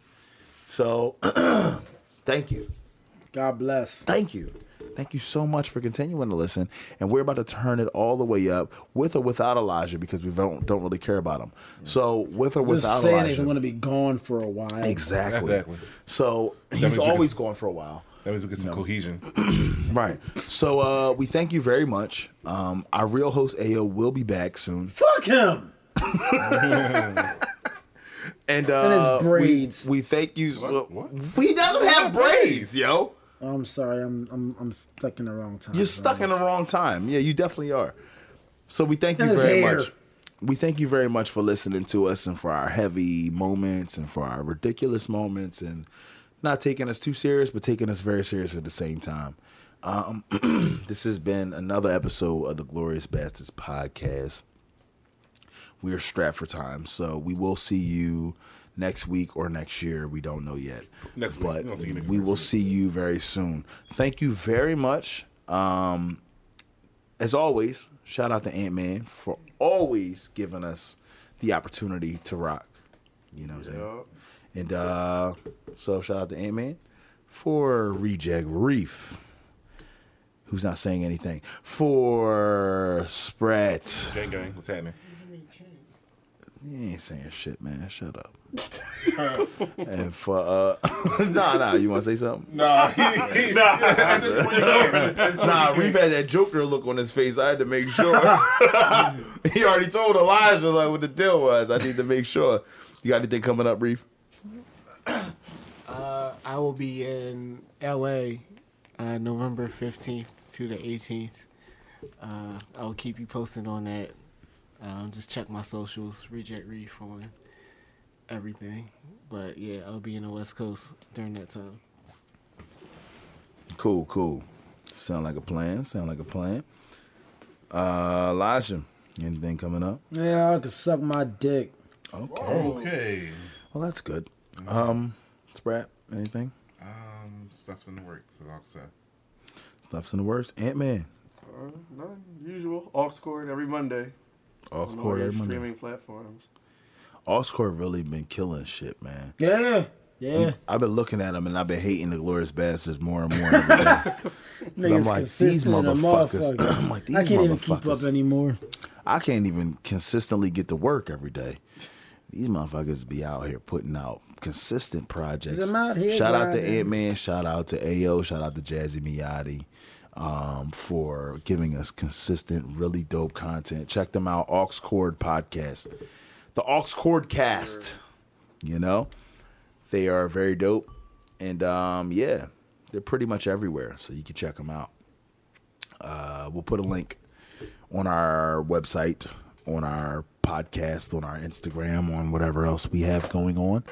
[SPEAKER 2] So, thank you.
[SPEAKER 1] God bless.
[SPEAKER 2] Thank you. Thank you so much for continuing to listen. And we're about to turn it all the way up with or without Elijah because we don't don't really care about him. So with or
[SPEAKER 1] Just
[SPEAKER 2] without
[SPEAKER 1] saying
[SPEAKER 2] Elijah.
[SPEAKER 1] he's going to be gone for a while.
[SPEAKER 2] exactly.
[SPEAKER 8] Exactly.
[SPEAKER 2] So
[SPEAKER 8] means
[SPEAKER 2] he's
[SPEAKER 8] we can-
[SPEAKER 2] always gone for a while.
[SPEAKER 8] That means we get some cohesion.
[SPEAKER 2] Right. So uh, we thank you very much. Um, our real host Ao will be back soon.
[SPEAKER 1] Fuck him.
[SPEAKER 2] And uh,
[SPEAKER 1] And his braids.
[SPEAKER 2] We, we thank you. So,
[SPEAKER 8] what?
[SPEAKER 2] We doesn't have braids, yo.
[SPEAKER 1] I'm sorry. I'm I'm I'm stuck in the wrong time.
[SPEAKER 2] You're stuck in the wrong time. Yeah, you definitely are. So we thank you
[SPEAKER 1] And his
[SPEAKER 2] very
[SPEAKER 1] hair.
[SPEAKER 2] much. We thank you very much for listening to us and for our heavy moments and for our ridiculous moments and not taking us too serious, but taking us very serious at the same time. Um, this has been another episode of the Glorious Bastards podcast. We are strapped for time, so we will see you next week or next year. We don't know yet.
[SPEAKER 8] Next week.
[SPEAKER 2] but
[SPEAKER 8] We're gonna see you next-
[SPEAKER 2] we will
[SPEAKER 8] week.
[SPEAKER 2] see you very soon. Thank you very much. Um, as always, shout out to Ant Man for always giving us the opportunity to rock. You know what I'm saying? And uh, so shout out to Ant Man for Reject Reef, who's not saying anything. For Sprat,
[SPEAKER 8] Gang gang, what's happening?
[SPEAKER 2] he ain't saying shit, man. Shut up. and for uh, nah, nah, you want to say something?
[SPEAKER 8] Nah, he, at he can't.
[SPEAKER 2] Nah, Reef had that Joker look on his face. I had to make sure. he already told Elijah like what the deal was. I need to make sure. You got anything coming up, Reef?
[SPEAKER 3] Uh, I will be in LA uh, November 15th to the 18th. Uh, I'll keep you posted on that. Um, just check my socials, Reject Reef on everything. But yeah, I'll be in the West Coast during that time.
[SPEAKER 2] Cool, cool. Sound like a plan. Sound like a plan. Uh, Elijah, anything coming up?
[SPEAKER 1] Yeah, I could suck my dick.
[SPEAKER 2] Okay.
[SPEAKER 8] Okay.
[SPEAKER 2] Well, that's good. Um, Sprat, anything?
[SPEAKER 8] Um, stuff's in the works, as I'll say.
[SPEAKER 2] Stuff's in the works. Ant Man.
[SPEAKER 7] Uh, none usual. Aux Chord every Monday.
[SPEAKER 2] Off
[SPEAKER 7] on all
[SPEAKER 2] court every Monday.
[SPEAKER 7] streaming platforms.
[SPEAKER 2] Oscar really been killing shit, man.
[SPEAKER 1] Yeah, yeah.
[SPEAKER 2] I've been looking at them and I've been hating the Glorious Bastards more and more. Every day. 'Cause I'm
[SPEAKER 1] Niggas
[SPEAKER 2] like these
[SPEAKER 1] consistent in a
[SPEAKER 2] motherfuckers. I'm like these
[SPEAKER 1] I can't even keep up anymore.
[SPEAKER 2] I can't even consistently get to work every day. These motherfuckers be out here putting out consistent projects.
[SPEAKER 1] I'm out here
[SPEAKER 2] shout out to. Ant Man, shout out to Ao, shout out to Jazzy Miyati um, for giving us consistent, really dope content. Check them out, Aux Chord Podcast, the Aux Chord Cast. You know, they are very dope, and um, yeah, they're pretty much everywhere, so you can check them out. Uh, we'll put a link on our website, on our podcast, on our Instagram, on whatever else we have going on.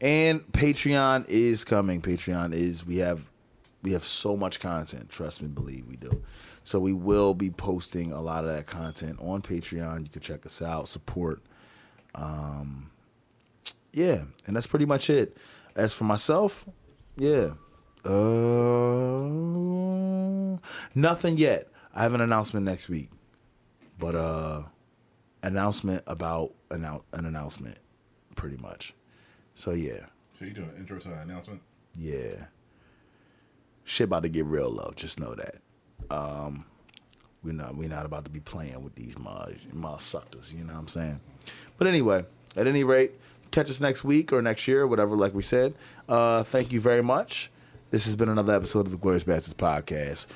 [SPEAKER 2] And Patreon is coming. Patreon is we have we have so much content. Trust me, believe we do. So we will be posting a lot of that content on Patreon. You can check us out, support. Um, yeah, and that's pretty much it. As for myself, yeah, uh, nothing yet. I have an announcement next week, but uh, announcement about an an announcement, pretty much. So yeah,
[SPEAKER 8] So you doing an intro to an announcement?
[SPEAKER 2] yeah. Shit about to get real low. Just know that. Um, we're not we're not about to be playing with these mud suckers. You know what I'm saying? But anyway, at any rate, catch us next week or next year, whatever. Like we said. Uh, thank you very much. This has been another episode of the Glorious Bastards podcast.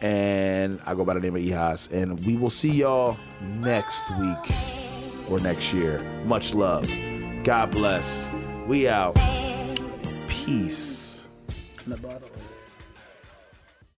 [SPEAKER 2] And I go by the name of Ehas. And we will see y'all next week or next year. Much love. God bless. We out. Peace.